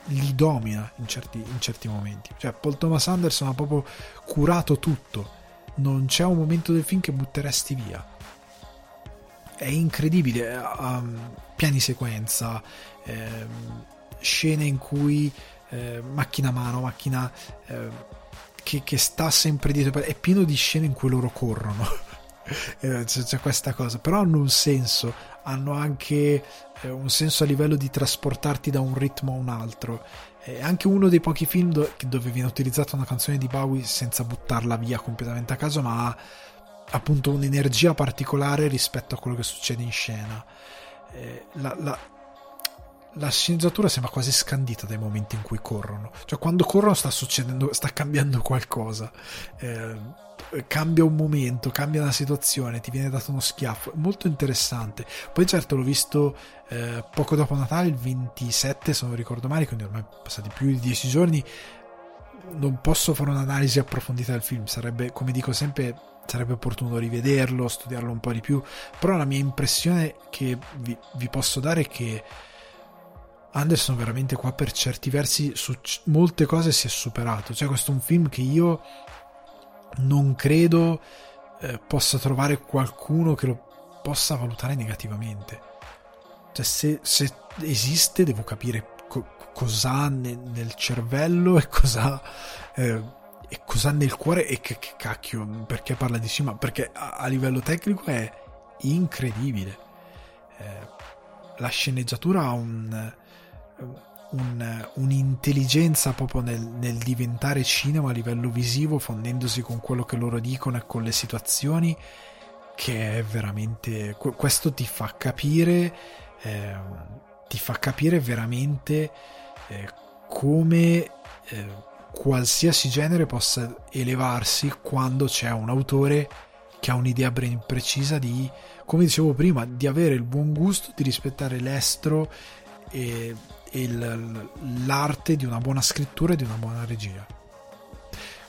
li domina in certi, in certi momenti. Cioè Paul Thomas Anderson ha proprio curato tutto. Non c'è un momento del film che butteresti via. È incredibile um, piani sequenza ehm, scene in cui eh, macchina a mano macchina eh, che, che, sta sempre dietro. È pieno di scene in cui loro corrono eh, c'è, c'è questa cosa però hanno un senso hanno anche eh, un senso a livello di trasportarti da un ritmo a un altro. È anche uno dei pochi film do- dove viene utilizzata una canzone di Bowie senza buttarla via completamente a caso, ma ha appunto un'energia particolare rispetto a quello che succede in scena. Eh, la, la, la sceneggiatura sembra quasi scandita dai momenti in cui corrono. Cioè, quando corrono sta succedendo, sta cambiando qualcosa. Eh, cambia un momento, cambia una situazione, ti viene dato uno schiaffo. Molto interessante. Poi, certo, l'ho visto eh, poco dopo Natale, il 27, se non ricordo male, quindi ormai passati più di dieci giorni. Non posso fare un'analisi approfondita del film, sarebbe, come dico sempre, sarebbe opportuno rivederlo, studiarlo un po' di più. Però la mia impressione che vi, vi posso dare è che Anderson veramente qua per certi versi su molte cose si è superato. Cioè, questo è un film che io non credo eh, possa trovare qualcuno che lo possa valutare negativamente. Cioè, se, se esiste, devo capire co- cos'ha nel, nel, cervello e cos'ha, eh, e cos'ha nel cuore e che, che, cacchio, perché parla di cima, perché a, a livello tecnico è incredibile. Eh, la sceneggiatura ha un un, un'intelligenza proprio nel, nel, diventare cinema a livello visivo, fondendosi con quello che loro dicono e con le situazioni, che è veramente. Questo ti fa capire, eh, ti fa capire veramente eh, come eh, qualsiasi genere possa elevarsi quando c'è un autore che ha un'idea ben precisa di, come dicevo prima, di avere il buon gusto di rispettare l'estro e il, l'arte di una buona scrittura e di una buona regia.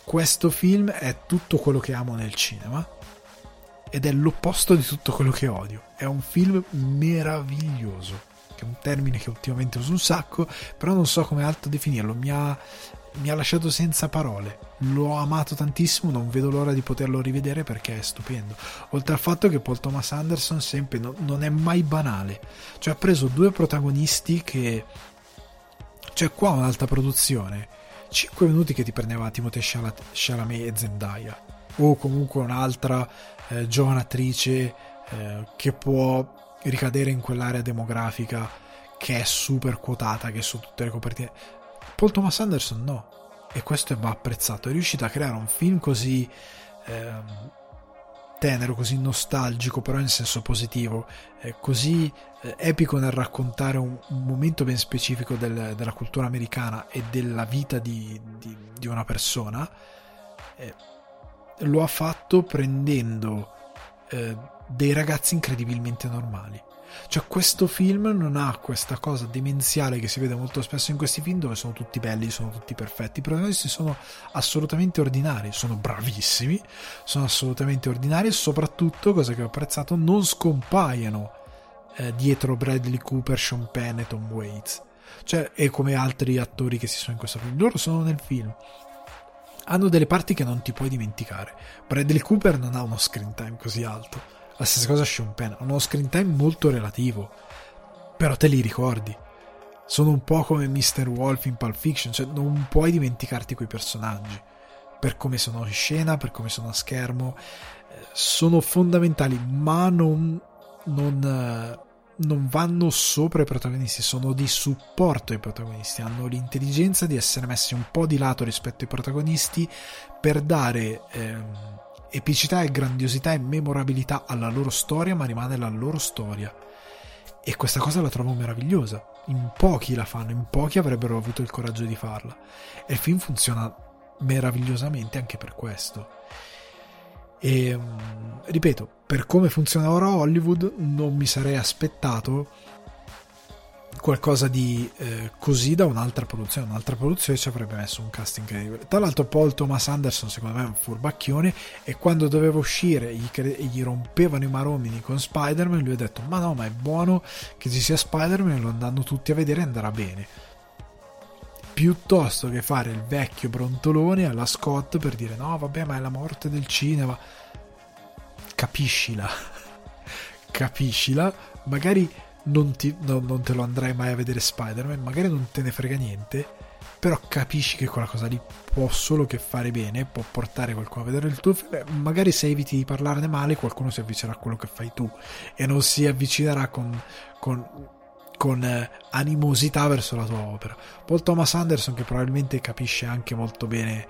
Questo film è tutto quello che amo nel cinema ed è l'opposto di tutto quello che odio. È un film meraviglioso, che è un termine che ultimamente uso un sacco, però non so come altro definirlo. Mi ha mi ha lasciato senza parole. L'ho amato tantissimo, non vedo l'ora di poterlo rivedere perché è stupendo. Oltre al fatto che Paul Thomas Anderson sempre no, non è mai banale. Cioè ha preso due protagonisti che... Cioè qua un'alta produzione. 5 minuti che ti prendeva Timothée Chalamet e Zendaya. O comunque un'altra eh, giovane attrice eh, che può ricadere in quell'area demografica che è super quotata, che su tutte le copertine Paul Thomas Anderson no, e questo va apprezzato. È riuscito a creare un film così eh, tenero, così nostalgico, però in senso positivo, eh, così eh, epico nel raccontare un, un momento ben specifico del, della cultura americana e della vita di, di, di una persona. Eh, lo ha fatto prendendo eh, dei ragazzi incredibilmente normali cioè questo film non ha questa cosa demenziale che si vede molto spesso in questi film dove sono tutti belli, sono tutti perfetti. I protagonisti sono assolutamente ordinari, sono bravissimi, sono assolutamente ordinari e soprattutto, cosa che ho apprezzato, non scompaiono eh, dietro Bradley Cooper, Sean Penn e Tom Waits. Cioè, e come altri attori che si sono in questo film. Loro sono nel film hanno delle parti che non ti puoi dimenticare. Bradley Cooper non ha uno screen time così alto la stessa cosa Sean Penn, hanno uno screen time molto relativo, però te li ricordi. Sono un po' come Mr. Wolf in Pulp Fiction, cioè non puoi dimenticarti quei personaggi, per come sono in scena, per come sono a schermo, eh, sono fondamentali, ma non, non, eh, non vanno sopra i protagonisti, sono di supporto ai protagonisti, hanno l'intelligenza di essere messi un po' di lato rispetto ai protagonisti per dare... Ehm, epicità e grandiosità e memorabilità alla loro storia, ma rimane la loro storia. E questa cosa la trovo meravigliosa. In pochi la fanno, in pochi avrebbero avuto il coraggio di farla. E il film funziona meravigliosamente anche per questo. E ripeto, per come funziona ora Hollywood, non mi sarei aspettato qualcosa di eh, così da un'altra produzione. Un'altra produzione ci avrebbe messo un cast incredibile. Tra l'altro, Paul Thomas Anderson, secondo me, è un furbacchione. E quando doveva uscire gli, cre- gli rompevano i maromini con Spider-Man, lui ha detto: Ma no, ma è buono che ci sia Spider-Man, lo andranno tutti a vedere e andrà bene. Piuttosto che fare il vecchio brontolone alla Scott per dire: No, vabbè, ma è la morte del cinema. Capiscila. Capiscila. Magari non, ti, no, non te lo andrai mai a vedere Spider-Man, magari non te ne frega niente, però capisci che quella cosa lì può solo che fare bene, può portare qualcuno a vedere il tuo film, magari se eviti di parlarne male qualcuno si avvicinerà a quello che fai tu e non si avvicinerà con, con, con eh, animosità verso la tua opera. Paul Thomas Anderson che probabilmente capisce anche molto bene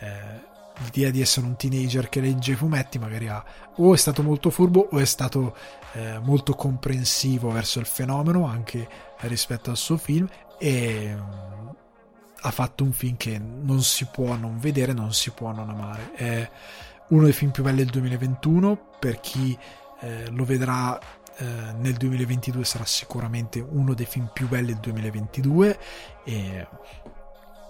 eh, l'idea di essere un teenager che legge i fumetti magari ha o è stato molto furbo o è stato eh, molto comprensivo verso il fenomeno anche rispetto al suo film e um, ha fatto un film che non si può non vedere, non si può non amare. È uno dei film più belli del 2021 per chi eh, lo vedrà eh, nel 2022 sarà sicuramente uno dei film più belli del 2022 e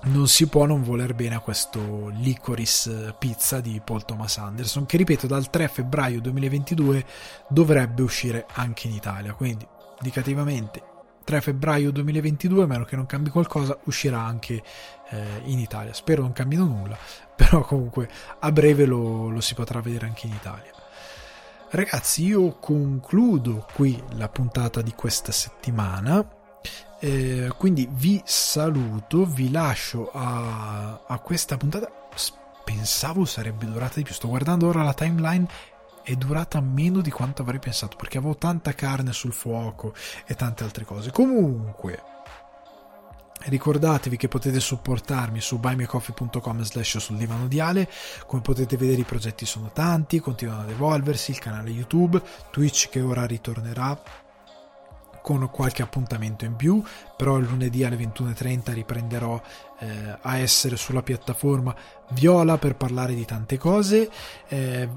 non si può non voler bene a questo Licorice Pizza di Paul Thomas Anderson, che ripeto dal 3 febbraio 2022 dovrebbe uscire anche in Italia. Quindi, indicativamente, 3 febbraio 2022, a meno che non cambi qualcosa, uscirà anche eh, in Italia. Spero non cambino nulla, però comunque a breve lo, lo si potrà vedere anche in Italia. Ragazzi, io concludo qui la puntata di questa settimana eh, quindi vi saluto, vi lascio a, a questa puntata. Pensavo sarebbe durata di più. Sto guardando ora la timeline è durata meno di quanto avrei pensato perché avevo tanta carne sul fuoco e tante altre cose. Comunque, ricordatevi che potete supportarmi su buymeacoffee.com slash sul divano di. Come potete vedere i progetti sono tanti, continuano ad evolversi, il canale YouTube, Twitch che ora ritornerà con qualche appuntamento in più, però il lunedì alle 21.30 riprenderò eh, a essere sulla piattaforma Viola per parlare di tante cose eh,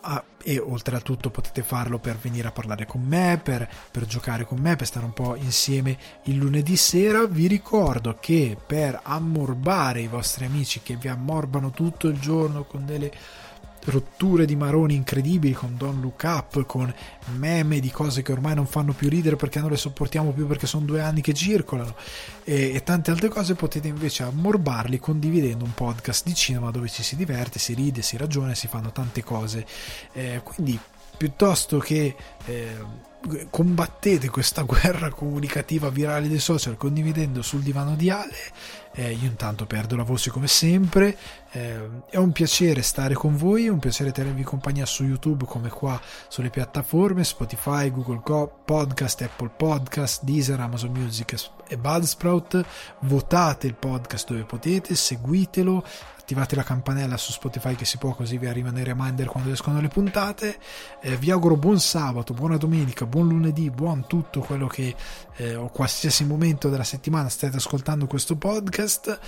ah, e oltre a tutto potete farlo per venire a parlare con me, per, per giocare con me, per stare un po' insieme il lunedì sera. Vi ricordo che per ammorbare i vostri amici che vi ammorbano tutto il giorno con delle rotture di maroni incredibili con Don't Look Up, con meme di cose che ormai non fanno più ridere perché non le sopportiamo più perché sono due anni che circolano e, e tante altre cose potete invece ammorbarli condividendo un podcast di cinema dove ci si diverte, si ride, si ragiona, si fanno tante cose. Eh, quindi piuttosto che eh, combattete questa guerra comunicativa virale dei social condividendo sul divano di Ale eh, io intanto perdo la voce come sempre. Eh, è un piacere stare con voi, è un piacere tenervi compagnia su YouTube come qua sulle piattaforme Spotify, Google Podcast, Apple Podcast, Deezer, Amazon Music e Buzzsprout. Votate il podcast dove potete, seguitelo, attivate la campanella su Spotify che si può così vi arrivano i reminder quando escono le puntate. Eh, vi auguro buon sabato, buona domenica, buon lunedì, buon tutto quello che eh, o qualsiasi momento della settimana state ascoltando questo podcast.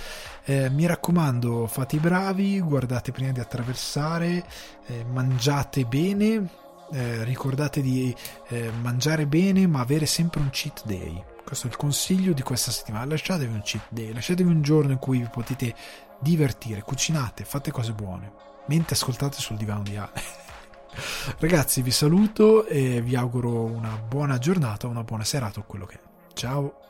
Eh, mi raccomando, fate i bravi, guardate prima di attraversare, eh, mangiate bene. Eh, ricordate di eh, mangiare bene ma avere sempre un cheat day questo è il consiglio di questa settimana lasciatevi un cheat day lasciatevi un giorno in cui vi potete divertire, cucinate, fate cose buone, mentre ascoltate sul divano di Ale. Ragazzi, vi saluto e vi auguro una buona giornata, una buona serata o quello che è. Ciao!